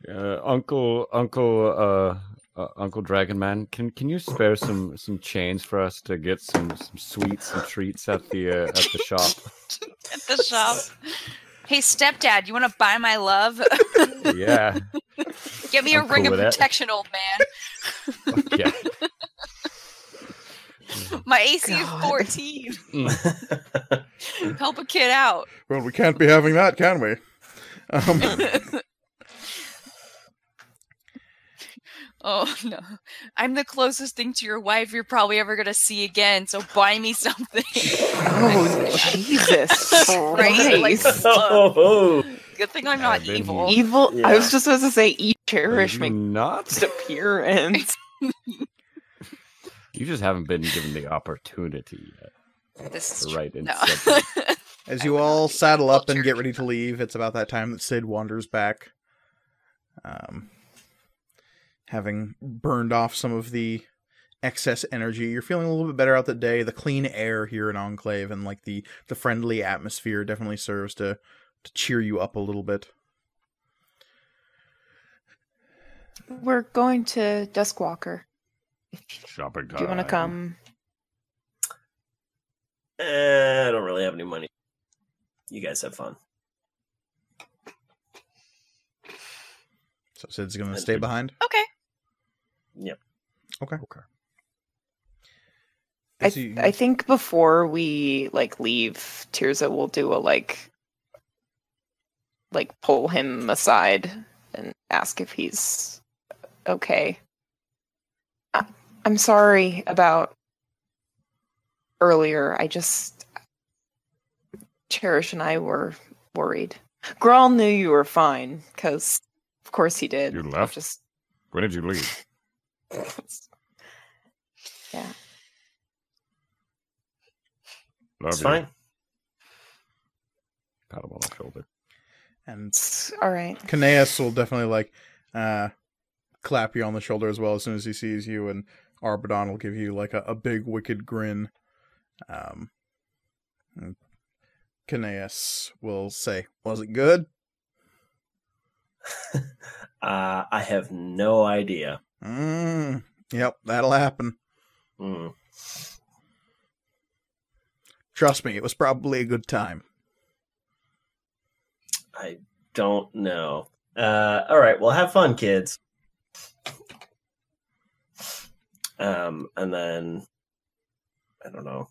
uh, Uncle Uncle uh, Uncle Dragon Man. Can can you spare some some change for us to get some some sweets and treats at the uh, at the shop? At the shop. Hey, stepdad, you want to buy my love? Yeah, Get me a I'm ring cool of with that. protection, old man. yeah. My AC is 14. Help a kid out. Well, we can't be having that, can we? Um, Oh no. I'm the closest thing to your wife you're probably ever gonna see again, so buy me something. Oh Jesus Right? Like, Christ. oh, Good thing I'm Yeah, not then evil. he- Evil. I was just supposed to say e cherish my not. appearance. You just haven't been given the opportunity yet. This is to true. No. as you all saddle up and get ready to leave, it's about that time that Sid wanders back, um, having burned off some of the excess energy. You're feeling a little bit better out the day. The clean air here in Enclave and like the the friendly atmosphere definitely serves to to cheer you up a little bit. We're going to Duskwalker. Shopping time. Do you want to come? Eh, I don't really have any money. You guys have fun. So Sid's going to stay behind. okay. Okay. Okay. I, As you- I think before we like leave, Tirza will do a like like pull him aside and ask if he's okay. I, I'm sorry about earlier. I just Cherish and I were worried. Grawl knew you were fine, because of course he did. You left? Just When did you leave? Yeah. Love It's you. fine. Pat him on the shoulder. And all right. Cnaeus will definitely like uh clap you on the shoulder as well as soon as he sees you, and Arbadon will give you like a, a big wicked grin. Um, and Cnaeus will say, "Was it good?" Uh, I have no idea. Mm, yep, that'll happen. Mm. Trust me, it was probably a good time. I don't know. Uh, all right, well, have fun, kids. Um, and then I don't know.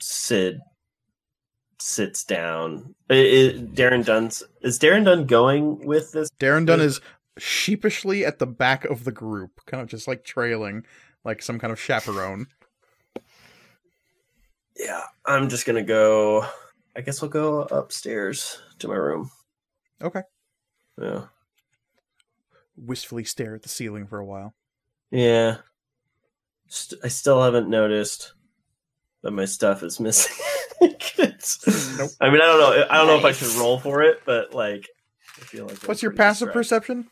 Sid sits down. I- I- Darren Dunn's is Darren Dunn going with this? Darren Dunn is sheepishly at the back of the group, kind of just like trailing, like some kind of chaperone. Yeah, I'm just gonna go. I guess we'll go upstairs to my room. Okay. Yeah. Wistfully stare at the ceiling for a while. Yeah. St- I still haven't noticed that my stuff is missing. Nope. I mean, I don't know. I don't know if I should roll for it, but like, I feel like What's your passive distracted. perception?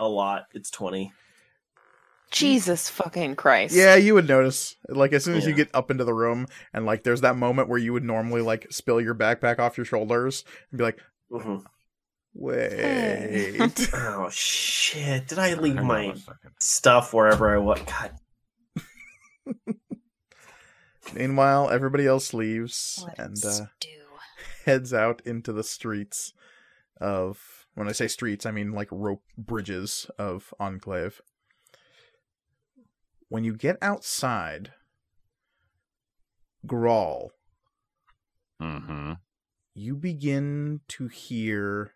A lot. It's twenty. Jesus fucking Christ. Yeah, you would notice. Like as soon as you get up into the room and like there's that moment where you would normally like spill your backpack off your shoulders and be like, Mhm. "Wait." Oh shit! Did I leave Hang my stuff wherever I was? God. Meanwhile, everybody else leaves and Let's uh, do. heads out into the streets of when I say streets, I mean like rope bridges of Enclave. When you get outside, Grawl, Mm-hmm. you begin to hear.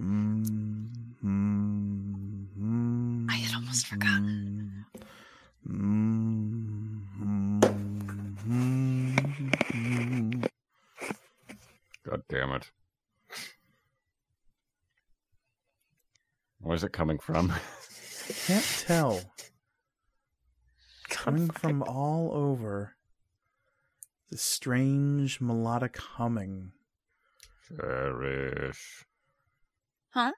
Mm, mm, mm, I had almost forgotten. mm, mm, mm, mm. God damn it. Where's it coming from? Can't tell. Coming from all over. The strange melodic humming. Cherish. Huh?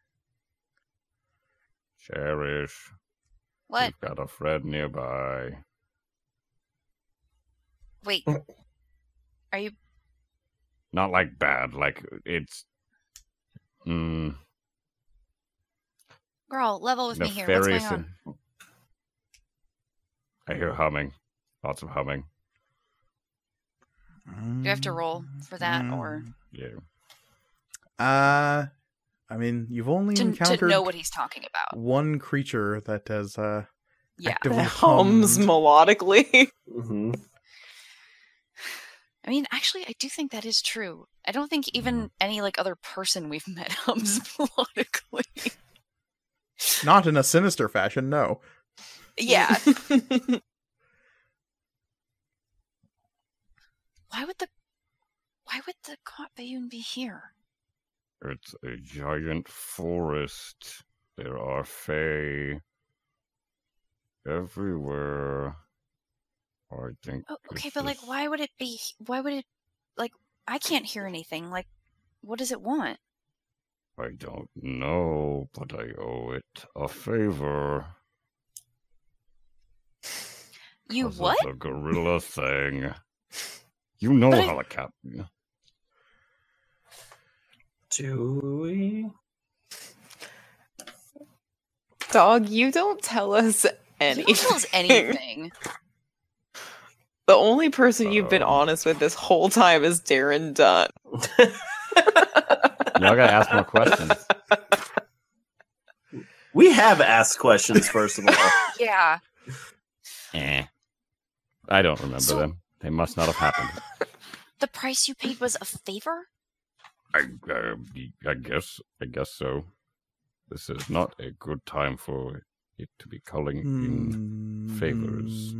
Cherish. What? We've got a friend nearby. Wait. Are you? Not like bad, like it's. Mm, Grawl, level with me here. What's going on? I hear humming. Lots of humming. Do you have to roll for that, or Yeah. Uh, I mean, you've only to, to encountered know what he's talking about? one creature that has uh, Yeah. That hums hummed. melodically. hmm I mean, actually, I do think that is true. I don't think even any like other person we've met hums melodically. Not in a sinister fashion, no. yeah. Why would the Why would the Bayun be here? It's a giant forest. There are fae everywhere. I think. Oh, okay, it's but like, why would it be? Why would it? Like, I can't hear anything. Like, what does it want? I don't know, but I owe it a favor. You 'cause of what? The gorilla thing. You know But how a cat. Do we? Dog, you don't tell us You anything. don't tell us anything. The only person you've been Um. honest with this whole time is Darren Dunn. Y'all gotta ask more questions. We have asked questions first of all. yeah. Eh. I don't remember So- them. They must not have happened. The price you paid was a favor. I, uh, I guess, I guess so. This is not a good time for it to be calling in. favors.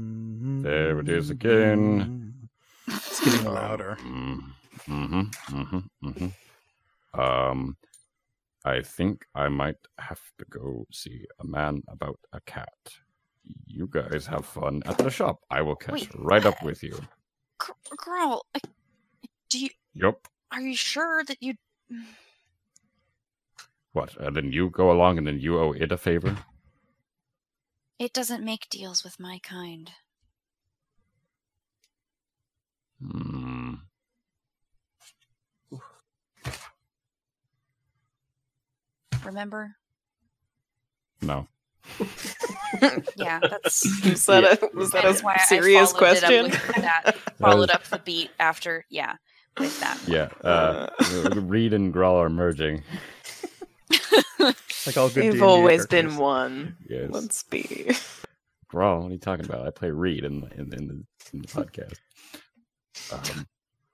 There it is again. It's getting louder. Mm-hmm, mm-hmm, mm-hmm. Um, I think I might have to go see a man about a cat. You guys have fun at the shop. I will catch Wait, right up uh, with you. Girl, do you? Yep. Are you sure that you? What? And then you go along, and then you owe it a favor. It doesn't make deals with my kind. Hmm. Remember? No. Yeah, that's Was that a was that that is why a I serious followed it up question? with that. Followed up the beat after, yeah, with that. Yeah. Uh, Reed and Grawl are merging. Like all good They've D&D always been characters. one. Yes. Let's be. Grawl, what are you talking about? I play Reed in in, in the in the podcast. Um,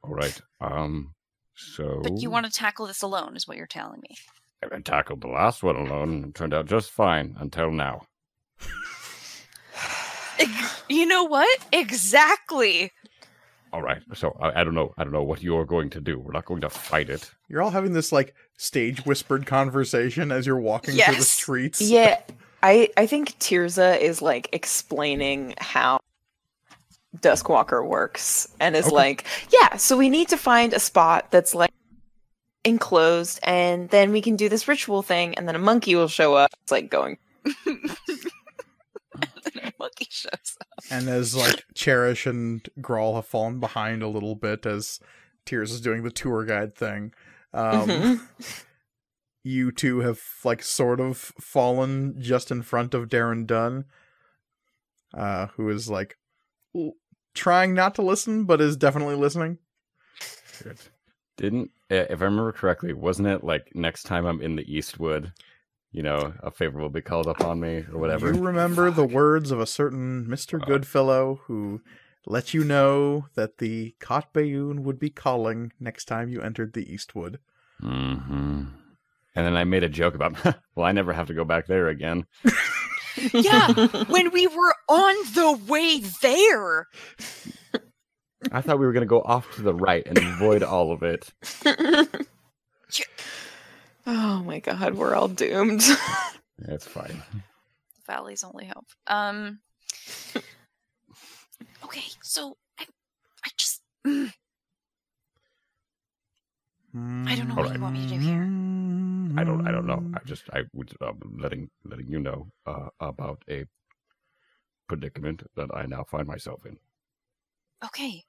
all right. Um. So. But you want to tackle this alone, is what you're telling me. I tackled the last one alone. and turned out just fine until now. You know what? Exactly. All right. So I, I don't know. I don't know what you're going to do. We're not going to fight it. You're all having this like stage whispered conversation as you're walking through the streets. Yeah, I I think Tirza is like explaining how Duskwalker works and is Okay. like, yeah, so we need to find a spot that's like enclosed and then we can do this ritual thing and then a monkey will show up. It's like going then a monkey shows up. And as like Cherish and Grawl have fallen behind a little bit as Tirza is doing the tour guide thing. Um, Mhm. you two have like sort of fallen just in front of Darren Dunn, uh, who is like l- trying not to listen, but is definitely listening. Good. Didn't, uh, if I remember correctly, wasn't it like next time I'm in the Eastwood, you know, a favor will be called upon me or whatever? You remember the words of a certain Mister Uh. Goodfellow who let you know that the Kot Bayun would be calling next time you entered the Eastwood. hmm And then I made a joke about, well, I never have to go back there again. Yeah, when we were on the way there. I thought we were going to go off to the right and avoid all of it. oh my god, we're all doomed. That's fine. Valley's only hope. Um. Okay, so I, I just. mm, I don't know what you want me to do here. I don't. I don't know. I just. I was uh, letting letting you know uh, about a predicament that I now find myself in. Okay,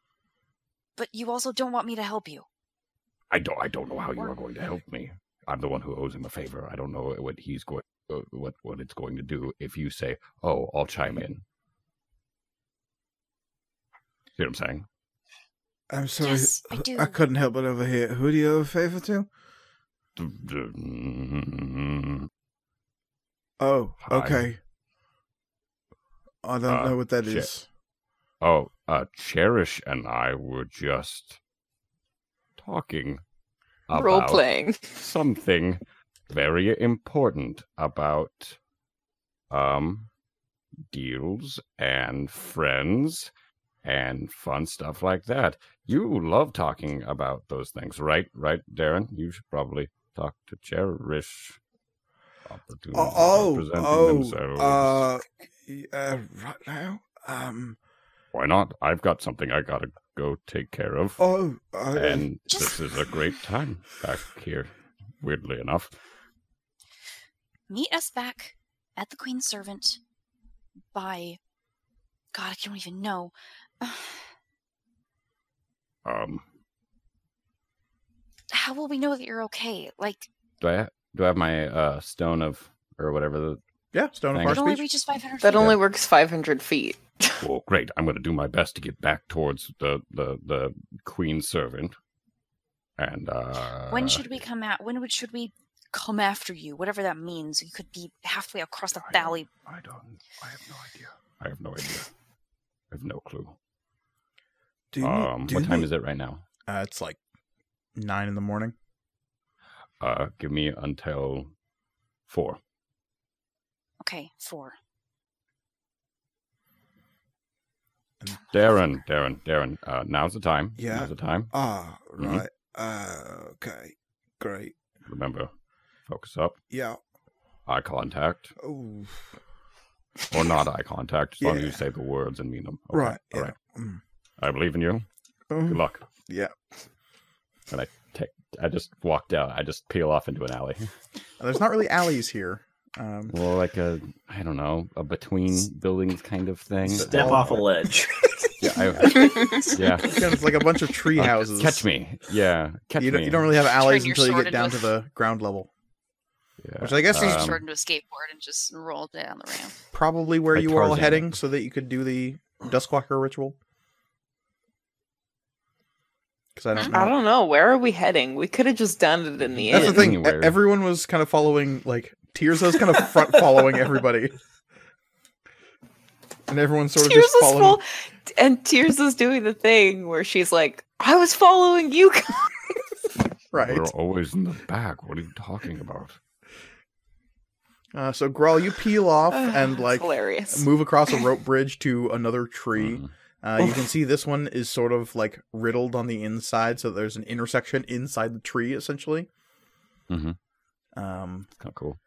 but you also don't want me to help you. I don't. I don't know how you are going to help me. I'm the one who owes him a favor. I don't know what he's going. Uh, what what it's going to do if you say, "Oh, I'll chime in." See what I'm saying? I'm sorry. Yes, I do. I couldn't help but overhear. Who do you owe a favor to? Oh, Hi. okay. I don't Uh, know what that is. shit. Oh, uh, Cherish and I were just talking Role about playing. something very important about um deals and friends and fun stuff like that. You love talking about those things, right? Right, Darren? You should probably talk to Cherish. Opportunities Oh, presenting oh, themselves. uh, y- uh, right now? Um, Why not? I've got something I gotta go take care of. oh, uh, and Just- this is a great time back here, weirdly enough. Meet us back at the Queen's Servant by. God, I don't even know. Um, How will we know that you're okay? Like, do I do I have my uh stone of or whatever the Yeah, Stone of Thank it only reaches 500 That feet. only works 500 feet. Well great i'm going to do my best to get back towards the the the queen's servant and uh when should we come out? When would, should we come after you? Whatever that means. You could be halfway across the I don't- valley. i don't i have no idea i have no idea i have no clue do you, um do what time need- is it right now Uh, it's like nine in the morning. uh give me until four Okay, four. Darren, Darren, Darren. Uh, now's the time. Yeah. Now's the time. Ah, Mhm. right. Uh, okay. Great. Remember, focus up. Yeah. Eye contact, Oh, or not eye contact, as long as you say the words and mean them. Okay, right. All Yeah. right. Mm. I believe in you. Good Um, luck. yeah. And I take. I just walk down. I just peel off into an alley. There's not really alleys here. Um, Well, like a, I don't know, a between buildings kind of thing. Step Oh. off a ledge. Yeah, I, yeah. again, it's like a bunch of tree Uh, houses. catch me. Yeah, catch You don't, me. you don't really have alleys until you get down to into the ground level, Yeah. which I guess is Um, short into a skateboard and just roll down the ramp. probably where like you were all heading, so that you could do the Duskwalker ritual. Because I don't know. I don't know. Where are we heading? We could have just done it in the air. That's the end. thing. e- Anywhere. Everyone was kind of following, like Tirza's kind of front following everybody, and everyone's sort of Tirza just is following. full, and Tirza is doing the thing where she's like, "I was following you." guys." Right. We're always in the back. What are you talking about? Uh, so Grawl, you peel off and like hilarious. move across a rope bridge to another tree. Mhm. Uh, you can see this one is sort of like riddled on the inside, so there's an intersection inside the tree, essentially. Mhm. Um, It's kind of cool.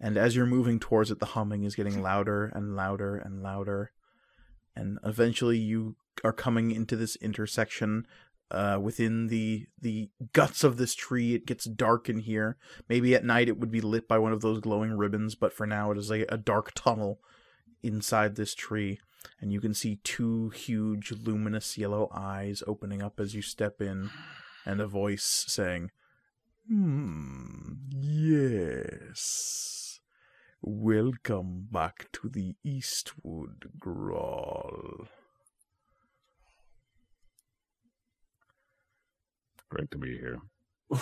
And as you're moving towards it, the humming is getting louder and louder and louder, and eventually you are coming into this intersection. Uh, within the the guts of this tree, it gets dark in here. Maybe at night it would be lit by one of those glowing ribbons, but for now it is a, a dark tunnel inside this tree and you can see two huge luminous yellow eyes opening up as you step in and a voice saying hmm yes welcome back to the eastwood Grawl. Great to be here.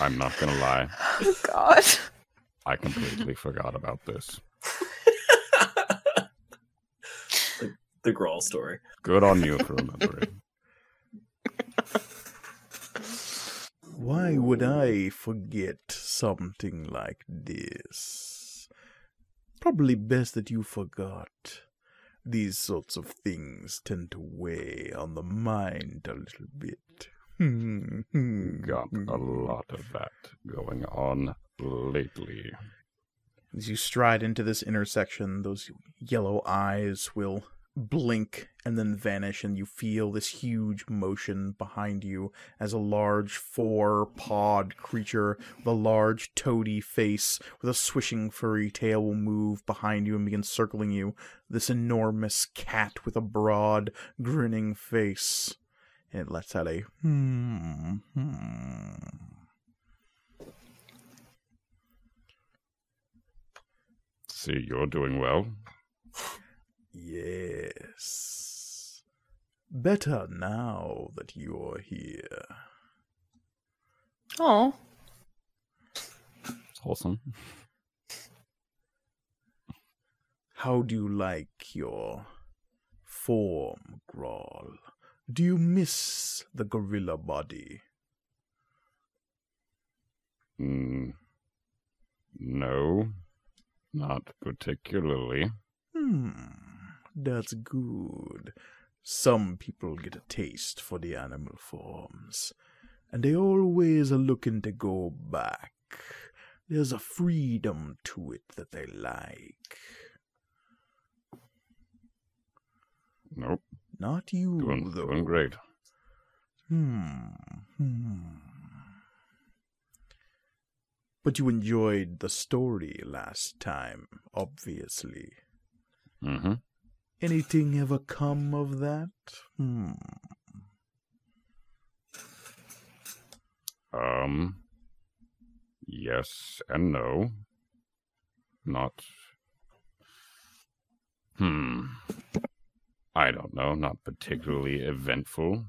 I'm not gonna lie. Oh God. I completely forgot about this. the, the Grawl story. Good on you for remembering. why would i forget something like this. Probably best that you forgot. These sorts of things tend to weigh on the mind a little bit. Got a lot of that going on lately. As you stride into this intersection, those yellow eyes will blink and then vanish, and you feel this huge motion behind you as a large four pawed creature with a large toady face with a swishing furry tail will move behind you and begin circling you. This enormous cat with a broad, grinning face. And it lets out a hmm. hmm. See, you're doing well. Yes. Better now that you're here. Oh, It's wholesome. How do you like your form, Grawl? Do you miss the gorilla body? Mm, no, not particularly. Hmm, that's good. Some people get a taste for the animal forms, and they always are looking to go back. There's a freedom to it that they like. Nope, Not you, doing, though. doing great. Hmm. Hmm. But you enjoyed the story last time, obviously. Mm-hmm. Anything ever come of that? Hmm. Um, yes and no. Not. Hmm. I don't know. Not particularly eventful.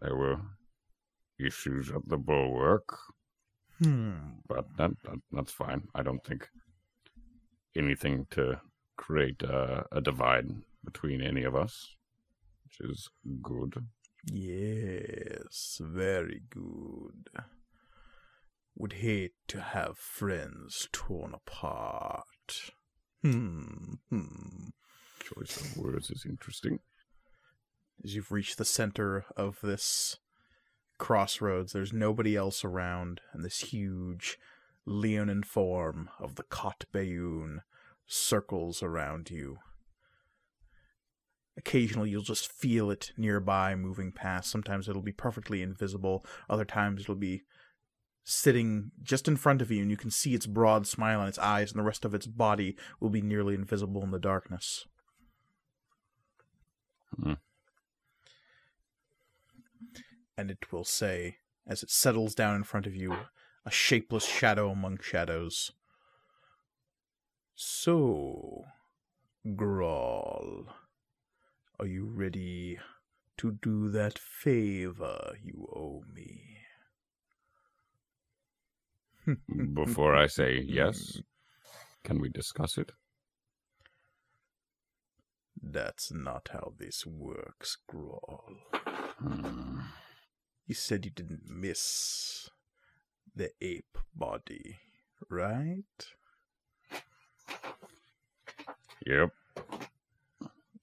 There were issues at the bulwark, Hmm. but that, that that's fine. I don't think anything to create uh, a divide between any of us, which is good. Yes, very good. Would hate to have friends torn apart. Hmm. Hmm. Choice of words is interesting. As you've reached the center of this crossroads, there's nobody else around, and this huge leonin form of the Kot Bayun circles around you. Occasionally, you'll just feel it nearby moving past. Sometimes it'll be perfectly invisible, other times, it'll be sitting just in front of you, and you can see its broad smile on its eyes, and the rest of its body will be nearly invisible in the darkness. Hmm. And it will say, as it settles down in front of you, a shapeless shadow among shadows. So, Grawl, are you ready to do that favor you owe me? Before I say yes, can we discuss it? That's not how this works, Grawl. Hmm. You said you didn't miss the ape body, right? Yep.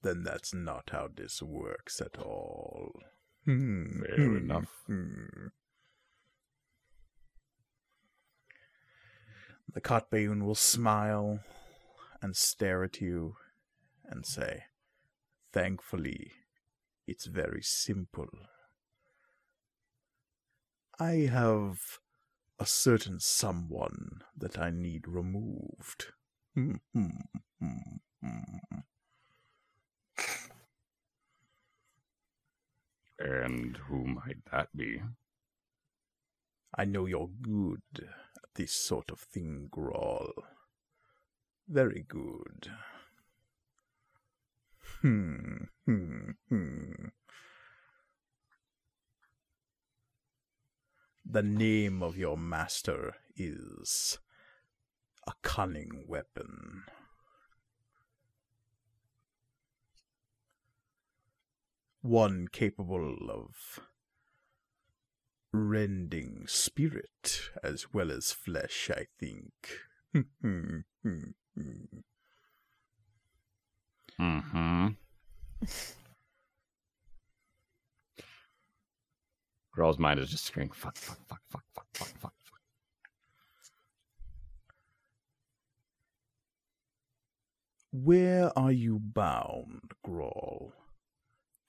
Then that's not how this works at all. Hmm, Fair hmm, enough. hmm. The Kotbayun will smile and stare at you and say, Thankfully, it's very simple. I have a certain someone that I need removed. And who might that be? I know you're good at this sort of thing, Grawl. Very good. Hmm, hmm, hmm. The name of your master is a cunning weapon. One capable of rending spirit as well as flesh, I think. Mm-hmm. Grawl's mind is just screaming, fuck, fuck, fuck, fuck, fuck, fuck, fuck, Where are you bound, Grawl?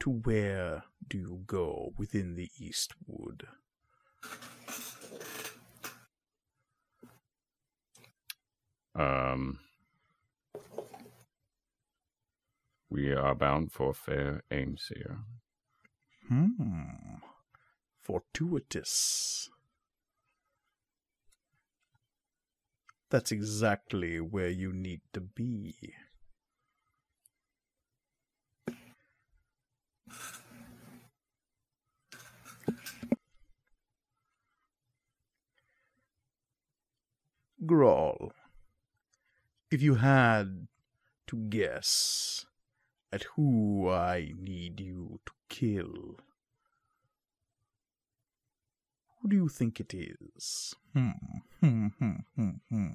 To where do you go within the Eastwood? Um, we are bound for fair Aimseer. Hmm. Fortuitous. That's exactly where you need to be. Grawl, if you had to guess at who I need you to kill, who do you think it is? Hmm, hmm, hmm, hmm, hmm.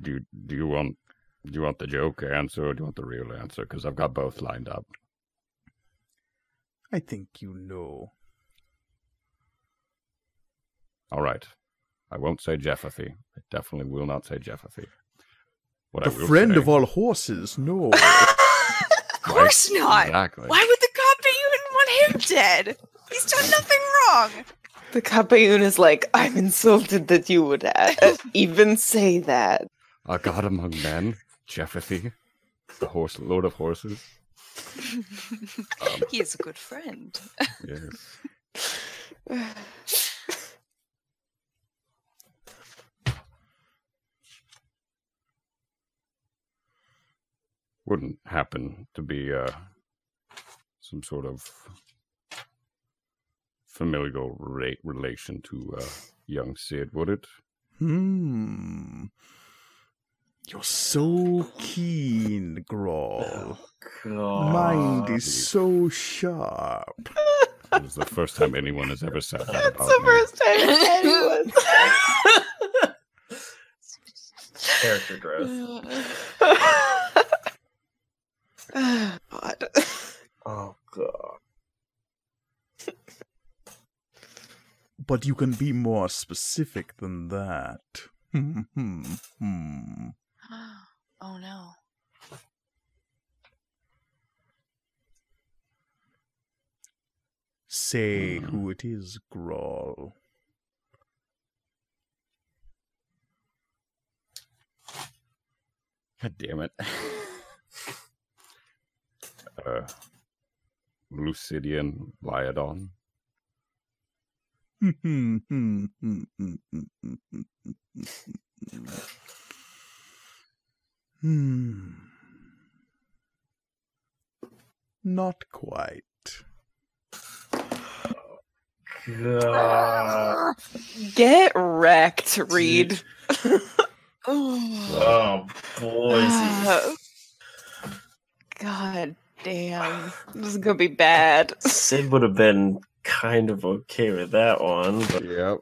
Do you, do you want do you want the joke answer or do you want the real answer? Because I've got both lined up. I think you know. All right. I won't say Jeffathy. I definitely will not say Jeffathy. What the I will friend say- of all horses, no. of course not. Exactly. Why would the cop even want him dead? He's done nothing wrong. The Kapayoon is like, I'm insulted that you would uh, even say that. A god among men, Jeffathy, the horse lord of horses. Um, he is a good friend. yes. Wouldn't happen to be uh, some sort of familial ra- relation to uh, young Sid, would it? Hmm. You're so keen, Grawl. Mind is so sharp. It was the first time anyone has ever said that That's about the me. first time anyone. Character growth oh god. Oh god. but you can be more specific than that. oh no. Say hmm. who it is, Grawl. God damn it. uh, Lucidian Lyodon. Hmm. Not quite. God. Get wrecked, Reed. Oh, boys. God damn. This is gonna be bad. Sid would have been kind of okay with that one, But... Yep.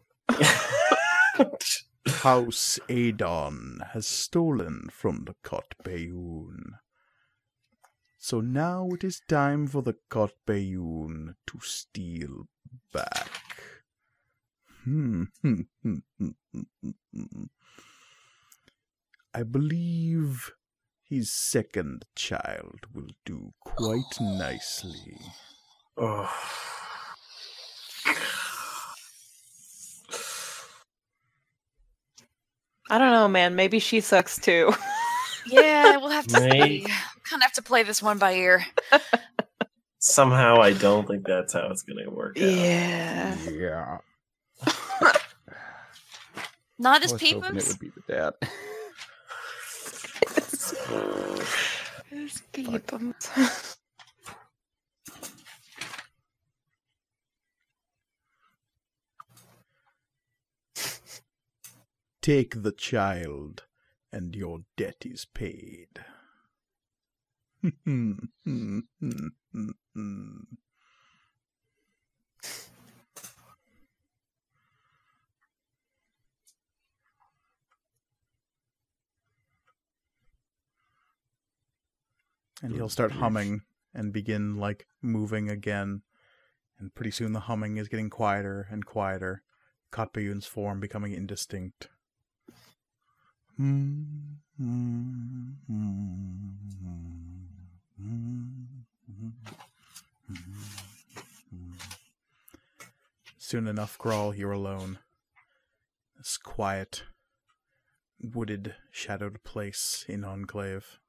but House Adon has stolen from the Kot Bayun. So now it is time for the Kot Bayun to steal back. Hmm, hmm, hmm, hmm. I believe his second child will do quite nicely. oh. I don't know, man. Maybe she sucks too. Yeah, we'll have to Right. see. Kind of have to play this one by ear. somehow I don't think that's how it's gonna work. Out. yeah. Yeah. Not I as was hoping it would be the dad. Take the child, and your debt is paid. Hmm, hmm, hmm, and he'll start humming and begin like moving again. And pretty soon the humming is getting quieter and quieter. Kotbayun's form becoming indistinct. Soon enough, Grawl, you're alone. This quiet, wooded, shadowed place in Enclave.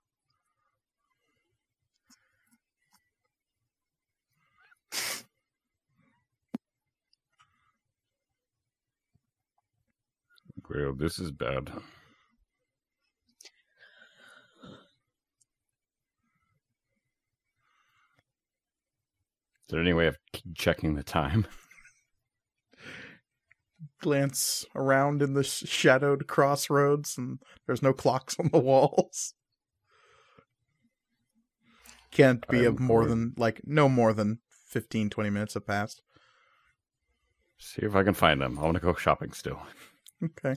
Well, this is bad. Is there any way of checking the time? glance around in the shadowed crossroads and there's no clocks on the walls can't be of more than like no more than 15 20 minutes have passed See if I can find them. I want to go shopping still. Okay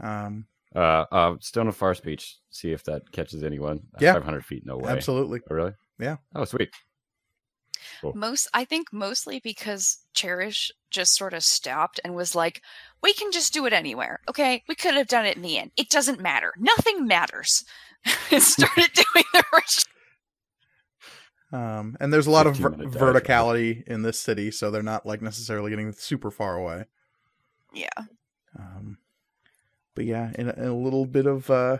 um Uh, uh, Stone of Far Speech. See if that catches anyone. Yeah. 500 feet, no way. absolutely Oh, really? Yeah. Oh, sweet. Most, I think, mostly because Cherish just sort of stopped and was like, "We can just do it anywhere, okay? We could have done it in the end. It doesn't matter. Nothing matters." and started doing the ritual. um and there's a lot of ver- 15 minute dive, right? verticality in this city so they're not like necessarily getting super far away Yeah. Um, but yeah, in a, in a little bit of uh,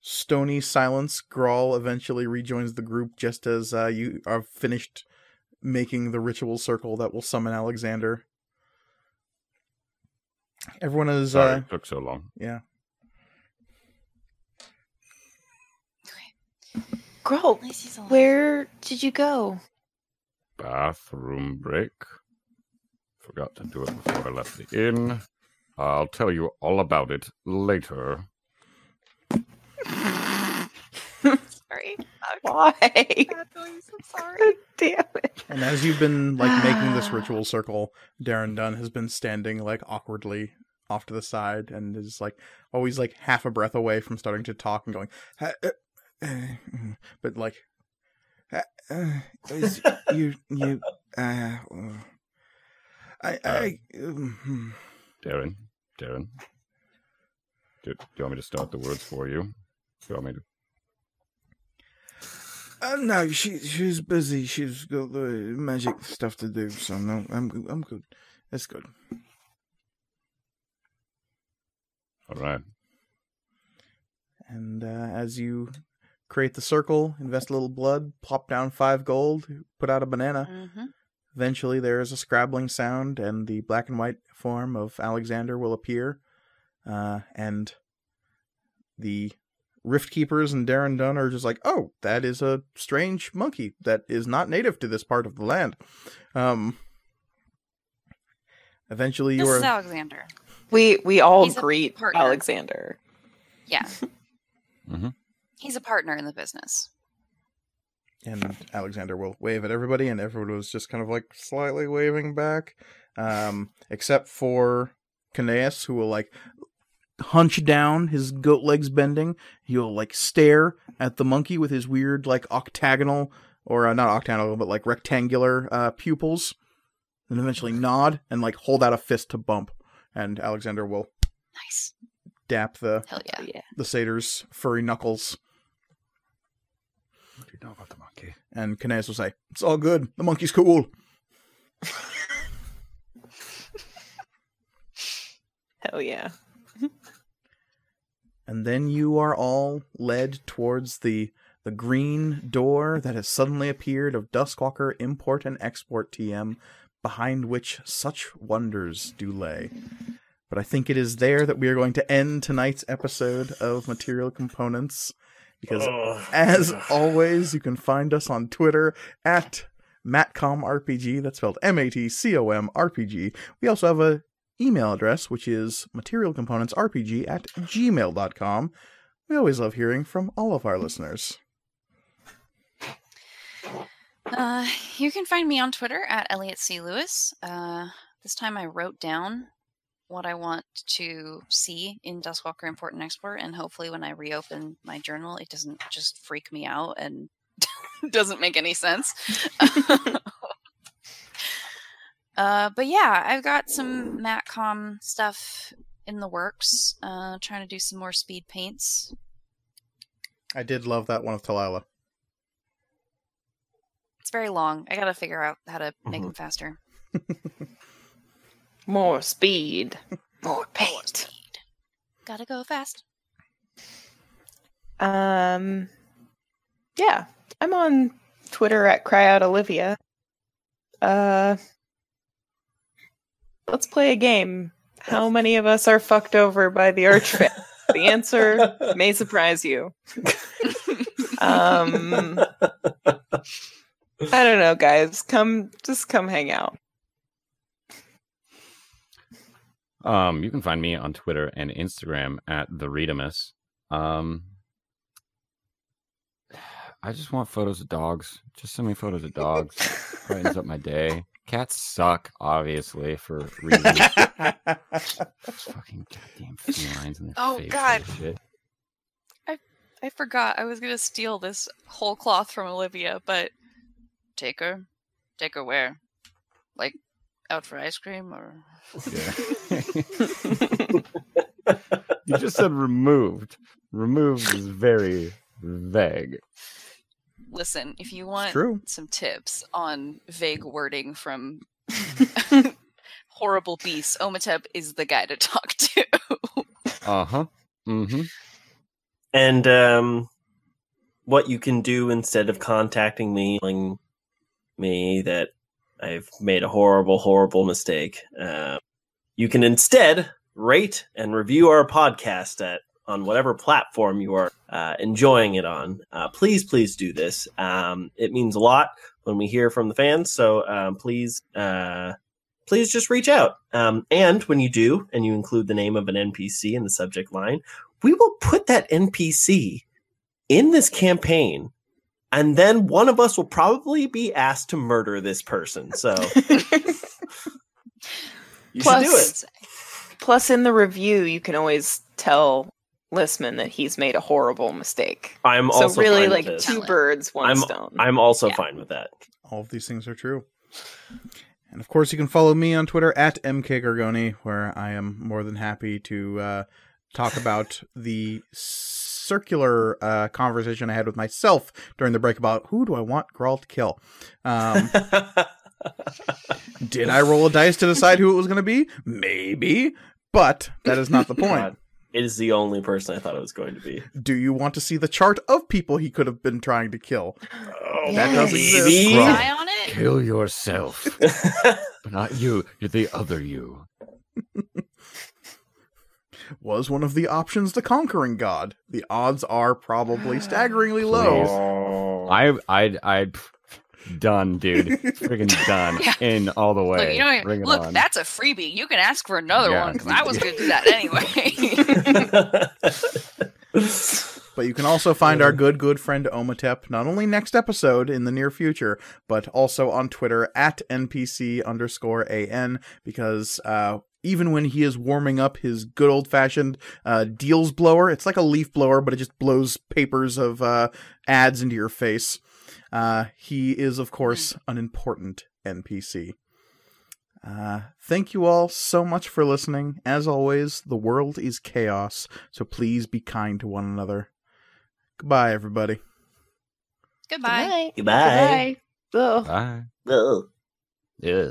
stony silence, Grawl eventually rejoins the group just as uh, you are finished making the ritual circle that will summon Alexander. Everyone is, Sorry uh, it took so long. yeah. Grawl, where did you go? Bathroom break. Forgot to do it before I left the inn. I'll tell you all about it later. Sorry. Why? Bad noise. I'm sorry. God damn it. And as you've been like making this ritual circle, Darren Dunn has been standing like awkwardly off to the side and is like always like half a breath away from starting to talk and going, "Uh, uh, uh, mm," but like, uh, is you you uh, I, I, um, Darren, Darren. Do, do you want me to start the words for you? Do you want me to? uh, no, she she's busy. She's got the magic stuff to do. So no, I'm good- I'm good. That's good. All right. And uh, as you create the circle, invest a little blood, plop down five gold, put out a banana. Mm-hmm. Eventually, there is a scrabbling sound, and the black and white form of Alexander will appear. Uh, and the Rift Keepers and Darren Dunn are just like, oh, that is a strange monkey that is not native to this part of the land. Um, eventually, you This are. is Alexander. We we all He's greet. Alexander. Yeah. Mm-hmm. He's a partner in the business. And Alexander will wave at everybody, and everyone was just kind of like slightly waving back, um, except for Cnaeus, who will like hunch down, his goat legs bending. He'll like stare at the monkey with his weird like octagonal or uh, not octagonal, but like rectangular uh, pupils, and eventually nod and like hold out a fist to bump. And Alexander will Nice. dap the Hell yeah. Yeah. the satyr's furry knuckles, What do you know about the monkey? and Cnaeus will say, "It's all good. The monkey's cool." Hell yeah. and then you are all led towards the the green door that has suddenly appeared of Duskwalker Import and Export TM, behind which such wonders do lay. But I think it is there that we are going to end tonight's episode of Material Components, because Ugh. as always, you can find us on Twitter at MatcomRPG. That's spelled M-A-T-C-O-M RPG. We also have a email address, which is materialcomponentsrpg at gmail.com. We always love hearing from all of our listeners. Uh, you can find me on Twitter at Elliot C. Lewis. Uh, this time I wrote down what I want to see in Duskwalker Import and Export, and hopefully when I reopen my journal, it doesn't just freak me out and doesn't make any sense. uh, but yeah, I've got some Matcom stuff in the works. Uh, trying to do some more speed paints. I did love that one of Talila. It's very long. I gotta figure out how to make Mhm. them faster. More speed. More More paint. speed. Gotta go fast. Um yeah. I'm on Twitter at cryoutolivia. Uh let's play a game. How many of us are fucked over by the archfey? the answer may surprise you. Um I don't know, guys. Come just come hang out. Um, you can find me on Twitter and Instagram at the Readamus. Um, I just want photos of dogs. Just send me photos of dogs. Brightens up my day. Cats suck, obviously, for reasons. Fucking goddamn felines in their Oh, face. God. and Shit. I forgot I was gonna steal this whole cloth from Olivia, but take her, take her where? Like out for ice cream or? Yeah. you just said removed. Removed is very vague. Listen, if you want true. some tips on vague wording from horrible beasts, Omatep is the guy to talk to. Uh huh. Mm hmm. and um, what you can do instead of contacting me, telling me that I've made a horrible, horrible mistake, uh, you can instead rate and review our podcast at on whatever platform you are uh, enjoying it on. Uh, please, please do this. Um, it means a lot when we hear from the fans. So um, please, uh, please just reach out. Um, and when you do, and you include the name of an NPC in the subject line, we will put that NPC in this campaign, and then one of us will probably be asked to murder this person. So you should do Plus- it. Plus in the review you can always tell Listman that he's made a horrible mistake. I'm So also really fine like with two birds, one I'm- stone. I'm also Yeah. fine with that. All of these things are true. And of course, you can follow me on Twitter at mkgargoni, where I am more than happy to uh, talk about the circular uh, conversation I had with myself during the break about who do I want Grawl to kill. Um, did I roll a dice to decide who it was going to be? Maybe, but that is not the point. God, it is the only person I thought it was going to be. Do you want to see the chart of people he could have been trying to kill? Oh, That doesn't exist. baby. Grawl. Eye on it. Kill yourself. but not you. You're the other you. Was one of the options the conquering god? The odds are probably staggeringly low. Oh. I, I, I, done, dude. Freaking done. Yeah. In all the way. Look, you know, Bring it look, on. that's a freebie. You can ask for another Yeah. one because I was going to do that anyway. But you can also find our good, good friend Omatep not only next episode in the near future, but also on Twitter at NPC underscore AN because uh, even when he is warming up his good old fashioned uh, deals blower, it's like a leaf blower, but it just blows papers of uh, ads into your face. Uh, he is, of course, an important NPC. Uh, thank you all so much for listening. As always, the world is chaos, so please be kind to one another. Goodbye, everybody. Goodbye. Goodbye. Goodbye. Goodbye. Ugh. Bye. Ugh. Yeah.